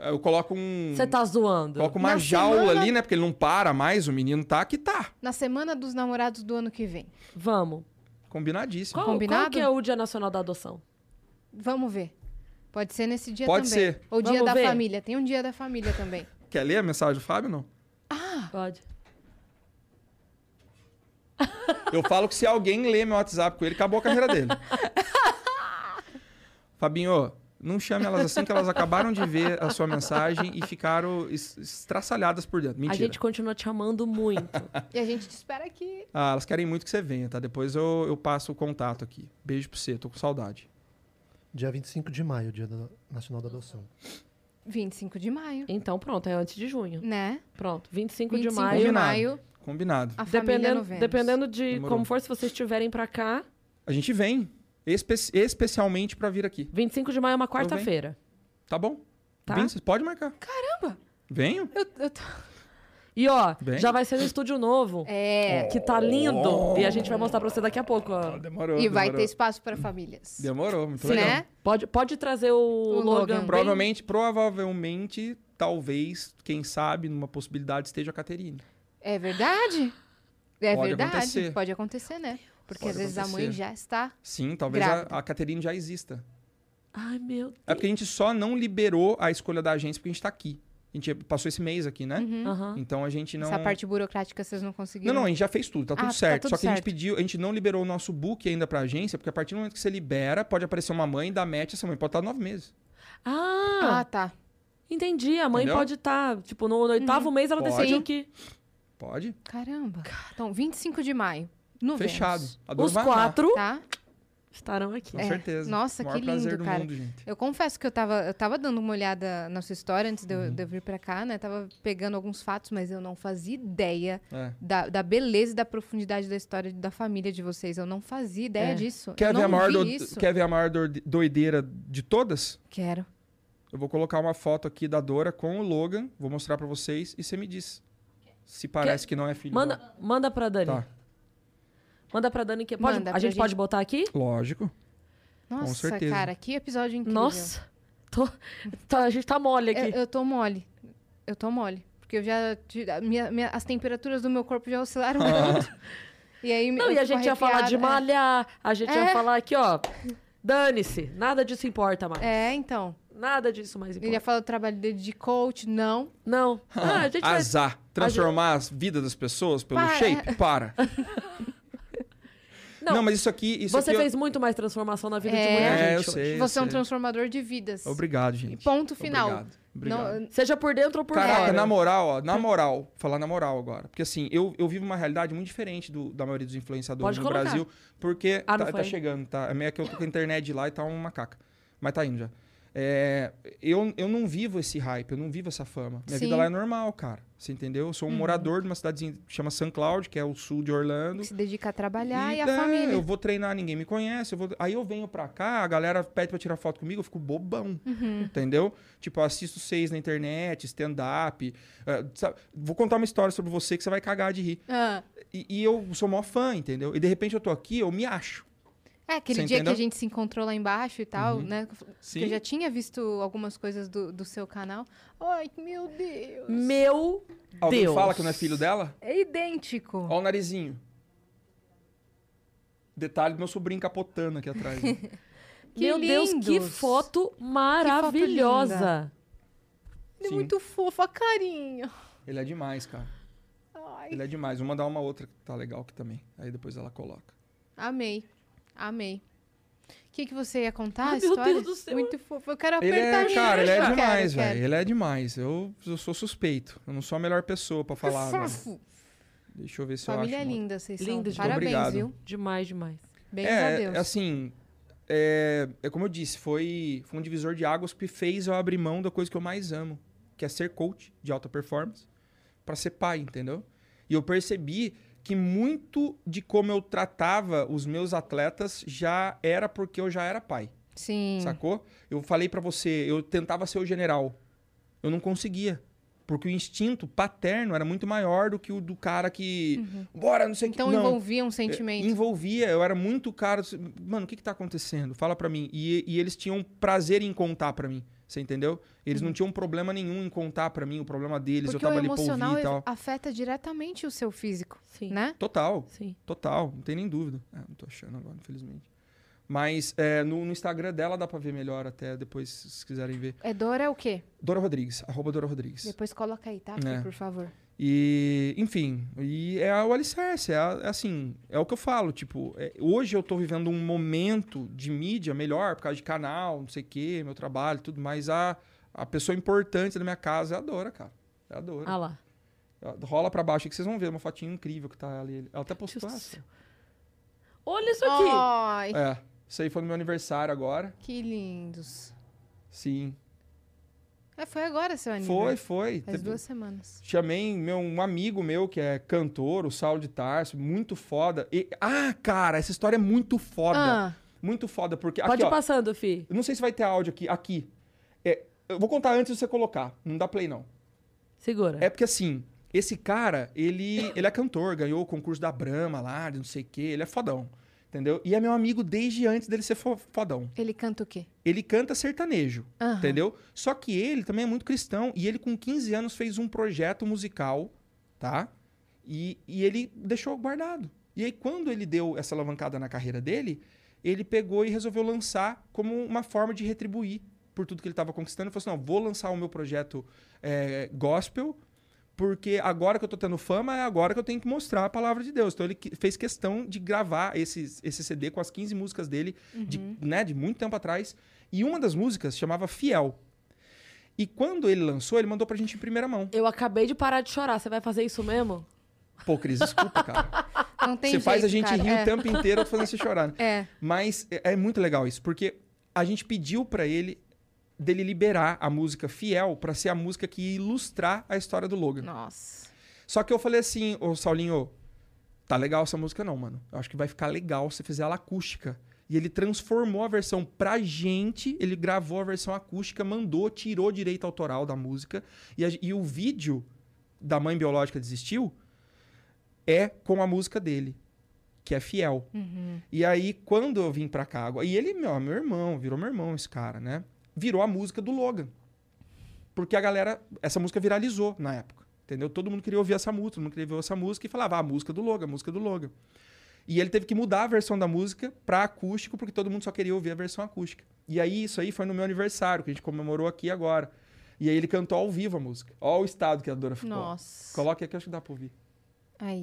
C: Eu coloco um.
A: Você tá zoando.
C: Coloco uma
B: Na
C: jaula
B: semana-
C: ali, né? Porque ele não para mais, o menino tá que tá.
B: Na semana dos namorados do ano que vem.
A: Vamos.
C: Combinadíssimo.
A: Qual, qual
B: Combinado?
A: que é o Dia Nacional da Adoção?
B: Vamos ver. Pode ser nesse dia
C: Pode
B: também.
C: ser.
B: Ou dia
A: Vamos
B: da
A: ver?
B: família. Tem um dia da família também.
C: Quer ler a mensagem do Fábio não?
A: Pode.
C: Eu falo que se alguém lê meu WhatsApp com ele, acabou a carreira dele. Fabinho, não chame elas assim que elas acabaram de ver a sua mensagem e ficaram es- estraçalhadas por dentro. Mentira.
A: A gente continua te amando muito.
B: E a gente te espera aqui.
C: Ah, elas querem muito que você venha, tá? Depois eu, eu passo o contato aqui. Beijo pra você, tô com saudade.
D: Dia 25 de maio, Dia da- Nacional da Adoção.
B: 25 de maio.
A: Então, pronto, é antes de junho.
B: Né?
A: Pronto, 25,
B: 25
A: de maio.
B: de
C: Combinado.
B: maio,
C: Combinado.
B: a
A: Dependendo, dependendo de
C: Demorou.
A: como for, se vocês estiverem pra cá,
C: A gente vem espe- especialmente pra vir aqui.
A: 25 de maio é uma quarta-feira.
C: Tá bom?
A: Tá?
C: Vem, vocês podem marcar.
B: Caramba!
C: Venho.
B: Eu, eu tô...
A: E ó,
C: Bem.
A: já vai ser no estúdio novo.
B: É.
A: Que tá lindo. E a gente vai mostrar pra você daqui a pouco, ó.
C: Demorou.
B: E vai ter
C: demorou.
B: espaço para famílias.
C: Demorou, muito legal.
B: Né?
A: Pode, pode trazer o,
B: O
A: Logan.
B: Logan.
C: Provavelmente, provavelmente, talvez, quem sabe, numa possibilidade esteja a Caterine.
B: É verdade? É
C: Pode
B: verdade.
C: acontecer.
B: Pode acontecer, né? Porque
C: Pode
B: às vezes a mãe
C: acontecer.
B: já está.
C: Sim, talvez a,
B: Grávida.
C: a Caterine já exista.
A: Ai, meu
C: É porque a gente só não liberou a escolha da agência porque a gente tá aqui. A gente passou esse mês aqui, né?
B: Uhum.
C: Então a gente não.
B: Essa parte burocrática vocês não conseguiram.
C: Não, não, a gente já fez tudo, tá tudo
B: Ah, tá
C: certo.
B: tudo
C: Só que a gente
B: certo.
C: pediu, a gente não liberou o nosso book ainda pra agência, porque a partir do momento que você libera, pode aparecer uma mãe, dá match, essa mãe pode estar nove meses.
A: Ah,
B: Ah, tá.
A: entendi. A mãe
C: Entendeu?
A: pode estar, tipo, no, no oitavo mês ela
C: Pode.
A: decidiu que
C: Pode.
B: Caramba. Então, 25 de maio. No
C: Fechado.
B: Vênus,
C: A Dor
A: os
C: vai
A: quatro
B: Tá?
A: estarão aqui.
C: Com
B: É.
C: certeza.
B: Nossa, que lindo,
C: do
B: cara.
C: mundo.
B: Eu confesso que eu tava, eu tava dando uma olhada na sua história antes de
C: Uhum.
B: eu, de eu vir pra cá, né? Tava pegando alguns fatos, mas eu não fazia ideia
C: É.
B: da, da beleza e da profundidade da história da família de vocês. Eu não fazia ideia
A: É.
B: disso.
C: Quer
B: eu
C: ver,
B: não
C: a maior
B: vi
C: do-
B: isso.
C: Quer ver a maior doideira de todas?
B: Quero.
C: Eu vou colocar uma foto aqui da Dora com o Logan, vou mostrar pra vocês e você me diz se parece que não é filho.
A: Manda,
C: dela.
A: manda pra Dani.
C: Tá.
A: Manda pra Dani que pode.
B: Manda
A: a
B: pra
A: gente,
B: gente.
A: pode botar aqui?
C: Lógico.
B: Nossa,
C: certeza.
B: cara, que episódio incrível.
A: Nossa. Tô- tá, a gente tá mole
B: Eu,
A: aqui.
B: eu tô mole. Eu tô mole. Porque eu já. ti- a minha- minha- as temperaturas do meu corpo já oscilaram muito. E aí
A: Não,
B: eu
A: e a
B: fico
A: gente ia falar de
B: arrepiada.
A: malhar, a gente ia
B: É.
A: falar aqui, ó. Dane-se, nada disso importa mais.
B: É, é, então.
A: Nada disso mais
B: Ele ia falar do trabalho dele de coach. Não.
A: Não. Ah, a gente vai...
C: Azar. Transformar a vida das pessoas pelo
B: Para.
C: shape? Para.
A: Não,
C: Não, mas isso aqui. Isso
A: Você
C: aqui eu-
A: fez muito mais transformação na vida de
B: É.
A: muita
C: É,
A: gente
C: eu
A: hoje.
C: sei.
B: Você é um
C: sei.
B: transformador de vidas.
C: Obrigado, gente.
B: Ponto final.
C: Obrigado. Obrigado.
B: Não,
A: Seja por dentro ou por
C: Caraca,
A: fora.
C: na moral, ó, na moral, falar na moral agora. Porque assim, eu, eu vivo uma realidade muito diferente do- da maioria dos influenciadores
A: Pode
C: no
A: colocar.
C: Brasil. Porque
A: Ah, não
C: tá, tá chegando, tá? É meio que eu tô com a internet de lá e tá uma caca. Mas tá indo já. É, eu, eu não vivo esse hype, eu não vivo essa fama. Minha
B: Sim.
C: vida lá é normal, cara. Você entendeu? Eu sou um
B: Uhum.
C: morador de uma cidadezinha que chama St. Cloud, que é o sul de Orlando.
B: se dedica a trabalhar e, a
C: é,
B: família.
C: Eu vou treinar, ninguém me conhece. Eu vou... Aí eu venho pra cá, a galera pede pra tirar foto comigo, eu fico bobão.
B: Uhum.
C: Entendeu? Tipo, eu assisto seis na internet, stand-up. sabe? Vou contar uma história sobre você que você vai cagar de rir.
B: Ah,
C: E, e eu sou maior fã, entendeu? E de repente eu tô aqui, eu me acho.
B: É, aquele
C: Você
B: dia
C: entendeu?
B: que a gente se encontrou lá embaixo e tal,
C: Uhum.
B: né?
C: Sim.
B: Que eu já tinha visto algumas coisas do, do seu canal. Ai, meu Deus.
A: Meu
C: Alguém
A: Deus.
C: fala que não é filho dela?
B: É idêntico.
C: Ó o narizinho. Detalhe do meu sobrinho capotando aqui atrás. né?
B: Que
A: Meu Deus, que
B: lindos.
A: foto maravilhosa.
B: Ele é
C: Sim.
B: muito fofo, a carinha.
C: Ele é demais, cara.
B: Ai,
C: Ele é demais. Vou mandar uma outra que tá legal aqui também. Aí depois ela coloca.
B: amei. Amei. O que, que você ia contar?
A: Ai,
B: a
A: meu
B: história?
A: Deus do céu.
B: Muito fofo. Eu quero
C: Ele
B: apertar
C: é,
B: a
C: cara, ele é demais, velho. Ele é demais. Eu, eu sou suspeito. Eu não sou a melhor pessoa pra
B: quero.
C: falar.
B: Fofo.
C: Deixa eu ver se
G: Família
C: eu acho. uma-
G: linda, vocês
A: Linda,
G: são.
A: gente.
G: Parabéns,
C: Obrigado.
G: viu?
A: Demais, demais.
G: Bem
C: é,
G: a Deus.
C: assim, é, é como eu disse, foi, foi um divisor de águas que fez eu abrir mão da coisa que eu mais amo, que é ser coach de alta performance, pra ser pai, entendeu? E eu percebi que muito de como eu tratava os meus atletas já era porque eu já era pai,
G: Sim.
C: sacou? Eu falei pra você, eu tentava ser o general, eu não conseguia. Porque o instinto paterno era muito maior do que o do cara que. Bora, não sei o que.
G: Então envolvia um
C: É,
G: sentimento.
C: Envolvia, eu era muito cara. Mano, o que que tá acontecendo? Fala pra mim. E, e eles tinham prazer em contar pra mim. Você entendeu? Eles não tinham problema nenhum em contar pra mim o problema deles.
G: Porque
C: eu
G: o
C: tava ali pra
G: emocional
C: ouvir e tal.
G: afeta diretamente o seu físico,
A: Sim.
G: né?
C: Total,
A: Sim.
C: total. Não tem nem dúvida. É, não tô achando agora, infelizmente. Mas é, no, no Instagram dela dá pra ver melhor até depois, se vocês quiserem ver.
G: É Dora é o quê?
C: Dora Rodrigues, arroba Dora Rodrigues.
G: Depois coloca aí, tá?
C: É.
G: Por favor.
C: E, enfim, e é o alicerce, é, a- é assim, é o que eu falo, tipo, é, hoje eu tô vivendo um momento de mídia melhor, por causa de canal, não sei o quê, meu trabalho, tudo, mas a, a pessoa importante da minha casa é a Dora, cara. É a Dora.
A: Ah lá.
C: Rola pra baixo aí que vocês vão ver uma fotinha incrível que tá ali. Ela até postou essa.
A: Olha isso aqui.
G: Ai,
C: É, isso aí foi no meu aniversário agora.
G: que lindos.
C: Sim.
G: É, foi agora seu
C: Foi,
G: aniversário.
C: foi.
G: Faz
C: Teve-
G: duas semanas.
C: Chamei meu, um amigo meu que é cantor, o Saulo de Tarso, muito foda. E- ah, cara, essa história é muito foda.
G: Ah,
C: Muito foda, porque
A: Pode
C: aqui,
A: ir
C: ó,
A: passando, Fi.
C: não sei se vai ter áudio aqui. Aqui. É, eu vou contar antes de você colocar. Não dá play, não.
A: Segura.
C: É porque assim, esse cara, ele, ele é cantor, ganhou o concurso da Brahma lá, de não sei o quê. Ele é fodão. Entendeu? E é meu amigo desde antes dele ser fo- fodão.
G: ele canta o quê?
C: Ele canta sertanejo,
G: Aham.
C: entendeu? Só que ele também é muito cristão. E ele, com 15 anos, fez um projeto musical, tá? E, e ele deixou guardado. E aí, quando ele deu essa alavancada na carreira dele, ele pegou e resolveu lançar como uma forma de retribuir por tudo que ele estava conquistando. Ele falou assim: não, vou lançar o meu projeto é, gospel, porque agora que eu tô tendo fama, é agora que eu tenho que mostrar a palavra de Deus. Então ele fez questão de gravar esse, esse CD com as 15 músicas dele, de, né, de muito tempo atrás. E uma das músicas chamava Fiel. E quando ele lançou, ele mandou pra gente em primeira mão.
A: Eu acabei de parar de chorar. Você vai fazer isso mesmo?
C: Pô, Cris, desculpa, cara.
G: Não tem
C: Você faz a gente
G: cara.
C: rir
G: é.
C: o tempo inteiro, fazendo você chorar. né?
G: É.
C: Mas é, é muito legal isso, porque a gente pediu pra ele dele liberar a música Fiel pra ser a música que ia ilustrar a história do Logan.
G: Nossa.
C: Só que eu falei assim, ô Saulinho, tá legal essa música não, mano. Eu acho que vai ficar legal se fizer ela acústica. E ele transformou a versão pra gente, ele gravou a versão acústica, mandou, tirou direito autoral da música. E, a- e o vídeo da Mãe Biológica Desistiu é com a música dele, que é Fiel. E aí, quando eu vim pra cá, e ele, meu, meu irmão, virou meu irmão esse cara, né? Virou a música do Logan. Porque a galera, essa música viralizou na época, entendeu? Todo mundo queria ouvir essa música, todo mundo queria ouvir essa música e falava, ah, a música do Logan, a música do Logan. E ele teve que mudar a versão da música pra acústico, porque todo mundo só queria ouvir a versão acústica. E aí, isso aí foi no meu aniversário, que a gente comemorou aqui agora. E aí ele cantou ao vivo a música. Ó o estado que a Dora ficou.
G: Nossa.
C: Coloque aqui, acho que dá pra ouvir.
G: Aí.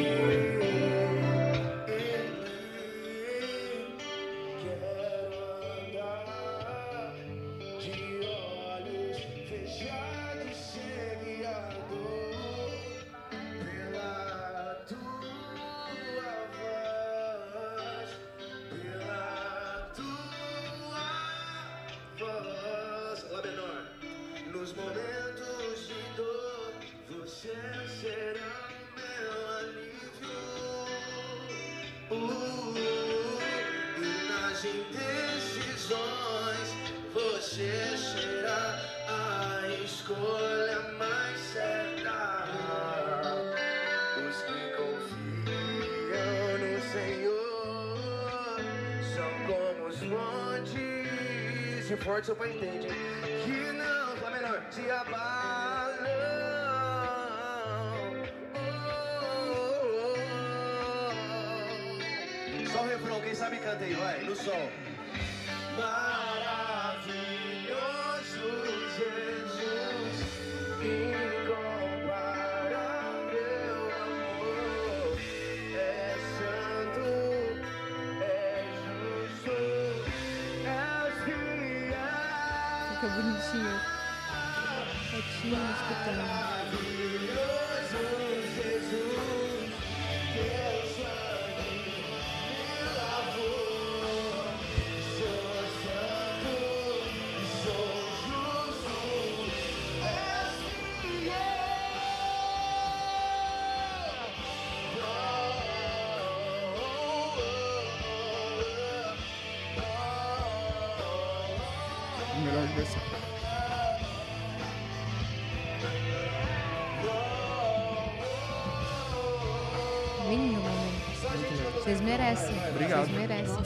B: Merecem.
C: Obrigado.
B: Vocês merecem.
C: Valeu.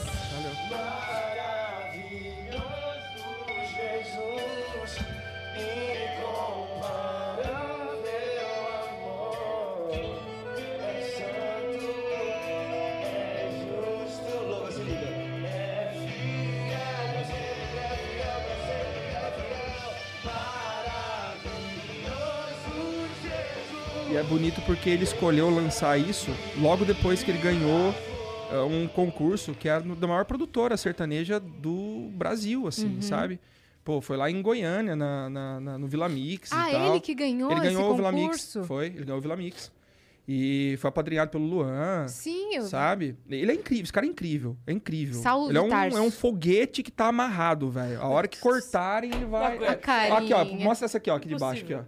G: É fiel, maravilhoso Jesus.
C: E é bonito porque ele escolheu lançar isso logo depois que ele ganhou um concurso que era no- da maior produtora sertaneja do Brasil, assim,
B: Uhum.
C: sabe? Pô, foi lá em Goiânia, na, na- na- no Vila Mix
B: Ah,
C: e tal.
B: ele que ganhou
C: Ele ganhou o Vila Mix. Foi, ele ganhou o Vila Mix. E foi apadrinhado pelo Luan.
B: Sim, eu...
C: Sabe? Ele é incrível, esse cara é incrível. É incrível.
B: Saulo
C: ele é um,
B: Tarso.
C: é um foguete que tá amarrado, velho. A hora que cortarem, ele vai. É,
B: carinha.
C: aqui, ó. Mostra essa aqui, ó, aqui de baixo, aqui, ó.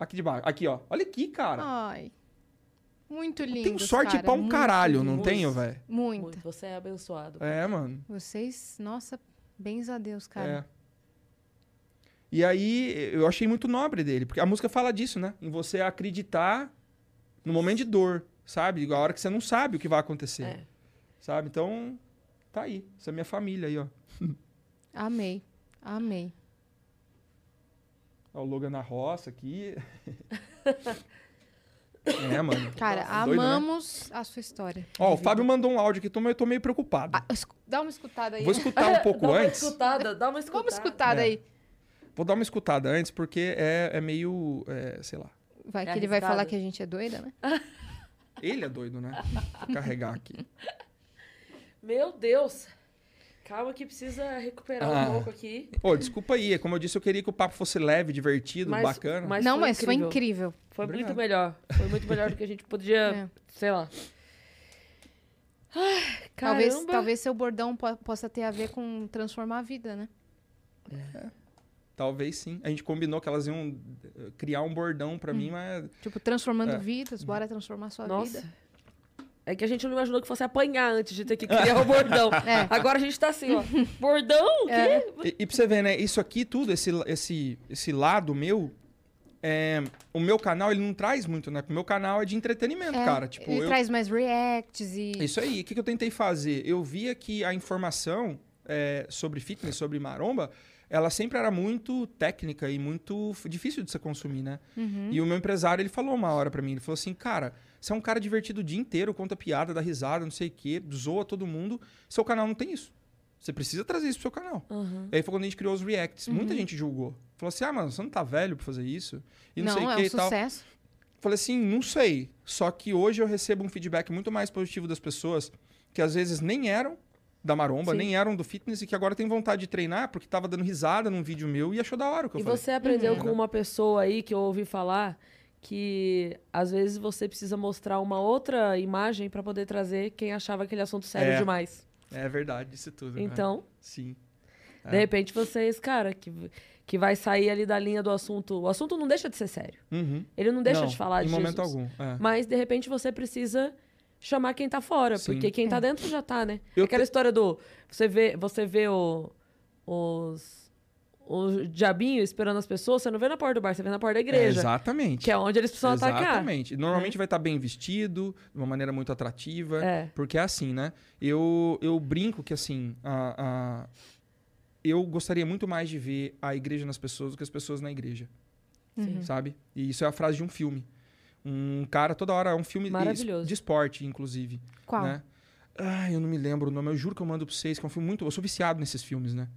C: Aqui de baixo. Aqui, ó. Olha aqui, cara.
B: Ai. Muito lindo.
C: Tenho sorte pra um caralho, não
A: lindo.
C: tenho, velho?
B: Muito.
A: Muito. Você é abençoado.
C: É, mano.
B: Vocês, nossa, bens a Deus, cara.
C: É. E aí, eu achei muito nobre dele, porque a música fala disso, né? Em você acreditar no momento de dor, sabe? A hora que você não sabe o que vai acontecer.
A: É.
C: Sabe? Então, tá aí. Essa é minha família aí, ó.
B: Amei. Amei.
C: Ó, O Logan na roça aqui. é, mano.
B: Cara,
C: Nossa, doido, né?
B: amamos a sua história.
C: Ó, o Fábio mandou um áudio aqui, tô- eu tô meio preocupado.
B: Ah, dá uma escutada aí.
C: Vou escutar um pouco
A: dá uma
C: antes.
A: escutada, dá uma escutada.
B: Vamos escutada
C: É.
B: aí.
C: Vou dar uma escutada antes, porque é, é meio. é, sei lá.
B: Vai
A: É
B: que ele vai falar que a gente é doida, né?
C: Ele é doido, né? Vou carregar aqui.
A: Meu Deus. Calma que precisa recuperar
C: Ah.
A: um pouco aqui.
C: Ô, desculpa aí. Como eu disse, eu queria que o papo fosse leve, divertido,
A: Mas-
C: bacana.
A: mas
B: não,
A: foi
B: mas foi
A: incrível.
B: incrível.
A: Foi
C: Obrigado.
A: muito melhor. Foi muito melhor do que a gente podia,
B: É.
A: sei lá. Ai,
B: Talvez, talvez seu bordão po- possa ter a ver com transformar a vida, né?
C: Talvez sim. A gente combinou que elas iam eh, criar um bordão pra mim, mas.
B: Tipo, transformando
C: É.
B: vidas, bora transformar sua
A: Nossa.
B: vida.
A: É que a gente não imaginou que fosse apanhar antes de ter que criar o bordão.
B: É.
A: Agora a gente tá assim, ó. Bordão? O quê?
B: É.
C: E, e pra você ver, né? Isso aqui tudo, esse, esse, esse lado meu. é, o meu canal, ele não traz muito, né? O meu canal é de entretenimento,
B: É,
C: cara. Tipo,
B: ele
C: eu,
B: traz mais reacts e.
C: Isso aí. O que, que eu tentei fazer? Eu via que a informação é, sobre fitness, sobre maromba, ela sempre era muito técnica e muito difícil de você consumir, né?
B: Uhum.
C: E o meu empresário, ele falou uma hora pra mim, ele falou assim, cara, você é um cara divertido o dia inteiro, conta piada, dá risada, não sei o quê, zoa todo mundo, seu canal não tem isso. Você precisa trazer isso pro seu canal.
A: Uhum.
C: E aí foi quando a gente criou os reacts. Muita gente julgou. Falou assim, ah, mano, você não tá velho pra fazer isso? E não, sei o
B: é
C: que
B: um
C: e tal.
B: sucesso.
C: Falei assim, não sei. Só que hoje eu recebo um feedback muito mais positivo das pessoas que às vezes nem eram da maromba,
A: Sim.
C: nem eram do fitness e que agora tem vontade de treinar porque tava dando risada num vídeo meu e achou da hora o que eu
A: E
C: falei.
A: você aprendeu
B: Uhum.
A: com uma pessoa aí que eu ouvi falar que às vezes você precisa mostrar uma outra imagem pra poder trazer quem achava aquele assunto sério
C: É.
A: demais.
C: É verdade, isso tudo. né?
A: Então,
C: Sim.
A: de repente vocês, cara, que, que vai sair ali da linha do assunto. O assunto não deixa de ser sério.
C: Uhum.
A: Ele não deixa
C: Não,
A: de falar
C: em
A: de
C: momento
A: Jesus.
C: algum. é.
A: Mas, de repente, você precisa chamar quem tá fora.
C: Sim.
A: Porque quem tá dentro já tá, né?
C: Eu
A: Aquela
C: te-
A: história do... Você vê, você vê o, os... O diabinho esperando as pessoas, você não vê na porta do bar, você vê na porta da
C: É,
A: igreja.
C: exatamente.
A: que é onde eles precisam atacar.
C: Exatamente. Normalmente vai estar bem vestido, de uma maneira muito atrativa.
A: É.
C: Porque é assim, né? Eu, eu brinco que, assim, a, a- eu gostaria muito mais de ver a igreja nas pessoas do que as pessoas na igreja.
A: Sim.
C: Sabe? E isso é a frase de um filme. Um cara, toda hora, é um filme de,
A: Maravilhoso.
C: de esporte, inclusive.
B: Qual?
C: Né? Ah, eu não me lembro o nome, eu juro que eu mando pra vocês, que é um filme muito. Eu sou viciado nesses filmes, né?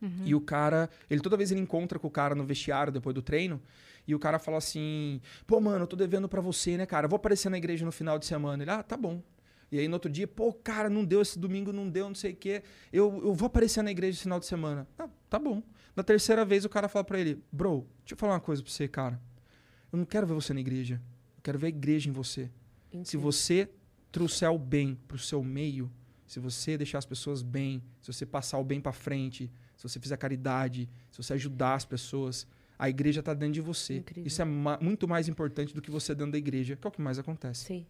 B: Uhum.
C: E o cara, ele toda vez ele encontra com o cara no vestiário depois do treino, e o cara fala assim: pô, mano, eu tô devendo pra você, né, cara? Eu vou aparecer na igreja no final de semana. Ele, ah, tá bom. E aí no outro dia, pô, cara, não deu esse domingo, não deu, não sei o quê. Eu, eu vou aparecer na igreja no final de semana. Ah, tá bom. Na terceira vez o cara fala pra ele: bro, deixa eu falar uma coisa pra você, cara. Eu não quero ver você na igreja. Eu quero ver a igreja em você. Se
A: Incrível.
C: você trouxer o bem pro seu meio, se você deixar as pessoas bem, se você passar o bem pra frente, se você fizer caridade, se você ajudar as pessoas, a igreja tá dentro de você.
A: Incrível.
C: Isso é ma- muito mais importante do que você dentro da igreja, que é o que mais acontece.
A: Sim.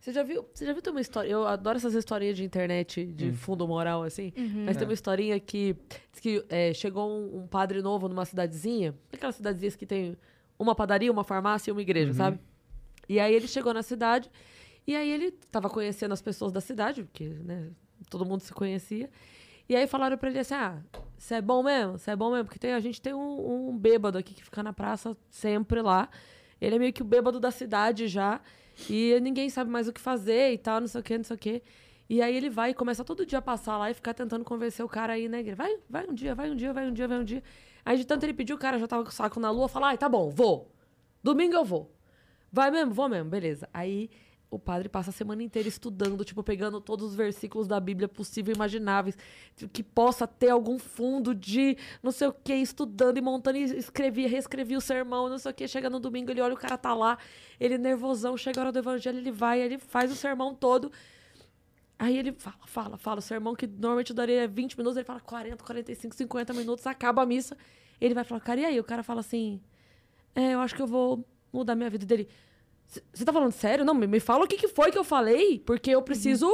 A: Você já viu, você já viu ter uma história? Eu adoro essas historinhas de internet de fundo moral, assim. Mas tem uma historinha que, diz que é, chegou um, um padre novo numa cidadezinha, aquelas cidadezinhas que tem uma padaria, uma farmácia e uma igreja, sabe? E aí ele chegou na cidade, e aí ele tava conhecendo as pessoas da cidade, porque, né, todo mundo se conhecia. E aí falaram pra ele assim: ah, você é bom mesmo? Você é bom mesmo? Porque tem, a gente tem um, um bêbado aqui que fica na praça sempre lá. Ele é meio que o bêbado da cidade já. E ninguém sabe mais o que fazer e tal, não sei o que, não sei o que. E aí ele vai e começa todo dia a passar lá e ficar tentando convencer o cara aí igreja. Vai, vai um dia, vai um dia, vai um dia, vai um dia. Aí de tanto ele pediu, o cara já tava com o saco na lua, fala, ai, tá bom, vou. Domingo eu vou. Vai mesmo? Vou mesmo, beleza. Aí o padre passa a semana inteira estudando, tipo, pegando todos os versículos da Bíblia possível e imagináveis, que possa ter algum fundo de não sei o que, estudando e montando, e escrevia, reescrevia o sermão, não sei o que. Chega no domingo, ele olha, o cara tá lá, ele nervosão, chega a hora do evangelho, ele vai, ele faz o sermão todo. Aí ele fala, fala, fala. O sermão que normalmente daria 20 minutos, ele fala 40, 45, 50 minutos, acaba a missa. Ele vai falar, cara, e aí? O cara fala assim: É, eu acho que eu vou mudar minha vida dele. Você tá falando sério? Não, me, me fala o que, que foi que eu falei, porque eu preciso.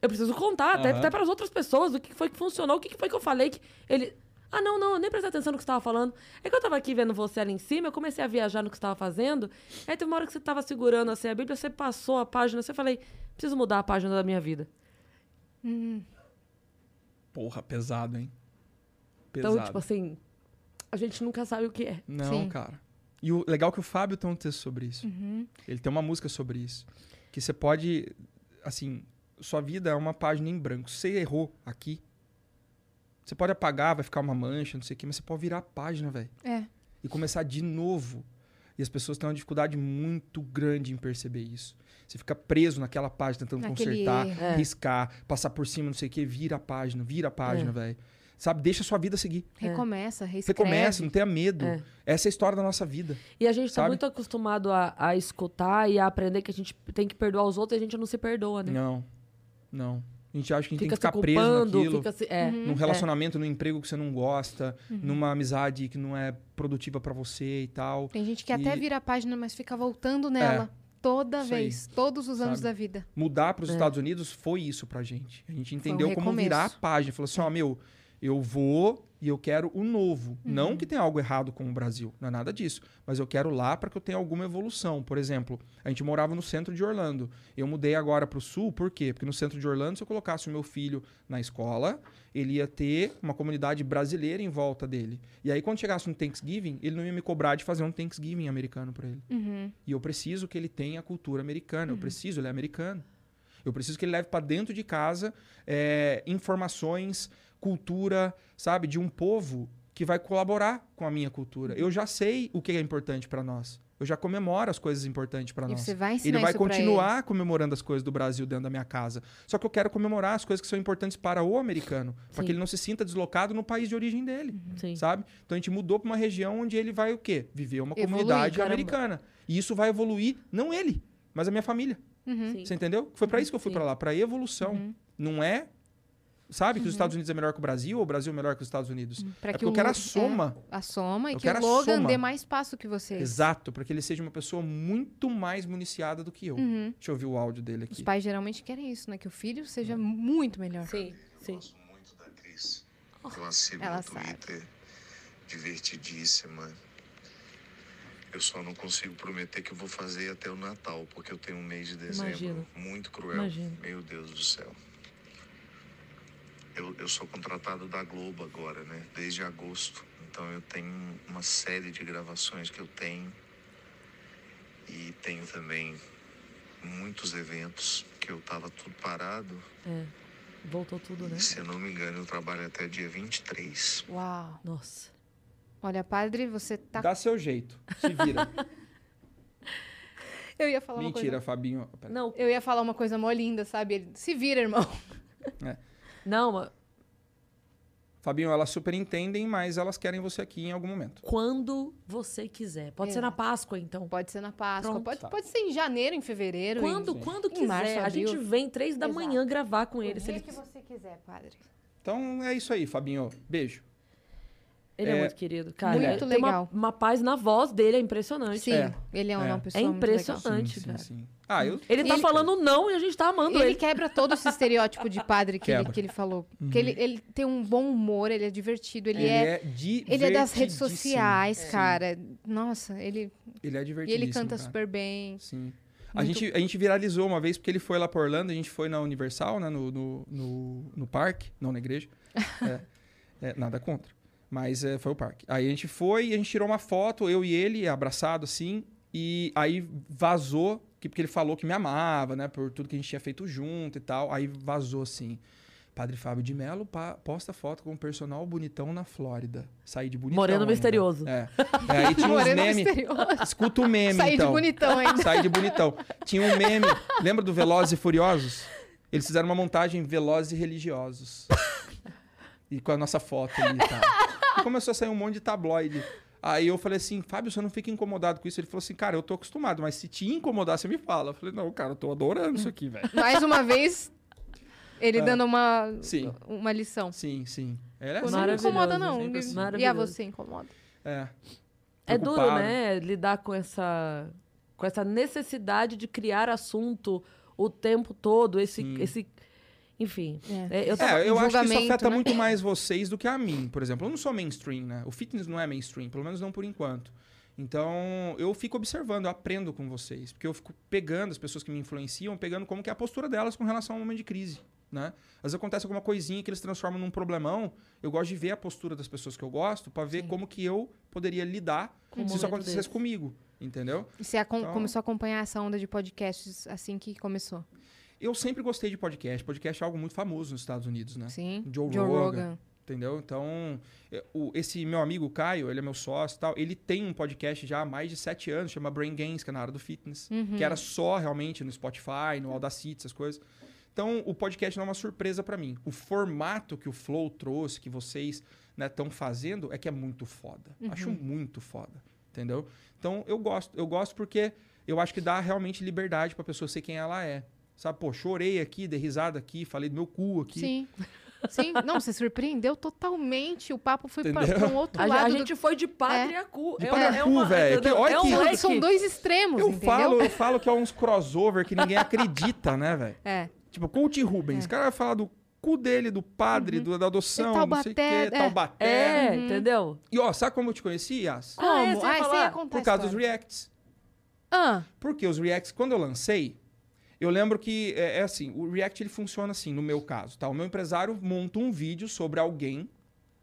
A: Eu preciso contar, até,
C: Aham.
A: até para as outras pessoas, o que que foi que funcionou, o que que foi que eu falei. Que ele. Ah, não, não, eu nem prestei atenção no que você tava falando. É que eu tava aqui vendo você ali em cima, eu comecei a viajar no que você tava fazendo. Aí teve uma hora que você tava segurando assim a Bíblia, você passou a página, você falei, preciso mudar a página da minha vida.
C: Porra, pesado, hein?
A: Então,
C: Pesado.
A: tipo assim, a gente nunca sabe o que é.
C: Não,
B: Sim.
C: cara. E o legal é que o Fábio tem um texto sobre isso. Ele tem uma música sobre isso. Que você pode. Assim, sua vida é uma página em branco. Se você errou aqui, você pode apagar, vai ficar uma mancha, não sei o quê, mas você pode virar a página, velho.
B: É.
C: E começar de novo. E as pessoas têm uma dificuldade muito grande em perceber isso. Você fica preso naquela página tentando
B: Naquele
C: consertar.
A: É.
C: riscar, passar por cima, não sei o quê, vira a página, vira a página, velho. Sabe? Deixa a sua vida seguir.
B: Recomeça,
C: Você
B: reescreve.
C: começa, não tenha medo.
A: É.
C: Essa é a história da nossa vida.
A: E a gente tá
C: Sabe?
A: muito acostumado a, a escutar e a aprender que a gente tem que perdoar os outros e a gente não se perdoa, né?
C: Não. Não. A gente acha que a gente
A: Fica
C: tem que ficar preso
A: culpando,
C: naquilo.
A: fica se. É.
C: Num relacionamento, num emprego que você não gosta, numa amizade que não é produtiva pra você e tal.
B: Tem gente que até
C: E-
B: vira a página, mas fica voltando nela. Toda
C: Isso aí.
B: vez, todos os anos
C: Sabe?
B: da vida.
C: Mudar para os
A: É.
C: Estados Unidos foi isso pra gente. A gente entendeu como
B: recomeço.
C: virar a página. Falou assim, ó, meu, eu vou e eu quero o novo.
B: Uhum.
C: Não que tenha algo errado com o Brasil, não é nada disso. Mas eu quero lá para que eu tenha alguma evolução. Por exemplo, a gente morava no centro de Orlando. Eu mudei agora para o sul, por quê? Porque no centro de Orlando, se eu colocasse o meu filho na escola, ele ia ter uma comunidade brasileira em volta dele. E aí, quando chegasse um Thanksgiving, ele não ia me cobrar de fazer um Thanksgiving americano para ele.
B: Uhum.
C: E eu preciso que ele tenha a cultura americana. Eu preciso, ele é americano. Eu preciso que ele leve para dentro de casa é, informações, cultura, sabe, de um povo que vai colaborar com a minha cultura. Eu já sei o que é importante para nós. Eu já comemoro as coisas importantes para nós.
B: você vai ensinar
C: Ele vai
B: isso pra
C: continuar comemorando as coisas do Brasil dentro da minha casa. Só que eu quero comemorar as coisas que são importantes para o americano, para que ele não se sinta deslocado no país de origem dele
A: Sim.
C: sabe? Então a gente mudou para uma região onde ele vai o quê? Viver uma
B: Evoluir,
C: comunidade
A: caramba.
C: americana. E isso vai evoluir, não ele, mas a minha família.
A: Sim.
C: Você entendeu? Foi para isso que eu fui para lá, para evolução. Não é Sabe que
B: Uhum.
C: os Estados Unidos é melhor que o Brasil ou o Brasil é melhor que os Estados Unidos?
B: Pra
C: é
B: que
C: porque eu quero a soma.
B: É, a soma e
C: Eu
B: que o Logan
C: soma.
B: dê mais passo que vocês.
C: Exato, para que ele seja uma pessoa muito mais municiada do que eu.
B: Uhum.
C: Deixa eu ouvir o áudio dele
B: Os
C: aqui.
B: pais geralmente querem isso, né? Que o filho seja muito melhor.
A: Sim, sim.
H: gosto muito da Cris. Eu a sigo
B: Ela
H: no
B: sabe.
H: Twitter. Divertidíssima. Eu só não consigo prometer que eu vou fazer até o Natal, porque eu tenho um mês de dezembro
A: Imagino.
H: muito cruel.
A: Imagino.
H: Meu Deus do céu. Eu, eu sou contratado da Globo agora, né? Desde agosto. Então eu tenho uma série de gravações que eu tenho. E tenho também muitos eventos que eu tava tudo parado.
A: É. Voltou tudo, né?
H: Se eu não me engano, eu trabalho até dia 23.
B: Uau.
A: Nossa.
B: Olha, padre, você tá.
C: Dá seu jeito. Se vira.
B: Eu ia falar uma
C: Mentira,
B: coisa.
C: Fabinho. Pera.
A: Não,
B: Eu ia falar uma coisa mó linda, sabe? Ele, Se vira, irmão.
A: Não,
C: Fabinho, elas super entendem, mas elas querem você aqui em algum momento.
A: quando você quiser. Pode ser na. Páscoa, então.
B: Pode ser na Páscoa,
A: Pronto.
B: pode, pode ser em janeiro, em fevereiro.
A: Quando,
B: em...
A: quando quiser.
B: março,
A: a gente vem três da
B: Exato.
A: manhã gravar com
B: O
A: ele. Se
B: dia
A: ele...
B: que você quiser, padre.
C: Então é isso aí, Fabinho. Beijo.
A: Ele é,
C: É,
A: muito querido, cara.
B: muito
A: Ele tem uma-
B: legal.
A: Uma, paz na voz dele, é impressionante.
B: Sim,
C: É.
B: ele é uma
C: É.
B: pessoa
A: É
B: muito legal.
A: impressionante.
C: sim, sim,
A: cara.
C: sim. Ah, eu...
A: Ele tá
B: Ele-
A: falando não e a gente tá amando
B: Ele
A: ele.
B: quebra todo esse estereótipo de padre que, ele, que ele falou. Porque ele, ele tem um bom humor, ele é divertido, ele,
C: Ele
B: é...
C: é
B: Ele é das redes sociais,
C: Sim.
B: cara. Nossa, ele...
C: Ele é
B: E
C: divertidíssimo.
B: ele canta
C: cara.
B: super bem.
C: Sim. A gente, a gente viralizou uma vez porque ele foi lá pra Orlando, a gente foi na Universal, né? No, no, no, no parque, não na igreja. É, é, nada contra. Mas é, foi o parque. Aí a gente foi e a gente tirou uma foto, eu e ele, abraçado assim. E aí vazou, que, porque ele falou que me amava, né? Por tudo que a gente tinha feito junto e tal. Aí vazou assim. Padre Fábio de Mello posta foto com um personal bonitão na Flórida. Saí de bonitão.
A: Moreno
C: ainda.
A: misterioso.
C: É. É, aí tinha uns memes. Escuta o meme,
B: Saí de
C: então.
B: bonitão ainda.
C: Saí de bonitão. Tinha um meme. Lembra do Velozes e Furiosos? Eles fizeram uma montagem Velozes e Religiosos. E com a nossa foto ali e tal. Começou a sair um monte de tabloide. Aí eu falei assim, Fábio, você não fica incomodado com isso? Ele falou assim, cara, eu tô acostumado, mas se te incomodar, você me fala. Eu falei, não, cara, eu tô adorando isso aqui, velho.
B: Mais uma vez, ele
C: É.
B: dando uma,
C: Sim.
B: uma lição.
C: Sim, sim. Ele é assim.
B: não me incomoda, não.
C: assim.
B: E a você incomoda?
C: É.
A: É duro, né? Lidar com essa, com essa necessidade de criar assunto o tempo todo. Esse,
C: Sim.
A: esse enfim.
B: É.
A: É, eu tava-
C: É, eu acho que isso afeta
B: né?
C: muito mais vocês do que a mim, por exemplo. Eu não sou mainstream, né? O fitness não é mainstream, pelo menos não por enquanto. Então, eu fico observando, eu aprendo com vocês. Porque eu fico pegando as pessoas que me influenciam, pegando como que é a postura delas com relação ao momento de crise, né? Às vezes acontece alguma coisinha que eles transformam num problemão. Eu gosto de ver a postura das pessoas que eu gosto para ver como que eu poderia lidar
A: Com
C: se isso acontecesse
A: desse.
C: comigo, entendeu?
B: E Você
C: Então-
B: começou a acompanhar essa onda de podcasts assim que começou?
C: Eu sempre gostei de podcast. Podcast é algo muito famoso nos Estados Unidos, né?
B: Sim.
C: Joe,
B: Joe
C: Rogan,
B: Rogan.
C: Entendeu? Então, é, o- esse meu amigo Caio, ele é meu sócio e tal, ele tem um podcast já há mais de sete anos, chama Brain Gains, que é na área do fitness,
B: Uhum.
C: que era só realmente no Spotify, no Audacity, essas coisas. Então, o podcast não é uma surpresa pra mim. O formato que o Flow trouxe, que vocês estão fazendo, é que é muito foda.
B: Uhum.
C: Acho muito foda, entendeu? Então, eu gosto. Eu gosto porque eu acho que dá realmente liberdade pra pessoa ser quem ela é. Sabe, pô, chorei aqui, dei risada aqui, falei do meu cu aqui.
B: Sim. Sim. Não, você surpreendeu totalmente. O papo foi pra um outro
A: A,
B: lado.
A: a
B: do-
A: gente foi de padre a cu.
C: De
A: é
C: padre
A: é
C: cu, velho.
A: entendeu?
C: Que- olha
A: é um
C: que-
B: São- dois extremos,
C: Eu
B: entendeu?
C: falo, eu falo que é uns crossover que ninguém acredita, né, velho?
B: É.
C: Tipo, Coach Rubens.
B: É.
C: O cara vai falar do cu dele, do padre, do, da adoção,
B: É
C: não sei o quê,
B: é.
C: Taubaté.
A: É,
B: Uhum.
A: entendeu?
C: E ó, sabe como eu te conheci, Yas?
B: Como?
A: Ah, é, você ia
B: Ah, você ia contar
C: Por causa dos reacts.
B: Ah,
C: Porque os reacts, quando eu lancei, eu lembro que é, é assim, o react ele funciona assim, no meu caso, tá? O meu empresário monta um vídeo sobre alguém,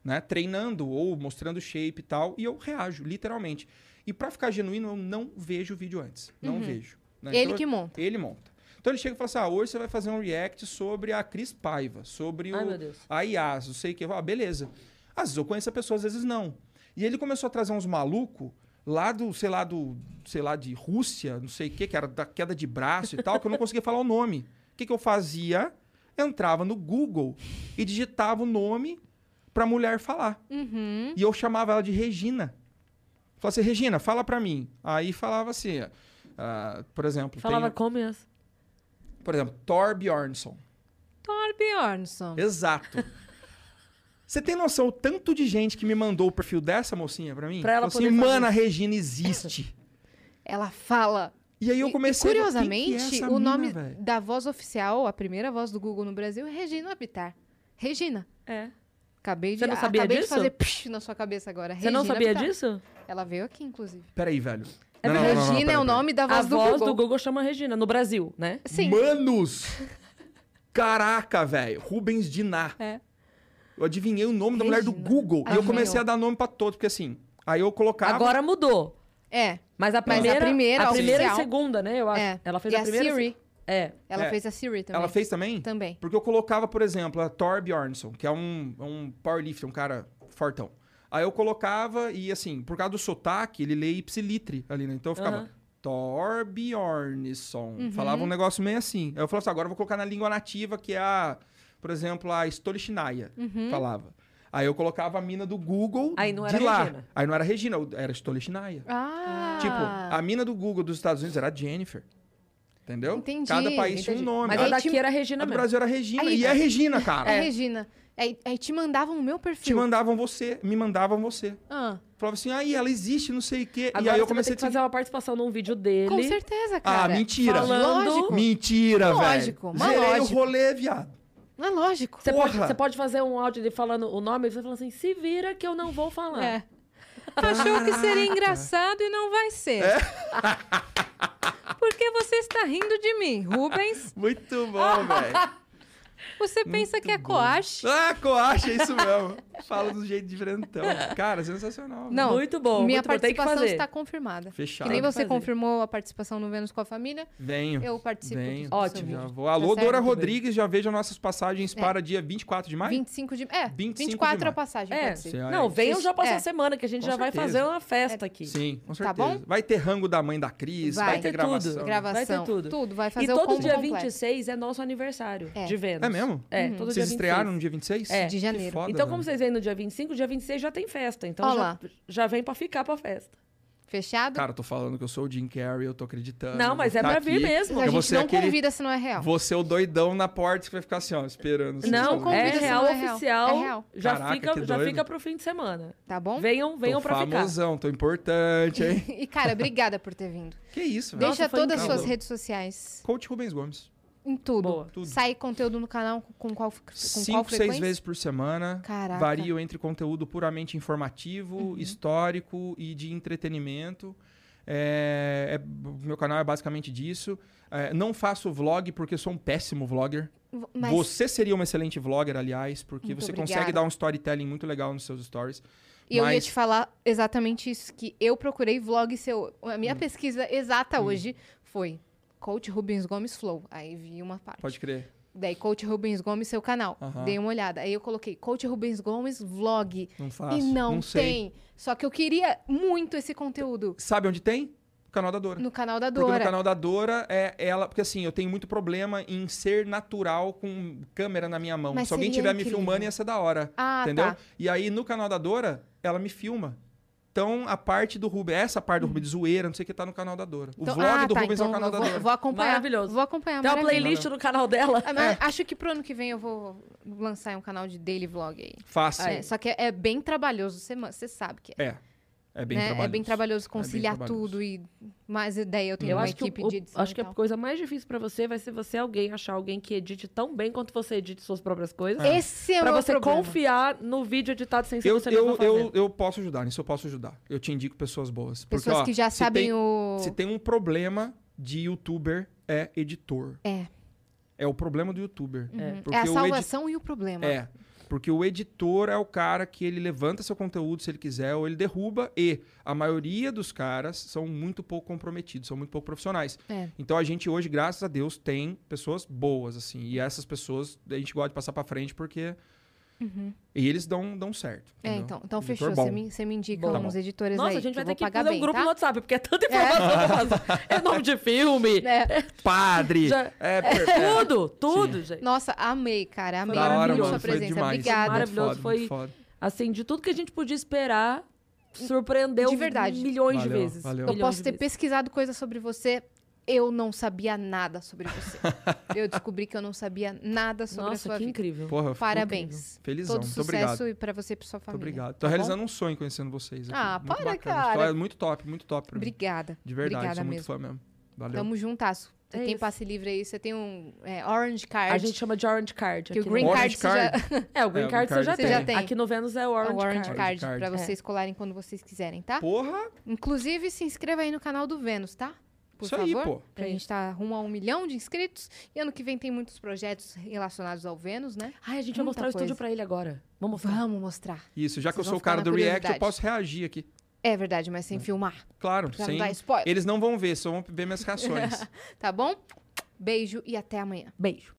C: né, treinando ou mostrando shape e tal, e eu reajo, literalmente. E pra ficar genuíno, eu não vejo o vídeo antes. Não
B: Uhum.
C: vejo. né?
B: ele
C: Então,
B: que monta.
C: Ele monta. Então ele chega e fala assim: ah, hoje você vai fazer um react sobre a Cris Paiva, sobre
A: Ai,
C: o, a IAS, não sei o que. Ah, beleza. Às vezes eu conheço a pessoa, às vezes não. E ele começou a trazer uns malucos lá do, sei lá, do, sei lá, de Rússia, não sei o que, que era da queda de braço e tal, que eu não conseguia falar o nome. O que, que eu fazia? Entrava no Google e digitava o nome pra mulher falar.
B: Uhum.
C: E eu chamava ela de Regina. Falava assim, Regina, fala pra mim. Aí falava assim, ah, por exemplo,
A: Falava
C: tem,
A: como isso?
C: por exemplo, Thor Bjornsson.
B: Thor Bjornsson.
C: Exato. Você tem noção o tanto de gente que me mandou o perfil dessa mocinha pra mim?
A: Pra ela
C: Falou assim, mano, a
A: isso."
C: Regina existe.
B: Ela fala.
C: E aí eu comecei
B: e,
C: a ver,
B: curiosamente,
C: "Quem que é
B: o
C: mina,
B: nome
C: velho?"
B: da voz oficial, a primeira voz do Google no Brasil, é Regina Bittar. Regina.
A: É.
B: Acabei de,
A: Você não sabia
B: acabei
A: disso?
B: de fazer psh na sua cabeça agora.
A: Você não
B: Regina
A: sabia
B: Bittar.
A: disso?
B: Ela veio aqui, inclusive.
C: Peraí, velho.
A: É
C: Não, não, não, não,
B: Regina
C: peraí,
B: é o nome da
A: A
B: voz do
A: voz
B: Google.
A: do Google chama Regina, no Brasil, né?
B: Sim.
C: Manos! Caraca, velho. Rubens Diná.
B: É.
C: Eu adivinhei o nome da mulher do
B: Regina.
C: Google. E eu comecei a dar nome pra todos, porque assim, aí eu colocava...
A: Agora mudou.
B: É.
A: Mas a
B: Mas a
A: primeira,
B: primeira
A: a primeira e
B: oficial-
A: segunda, né? Eu acho.
B: É.
A: Ela fez
B: e
A: a primeira. a
B: Siri.
A: É.
B: Ela
C: É.
B: fez a Siri também.
C: Ela fez também?
B: Também.
C: Porque eu colocava, por exemplo, a Thor Bjornsson, que é um, é um powerlifter, um cara fortão. Aí eu colocava e, assim, por causa do sotaque, ele lê ipsilitre ali, né? Então eu ficava
A: Aham.
C: Thor Bjornsson.
B: Uhum.
C: Falava um negócio meio assim. Aí eu falava assim, agora eu vou colocar na língua nativa, que é a, por exemplo, a Stolichnaya.
B: Uhum.
C: Falava. Aí eu colocava a mina do Google
A: Aí não
C: de
A: era
C: lá.
A: Regina.
C: Aí não era Regina, era Stolichnaya.
B: Ah.
C: Tipo, a mina do Google dos Estados Unidos era Jennifer. Entendeu?
B: Entendi,
C: Cada país tinha um
B: entendi.
C: nome.
A: Mas
C: a,
A: a daqui
B: tinha-
A: era
C: a
A: Regina
C: do
A: mesmo.
C: Brasil era Regina.
B: Aí-
C: e é Regina, cara.
B: É Regina. Aí, aí te mandavam o meu
C: Te
B: perfil.
C: mandavam você, me mandavam você.
B: Ah,
C: Falava assim, aí ela existe, não sei o quê.
A: Agora
C: e aí eu comecei a te
A: fazer uma participação num vídeo dele.
B: com certeza,
C: Ah,
B: cara.
C: mentira.
A: Falando-
B: Lógico.
C: Mentira, velho.
B: Lógico,
C: Zerei
B: lógico.
C: o rolê, viado.
B: Não é lógico.
A: Você pode, você pode fazer um áudio dele falando o nome e você fala assim: se vira que eu não vou falar.
B: É. Achou que seria engraçado e não vai ser.
C: É?
B: Porque você está rindo de mim, Rubens.
C: Muito bom, velho.
B: Você pensa que é coache?
C: Ah, coache, é isso mesmo. Fala do jeito diferentão. Cara, sensacional.
B: Não.
A: Muito bom.
B: Minha
A: muito bom.
B: Participação
A: fazer.
B: está confirmada.
C: Fechado.
B: Que nem você confirmou a participação no Vênus com a família,
C: Venho.
B: eu participo
C: Venho.
B: do seu
A: Ótimo.
C: Já vou. Alô,
B: Tá?
C: Dora
B: Muito
C: Rodrigues, já vejo nossas passagens
B: É.
C: para dia 24 de maio?
B: 25 de... É,
C: 25 de
B: 24 a
C: maio.
B: passagem,
A: É.
B: pode ser.
C: Sim,
A: Não, venham já passar
B: É.
A: a semana, que a gente
C: Com
A: já vai
C: certeza.
A: fazer uma festa aqui.
C: Sim, com
B: Tá
C: certeza.
B: bom?
C: Vai ter rango da mãe da Cris, vai,
B: Vai.
C: ter
A: ter tudo.
C: gravação.
B: Gravação,
A: Vai ter tudo.
B: Vai
A: E
B: fazer o
A: todo
B: combo
A: dia
B: completo.
A: 26 é nosso aniversário
B: É.
A: de Vênus.
C: É mesmo?
A: É, todo dia
C: Vocês
A: 26.
C: estrearam no dia 26?
A: É.
B: De janeiro.
C: Foda,
A: Então, como vocês vêm no dia 25, dia 26 já tem festa. Então já, já vem pra ficar pra festa.
B: Fechado?
C: Cara, eu tô falando que eu sou o Jim Carrey, eu tô acreditando.
A: Não, mas é pra vir
C: aqui.
A: mesmo.
B: a gente não
C: aquele-
B: convida se não é real.
C: Você é o doidão na porta que vai ficar assim, ó, esperando.
A: Não,
B: convida
A: é
B: se
A: real
B: não é real.
A: oficial.
B: É real.
A: Já,
C: Caraca,
A: fica, já fica pro fim de semana.
B: Tá bom?
A: Venham, venham
C: tô
A: pra ficar.
C: famosão, tô importante, hein?
B: E, cara, obrigada por ter vindo.
C: que isso, velho.
A: Nossa,
B: Deixa
A: foi
B: todas as suas redes sociais.
C: Coach Rubens Gomes.
B: Em tudo.
A: Boa.
C: Tudo.
B: Sai conteúdo no canal com qual, com qual
C: Cinco,
B: frequência?
C: seis vezes por semana.
B: Caraca.
C: Vario entre conteúdo puramente informativo,
B: Uhum.
C: histórico e de entretenimento. É, é- meu canal é basicamente disso. É, não faço vlog porque sou um péssimo vlogger.
B: Mas
C: Você seria uma excelente vlogger, aliás, porque
B: Muito
C: você
B: obrigada.
C: consegue dar um storytelling muito legal nos seus stories.
B: E eu ia
C: mas-
B: te falar exatamente isso, que eu procurei vlog seu. A
C: Hum.
B: minha pesquisa exata hoje foi Coach Rubens Gomes Flow. Aí vi uma parte.
C: Pode crer.
B: Daí, Coach Rubens Gomes, seu canal.
C: Aham.
B: Dei uma olhada. Aí eu coloquei Coach Rubens Gomes Vlog.
C: Não faço.
B: e não,
C: sei.
B: tem. Só que eu queria muito esse conteúdo
C: Sabe onde tem? No canal da Dora.
B: no canal da
C: Porque
B: Dora.
C: no canal da Dora é ela. Porque assim, eu tenho muito problema em ser natural com câmera na minha mão.
B: Mas
C: Se alguém
B: seria
C: estiver me
B: incrível.
C: filmando, ia ser da hora.
B: Ah,
C: entendeu?
B: tá.
C: E aí, no canal da Dora, ela me filma. Então, a parte do Rubens, essa parte do Rubens de zoeira, não sei o que, tá no canal da Dora. O
B: Então-
C: vlog
B: ah,
C: do
B: tá,
C: Rubens
B: então
C: é o canal
B: eu
C: da
B: vou,
C: Dora.
B: vou acompanhar.
A: Maravilhoso.
B: Vou acompanhar.
A: Tem uma playlist no canal dela.
B: Ah, mas Acho que pro ano que vem eu vou lançar um canal de daily vlog aí.
C: Fácil.
B: É, só que é, é bem trabalhoso, você sabe que é.
C: É. É bem
B: né?
C: trabalhoso.
B: É bem trabalhoso conciliar
C: trabalhoso.
B: tudo e mais ideia. Eu tenho
A: Eu
B: uma
A: acho que,
B: equipe
A: o-
B: de edição
A: acho que a coisa mais difícil pra você vai ser você alguém achar alguém que edite tão bem quanto você edite suas próprias coisas.
B: Esse é o
A: Pra
B: meu
A: você
B: problema.
A: confiar no vídeo editado sem ser
C: Eu,
A: você
C: eu,
A: fazer.
C: eu, eu posso ajudar, nisso eu posso ajudar. Eu te indico pessoas boas. Porque,
B: Pessoas
C: ó,
B: que já sabem
C: tem,
B: o...
C: Se tem um problema de youtuber, é editor.
B: É.
C: É o problema do youtuber. Porque
B: É a salvação e o problema.
C: É. Porque o editor é o cara que ele levanta seu conteúdo se ele quiser, ou ele derruba, e a maioria dos caras são muito pouco comprometidos, são muito pouco profissionais.
B: É.
C: Então a gente hoje, graças a Deus, tem pessoas boas, assim. E essas pessoas a gente gosta de passar pra frente porque. E eles dão, dão certo.
B: É, então, então
C: Editor
B: fechou.
C: bom.
B: Você me, você me indica
C: Bom. Tá
B: uns
C: bom.
B: editores
A: Nossa,
B: aí.
A: a gente vai ter que
B: pagar
A: fazer
B: bem,
A: um grupo
B: tá?
A: no WhatsApp, porque é tanta informação pra fazer. É nome de filme,
B: É.
C: Padre!
A: Já-
C: É, é.
A: tudo, tudo, gente.
B: Nossa, amei, cara. Amei
A: Foi
C: Da hora, mano.
B: sua
C: Foi
B: presença.
C: demais.
B: Obrigada.
A: Maravilhoso,
C: Muito foda,
A: foi-. Assim, de tudo que a gente podia esperar, surpreendeu
B: De verdade.
A: milhões de
C: Valeu,
A: vezes.
C: valeu.
B: Eu
A: Milhões
B: posso
A: de
B: ter
A: vezes.
B: pesquisado coisas sobre você. Eu não sabia nada sobre você. eu descobri que eu não sabia nada sobre a
A: Nossa,
B: sua
A: que
B: vida.
A: incrível.
C: Porra,
B: Parabéns.
C: felizão.
B: Todo
C: Muito
B: sucesso
C: obrigado.
B: e pra você e pra sua
C: Muito
B: família.
C: obrigado. Tô
B: tá bom?
C: realizando um sonho conhecendo vocês. aqui.
B: Ah,
C: Muito
B: para,
C: bacana.
B: cara.
C: História muito top, muito top pra mim.
B: Obrigada.
C: De verdade,
B: Obrigada
C: sou muito
B: mesmo.
C: fã mesmo. Valeu.
B: Tamo juntasso. Você
A: É
B: tem
A: isso.
B: passe livre aí, você tem um é, Orange Card.
A: A gente chama de Orange Card.
B: que o Green Card, você já...
A: É, o Green
C: É, o
A: Card, você, já,
C: Card
A: tem.
B: você já tem.
A: Aqui no Vênus é o
B: é
A: Orange,
B: o Orange
A: Card.
B: Card,
C: Card.
B: pra
A: É.
B: vocês colarem quando vocês quiserem, tá?
C: Porra!
B: Inclusive, se inscreva aí no canal do Vênus, tá? Por
C: Isso
B: favor.
C: aí, pô.
B: Que a gente tá rumo a um milhão de inscritos. E ano que vem tem muitos projetos relacionados ao Vênus, né?
A: Ai, a gente vai
B: Muita
A: mostrar o estúdio
B: coisa.
A: pra ele agora. Vamos mostrar.
B: Vamos mostrar.
C: Isso, já que eu sou o cara do React, eu posso reagir aqui.
B: É verdade, mas sem filmar.
C: Claro,
B: Pra
C: sem...
B: não dar spoiler.
C: Eles não vão ver, só vão ver minhas reações.
B: Tá bom? Beijo e até amanhã.
A: Beijo.